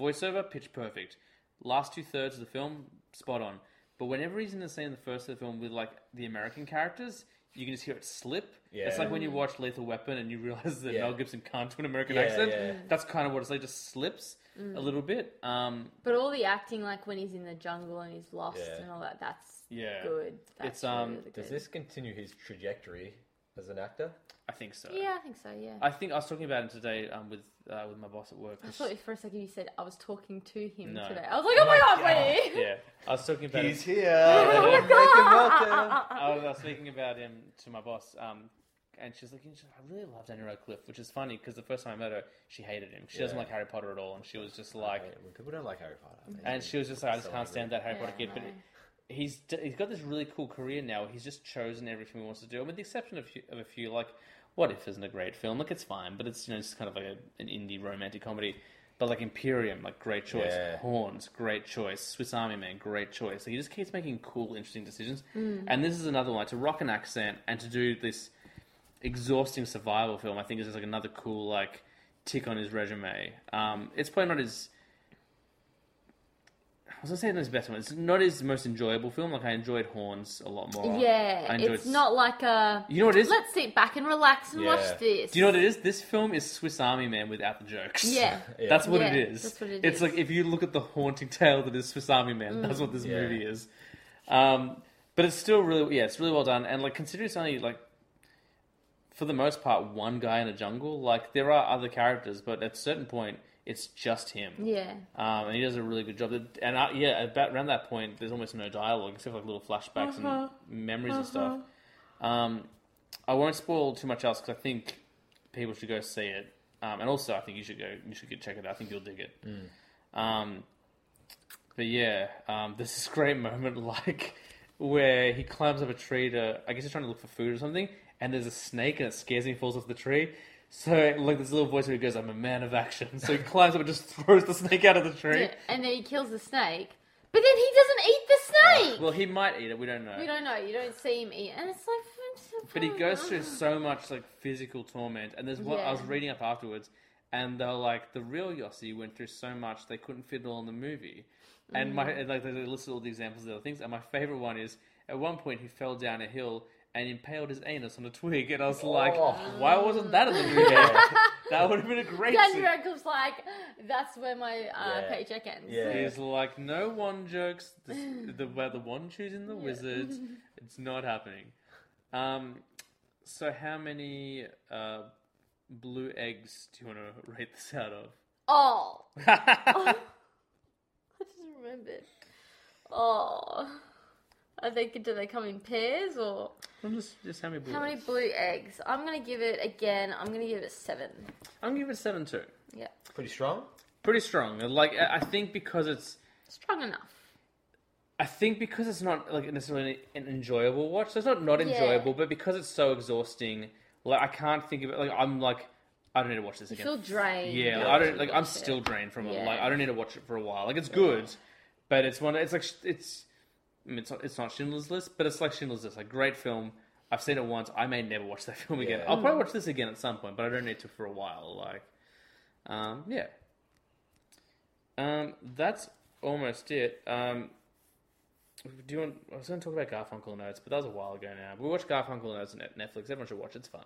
Speaker 3: Voiceover pitch perfect. Last two thirds of the film spot on. But whenever he's in the scene in the first of the film with like the American characters, you can just hear it slip.
Speaker 4: Yeah.
Speaker 3: It's like when you watch Lethal Weapon and you realize that
Speaker 4: Yeah.
Speaker 3: Mel Gibson can't do an American
Speaker 4: Yeah,
Speaker 3: accent.
Speaker 4: yeah.
Speaker 3: That's kind of what it's like. Just slips a little bit. Um,
Speaker 5: But all the acting, like when he's in the jungle and he's lost
Speaker 4: Yeah.
Speaker 5: and all that, that's
Speaker 3: Yeah.
Speaker 5: good. That's
Speaker 3: It's, um,
Speaker 5: really
Speaker 4: Does
Speaker 5: good.
Speaker 4: this continue his trajectory as an actor?
Speaker 3: I think so.
Speaker 5: Yeah, I think so. Yeah.
Speaker 3: I think I was talking about it today um, with uh, with my boss at work.
Speaker 5: I thought for a second you said I was talking to him
Speaker 3: No.
Speaker 5: today. I was like, oh my god, wait.
Speaker 3: yeah, I was talking about it.
Speaker 4: here. Make him welcome.
Speaker 3: I was, I was speaking about him to my boss, um, and she's like, "I really love Daniel Radcliffe," which is funny because the first time I met her, she hated him. She doesn't
Speaker 4: Yeah.
Speaker 3: like Harry Potter at all, and she was just like,
Speaker 4: When people don't like Harry Potter. they-
Speaker 3: and she was just like, "I just
Speaker 4: So
Speaker 3: can't stand that Harry
Speaker 5: Yeah,
Speaker 3: Potter kid." But
Speaker 5: no.
Speaker 3: He's he's got this really cool career now. He's just chosen everything he wants to do, and with the exception of, of a few like. What if isn't a great film? Like it's fine, but it's you know just kind of like a, an indie romantic comedy. But like Imperium, like great choice.
Speaker 4: Yeah.
Speaker 3: Horns, great choice. Swiss Army Man, great choice. So he just keeps making cool, interesting decisions.
Speaker 5: Mm.
Speaker 3: And this is another one to rock an accent and to do this exhausting survival film. I think is just like another cool like tick on his resume. Um, it's probably not his. I was gonna say not his best one. It's not his most enjoyable film. Like I enjoyed Horns a lot more.
Speaker 5: Yeah,
Speaker 3: I enjoyed
Speaker 5: it's not like a.
Speaker 3: You know what it is?
Speaker 5: Let's sit back and relax and
Speaker 4: Yeah.
Speaker 5: watch this.
Speaker 3: Do you know what it is? This film is Swiss Army Man without the jokes.
Speaker 5: Yeah.
Speaker 4: Yeah.
Speaker 3: That's what
Speaker 5: Yeah,
Speaker 3: it is.
Speaker 5: that's what it
Speaker 3: it's
Speaker 5: is.
Speaker 3: like if you look at the haunting tale that is Swiss Army Man, that's what this
Speaker 4: Yeah.
Speaker 3: movie is. Um, but it's still really, yeah, it's really well done. And like, considering it's only like, for the most part, one guy in a jungle. Like, there are other characters, but at a certain point, it's just him.
Speaker 5: Yeah.
Speaker 3: Um, and he does a really good job. And uh, yeah, about around that point, there's almost no dialogue except for like little flashbacks
Speaker 5: Uh-huh.
Speaker 3: and memories and stuff. Um, I won't spoil too much else because I think people should go see it. Um, and also, I think you should go. You should go check it out. I think you'll dig it. Um, but yeah, um, there's this great moment like where he climbs up a tree to. I guess he's trying to look for food or something, and there's a snake and it scares him. He falls off the tree. So like this little voice where he goes, "I'm a man of action." So he climbs up and just throws the snake out of the tree.
Speaker 5: Yeah, And then he kills the snake, but then he doesn't eat the snake.
Speaker 3: Well, he might eat it. We don't know.
Speaker 5: we don't know. You don't see him eat, and it's like.
Speaker 3: But he goes through so much like physical torment, and there's one I was
Speaker 5: Yeah.
Speaker 3: reading up afterwards, and they're like the real Yossi went through so much they couldn't fit it all in the movie, and my
Speaker 5: Mm.
Speaker 3: and, like they listed all the examples of the other things, and my favorite one is at one point he fell down a hill and impaled his anus on a twig, and I was like, why wasn't that in the movie? that would have been a great.
Speaker 5: Dan
Speaker 3: scene.
Speaker 5: Radcliffe's like, that's where my uh,
Speaker 4: Yeah.
Speaker 5: paycheck ends.
Speaker 4: Yeah.
Speaker 3: He's like, no one jokes. This, the about the one choosing the wizards. It's not happening. Um, so how many uh, blue eggs do you want to rate this out of?
Speaker 5: Oh. I just remembered. Oh. I think do they come in pairs or
Speaker 3: I'm just just how many blue
Speaker 5: how many
Speaker 3: eggs?
Speaker 5: blue eggs? I'm gonna give it again. I'm gonna give it seven.
Speaker 3: I'm gonna give it seven too.
Speaker 5: Yeah,
Speaker 4: Pretty strong.
Speaker 3: Pretty strong. Like I I think because it's.
Speaker 5: strong enough.
Speaker 3: I think because it's not like necessarily an enjoyable watch. So it's not not
Speaker 5: Yeah.
Speaker 3: enjoyable, but because it's so exhausting, like I can't think of it. Like I'm like, I don't need to watch this
Speaker 5: You
Speaker 3: again.
Speaker 5: feel drained.
Speaker 3: Yeah, like, I don't like. I'm
Speaker 5: watch it.
Speaker 3: still drained from it.
Speaker 5: Yeah.
Speaker 3: Like I don't need to watch it for a while. Like it's good, but it's one. It's like sh- it's. I mean, it's not. It's not Schindler's List, but it's like Schindler's List. Like great film. I've seen it once. I may never watch that film again.
Speaker 4: Yeah.
Speaker 3: I'll probably watch this again at some point, but I don't need to for a while. Like, um, yeah. Um, that's almost it. Um, do you want? I was going to talk about Garfunkel and Oates, but that was a while ago now. We watched Garfunkel and Oates on Netflix. Everyone should watch. It's fun.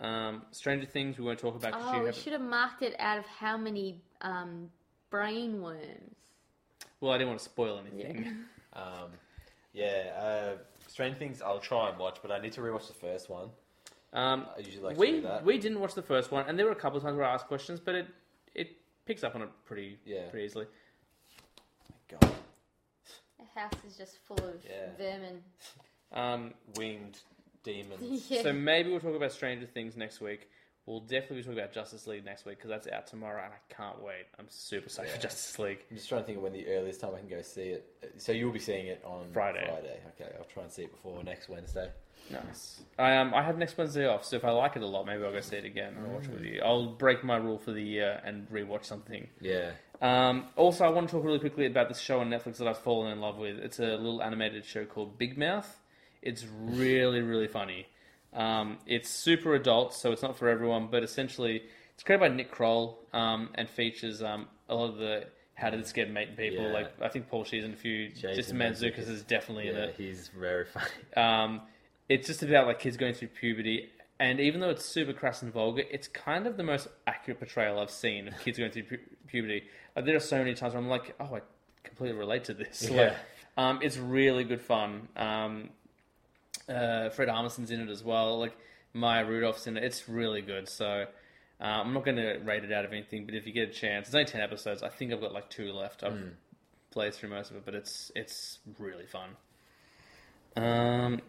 Speaker 3: Um, Stranger Things we won't talk about. 'cause
Speaker 5: Oh,
Speaker 3: you
Speaker 5: we
Speaker 3: haven't-
Speaker 5: should have marked it out of how many um, brain worms.
Speaker 3: Well, I didn't want to spoil anything.
Speaker 4: Um, yeah, uh, Strange Things I'll try and watch, but I need to rewatch the first one.
Speaker 3: Um,
Speaker 4: I usually like to
Speaker 3: we
Speaker 4: do that.
Speaker 3: we didn't watch the first one, and there were a couple of times where I asked questions, but it it picks up on it pretty
Speaker 4: Yeah.
Speaker 3: pretty easily.
Speaker 4: God,
Speaker 5: The house is just full of
Speaker 4: Yeah.
Speaker 5: vermin.
Speaker 3: Um,
Speaker 4: winged demons.
Speaker 5: yeah.
Speaker 3: So maybe we'll talk about Stranger Things next week. We'll definitely be talking about Justice League next week because that's out tomorrow, and I can't wait. I'm super psyched for Justice League.
Speaker 4: I'm just trying to think of when the earliest time I can go see it. So you'll be seeing it on
Speaker 3: Friday.
Speaker 4: Friday. Okay, I'll try and see it before next Wednesday.
Speaker 3: Nice. I um I have next Wednesday off, so if I like it a lot, maybe I'll go see it again and watch it with you. I'll break my rule for the year and rewatch something.
Speaker 4: Yeah.
Speaker 3: Um, also, I want to talk really quickly about this show on Netflix that I've fallen in love with. It's a little animated show called Big Mouth. It's really, really funny. Um, it's super adult, so it's not for everyone, but essentially, it's created by Nick Kroll um, and features um, a lot of the How Did This Get Made people.
Speaker 4: Yeah.
Speaker 3: Like, I think Paul Scheer's and a few.
Speaker 4: Jason
Speaker 3: Jason.
Speaker 4: Mantzoukas
Speaker 3: is definitely in it.
Speaker 4: he's very funny.
Speaker 3: Um, it's just about like kids going through puberty, and even though it's super crass and vulgar, it's kind of the most accurate portrayal I've seen of kids going through pu- puberty. Like, there are so many times where I'm like, oh, I completely relate to this.
Speaker 4: Yeah.
Speaker 3: Like, um, it's really good fun. Um, uh, Fred Armisen's in it as well. Like Maya Rudolph's in it. It's really good. So. Uh, I'm not going to rate it out of anything, but if you get a chance, it's only ten episodes. I think I've got like two left. I've played through most of it, but it's it's really fun. Um,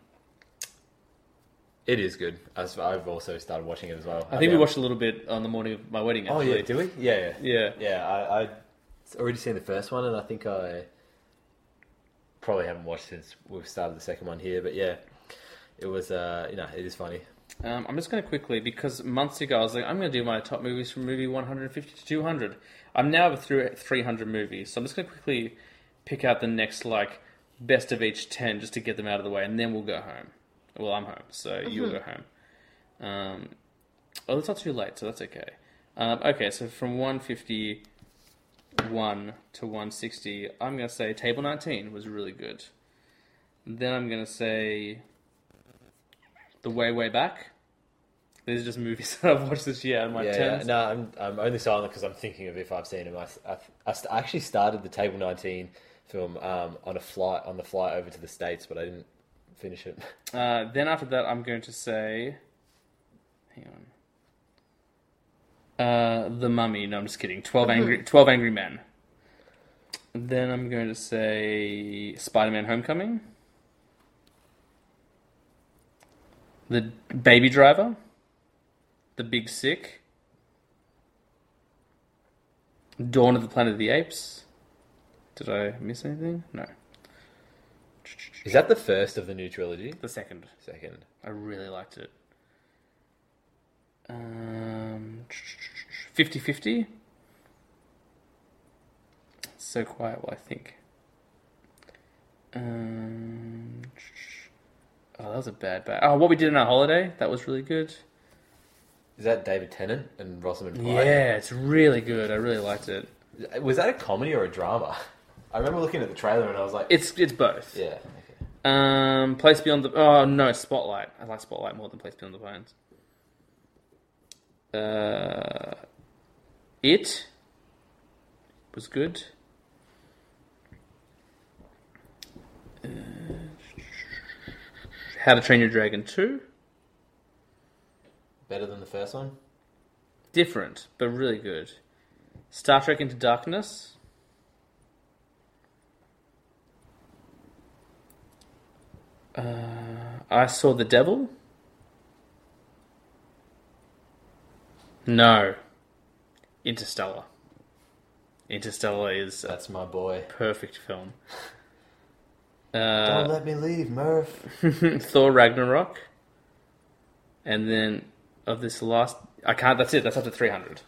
Speaker 4: It is good. As I've also started watching it as well.
Speaker 3: I think we watched a little bit on the morning of my wedding.
Speaker 4: Oh yeah, do we? Yeah, yeah,
Speaker 3: Yeah.
Speaker 4: yeah. I I already seen the first one, and I think I probably haven't watched since we've started the second one here. But yeah, it was. Uh, you know, it is funny.
Speaker 3: Um, I'm just going to quickly because months ago I was like, I'm going to do my top movies from movie 150 to 200. I'm now through 300 movies, so I'm just going to quickly pick out the next like best of each 10 just to get them out of the way, and then we'll go home. Well, I'm home, so you'll go home. Um, oh, it's not too late, so that's okay. Um, okay, so from 151 to 160, I'm going to say Table 19 was really good. Then I'm going to say The Way, Way Back. These are just movies that I've watched this year out of my
Speaker 4: yeah, yeah. No, I'm I'm only silent because I'm thinking of if I've seen him. I, I, I st- I actually started the Table 19 film um, on a flight on the flight over to the states, but I didn't finish it.
Speaker 3: Uh, then after that, I'm going to say, hang on, uh, The Mummy. No, I'm just kidding. Twelve Angry Twelve Angry Men. Then I'm going to say Spider-Man: Homecoming. The Baby Driver. The Big Sick. Dawn of the Planet of the Apes. Did I miss anything? No.
Speaker 4: Is that the first of the new trilogy?
Speaker 3: The second.
Speaker 4: Second.
Speaker 3: I really liked it. Um, 50 50. So quiet, well, I think. Um, oh, that was a bad bad. Oh, what we did on our holiday, that was really good.
Speaker 4: Is that David Tennant and Rosamund Pike?
Speaker 3: Yeah, it's really good. I really liked it.
Speaker 4: Was that a comedy or a drama? I remember looking at the trailer and I was like,
Speaker 3: It's it's both.
Speaker 4: yeah. Okay.
Speaker 3: Um, Place Beyond the oh no, Spotlight. I like Spotlight more than Place Beyond the Pines. Uh, it was good. Uh, How to Train Your Dragon Two,
Speaker 4: Better than the first one?
Speaker 3: different but really good. Star Trek Into Darkness. Uh, I saw the devil. No. Interstellar. Interstellar is
Speaker 4: That's my boy.
Speaker 3: perfect film.
Speaker 4: Don't
Speaker 3: Uh,
Speaker 4: let me leave, Murph.
Speaker 3: Thor Ragnarok. And then of this last. I can't. That's it. That's up to 300.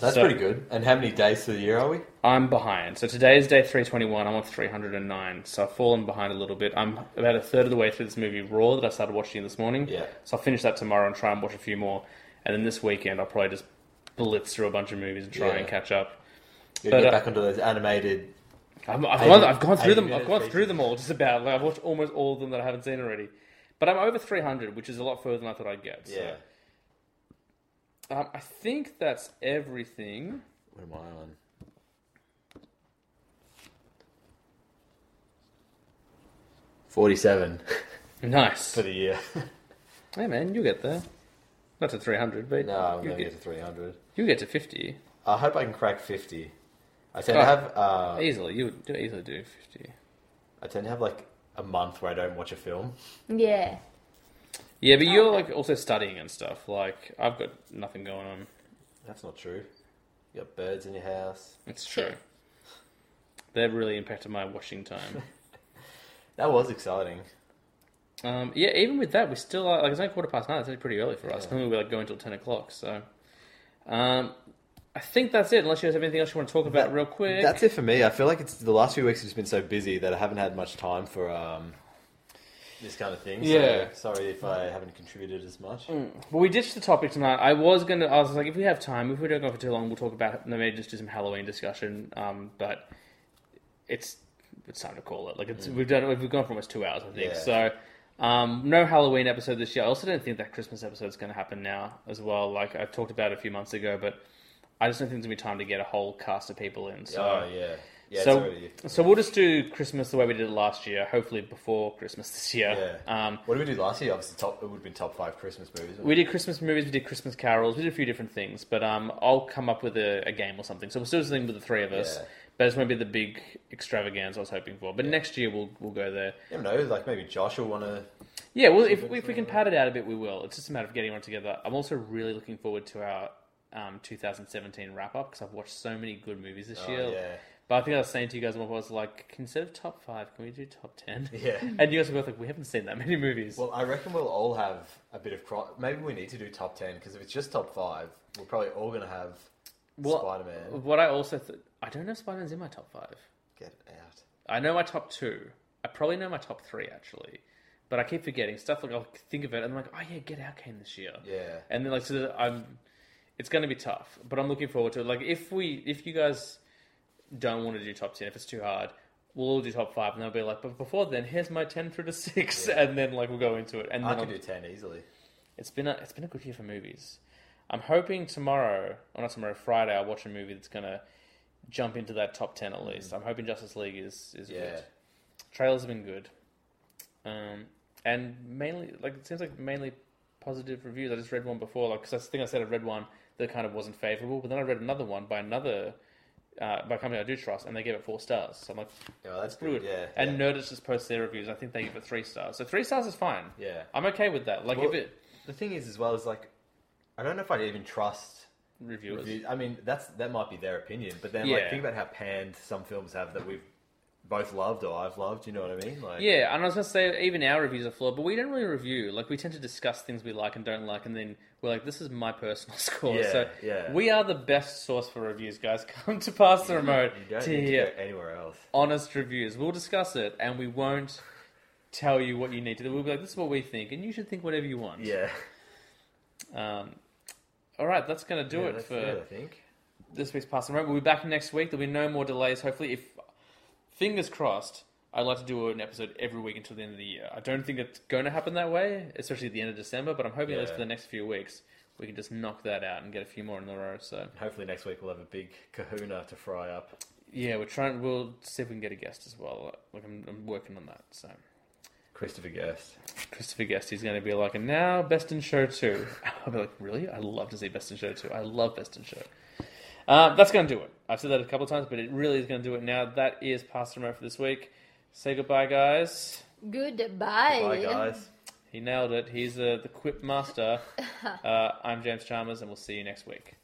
Speaker 4: That's
Speaker 3: So-
Speaker 4: pretty good. And how many days to the year are we?
Speaker 3: I'm behind. So today is day 321. I'm on 309. So I've fallen behind a little bit. I'm about a third of the way through this movie Raw that I started watching this morning.
Speaker 4: Yeah.
Speaker 3: So I'll finish that tomorrow and try and watch a few more. And then this weekend I'll probably just blitz through a bunch of movies and try
Speaker 4: Yeah.
Speaker 3: and catch up.
Speaker 4: You
Speaker 3: But,
Speaker 4: get
Speaker 3: uh,
Speaker 4: back onto those animated.
Speaker 3: I'm, I've, gone, I've gone through them. I've gone through them all. Just about. Like, I've watched almost all of them that I haven't seen already. But I'm over 300, which is a lot further than I thought I'd get. So.
Speaker 4: Yeah.
Speaker 3: Um, I think that's everything.
Speaker 4: What am I on? Forty-seven
Speaker 3: Nice.
Speaker 4: for the year.
Speaker 3: Hey man, you get there. Not to 300, but
Speaker 4: no, I'm
Speaker 3: you
Speaker 4: to
Speaker 3: get,
Speaker 4: get to three hundred.
Speaker 3: you get to 50
Speaker 4: I hope I can crack fifty. I tend
Speaker 3: Oh.
Speaker 4: to have. Uh,
Speaker 3: easily. You would you easily do 50.
Speaker 4: I tend to have like a month where I don't watch a film.
Speaker 5: Yeah.
Speaker 3: Yeah, but you're like also studying and stuff. Like I've got nothing going on.
Speaker 4: That's not true. You got birds in your house.
Speaker 3: It's true. That really impacted my watching time.
Speaker 4: That was exciting.
Speaker 3: um, yeah, even with that, we still are, like it's only quarter past nine. It's actually pretty early for us.
Speaker 4: Yeah.
Speaker 3: Normally we like go until 10 o'clock. So, um, I think that's it. Unless you guys have anything else you want to talk about real quick.
Speaker 4: That's it for me. I feel like it's the last few weeks have just been so busy that I haven't had much time for um, this kind of thing.
Speaker 3: Yeah.
Speaker 4: So sorry if I haven't contributed as much.
Speaker 3: Well, we ditched the topic tonight. I was gonna. I was like, if we have time, if we don't go for too long, we'll talk about. Maybe just do some Halloween discussion. Um, but it's it's time to call it. Like it's we've done. We've gone for almost two hours, I think.
Speaker 4: Yeah.
Speaker 3: So. Um, no Halloween episode this year. I also don't think that Christmas episode is going to happen now as well. Like I talked about a few months ago, but I just don't think there's going to be time to get a whole cast of people in. So,
Speaker 4: oh yeah, yeah.
Speaker 3: so,
Speaker 4: it's already,
Speaker 3: so we'll just do Christmas the way we did it last year. Hopefully before Christmas this year.
Speaker 4: Yeah.
Speaker 3: Um,
Speaker 4: what did we do last year? Obviously, top. It would have been top five Christmas movies.
Speaker 3: we did Christmas movies, we did Christmas carols, we did a few different things, but um, I'll come up with a, a game or something. So we'll still do something with the three of us,
Speaker 4: Yeah.
Speaker 3: but it's won't be the big extravaganza I was hoping for. But next year we'll we'll go there.
Speaker 4: You never know. Like maybe Josh will want to.
Speaker 3: Yeah, well, if, if we can pad it out a bit, we will. It's just a matter of getting one together. I'm also really looking forward to our um, 2017 wrap up because I've watched so many good movies this
Speaker 4: Oh,
Speaker 3: year.
Speaker 4: yeah.
Speaker 3: But I think I was saying to you guys, I was like, instead of top five, can we do top ten?
Speaker 4: Yeah.
Speaker 3: And you guys were both like, we haven't seen that many movies.
Speaker 4: Well, I reckon we'll all have a bit of cross. Maybe we need to do top ten because if it's just top five, we're probably all going to have
Speaker 3: Well,
Speaker 4: Spider Man.
Speaker 3: what I also th- I don't know if Spider Man's in my top five.
Speaker 4: Get out.
Speaker 3: I know my top two. I probably know my top three actually, but I keep forgetting stuff. Like I'll think of it, and I'm like, oh yeah, Get Out came this year.
Speaker 4: Yeah.
Speaker 3: And then like so that I'm, it's going to be tough, but I'm looking forward to it. Like if we, if you guys don't want to do top ten, if it's too hard, we'll all do top five, and they'll be like, but before then, here's my ten through to six, and then like we'll go into it. And
Speaker 4: I
Speaker 3: then
Speaker 4: can
Speaker 3: I'll-
Speaker 4: do ten easily.
Speaker 3: it's been a it's been a good year for movies. I'm hoping tomorrow, or not tomorrow, Friday, I'll watch a movie that's gonna jump into that top ten at least. I'm hoping Justice League is is
Speaker 4: Yeah.
Speaker 3: good. Trailers have been good, um, and mainly like it seems like mainly positive reviews. I just read one before, like because I think I said I read one that kind of wasn't favorable, but then I read another one by another. Uh, by a company I do trust, and they gave it four stars. So I'm like,
Speaker 4: Yeah, well, that's
Speaker 3: good.
Speaker 4: Yeah.
Speaker 3: And
Speaker 4: yeah.
Speaker 3: Nerdist just posts their reviews. I think they give it three stars. So three stars is fine.
Speaker 4: Yeah.
Speaker 3: I'm okay with that. Like
Speaker 4: Well,
Speaker 3: if it
Speaker 4: The thing is, as well, is like, I don't know if I'd even trust
Speaker 3: reviewers.
Speaker 4: reviews. I mean, that's that might be their opinion, but then
Speaker 3: Yeah.
Speaker 4: like think about how panned some films have that we've both loved or I've loved. You know what I mean? Like,
Speaker 3: Yeah, and I was gonna say even our reviews are flawed, but we don't really review. Like we tend to discuss things we like and don't like, and then we're like, "This is my personal score."
Speaker 4: Yeah,
Speaker 3: so
Speaker 4: yeah.
Speaker 3: we are the best source for reviews, guys. Come to Pass the Remote
Speaker 4: You don't
Speaker 3: to
Speaker 4: need to
Speaker 3: hear
Speaker 4: go anywhere else.
Speaker 3: honest reviews. We'll discuss it, and we won't tell you what you need to do. We'll be like, "This is what we think," and you should think whatever you want.
Speaker 4: Yeah.
Speaker 3: Um, all right, that's gonna do
Speaker 4: Yeah,
Speaker 3: it for
Speaker 4: I think.
Speaker 3: this week's Pass the Remote. We'll be back next week. There'll be no more delays. Hopefully, if fingers crossed, I'd like to do an episode every week until the end of the year. I don't think it's going to happen that way, especially at the end of December. But I'm hoping at least
Speaker 4: Yeah.
Speaker 3: for the next few weeks we can just knock that out and get a few more in a row. So
Speaker 4: Hopefully next week we'll have a big Kahuna to fry up.
Speaker 3: yeah, we're trying. We'll see if we can get a guest as well. Like I'm, I'm working on that. So
Speaker 4: Christopher Guest.
Speaker 3: Christopher Guest, he's going to be like, and now Best in Show two. I'll be like, really? I love to see Best in Show two. I love Best in Show. Uh, that's going to do it. I've said that a couple of times, but it really is going to do it now. That is Pass the Remote for this week. Say goodbye, guys.
Speaker 5: Goodbye.
Speaker 4: Bye, guys.
Speaker 3: He nailed it. He's uh, the quip master. Uh, I'm James Chalmers, and we'll see you next week.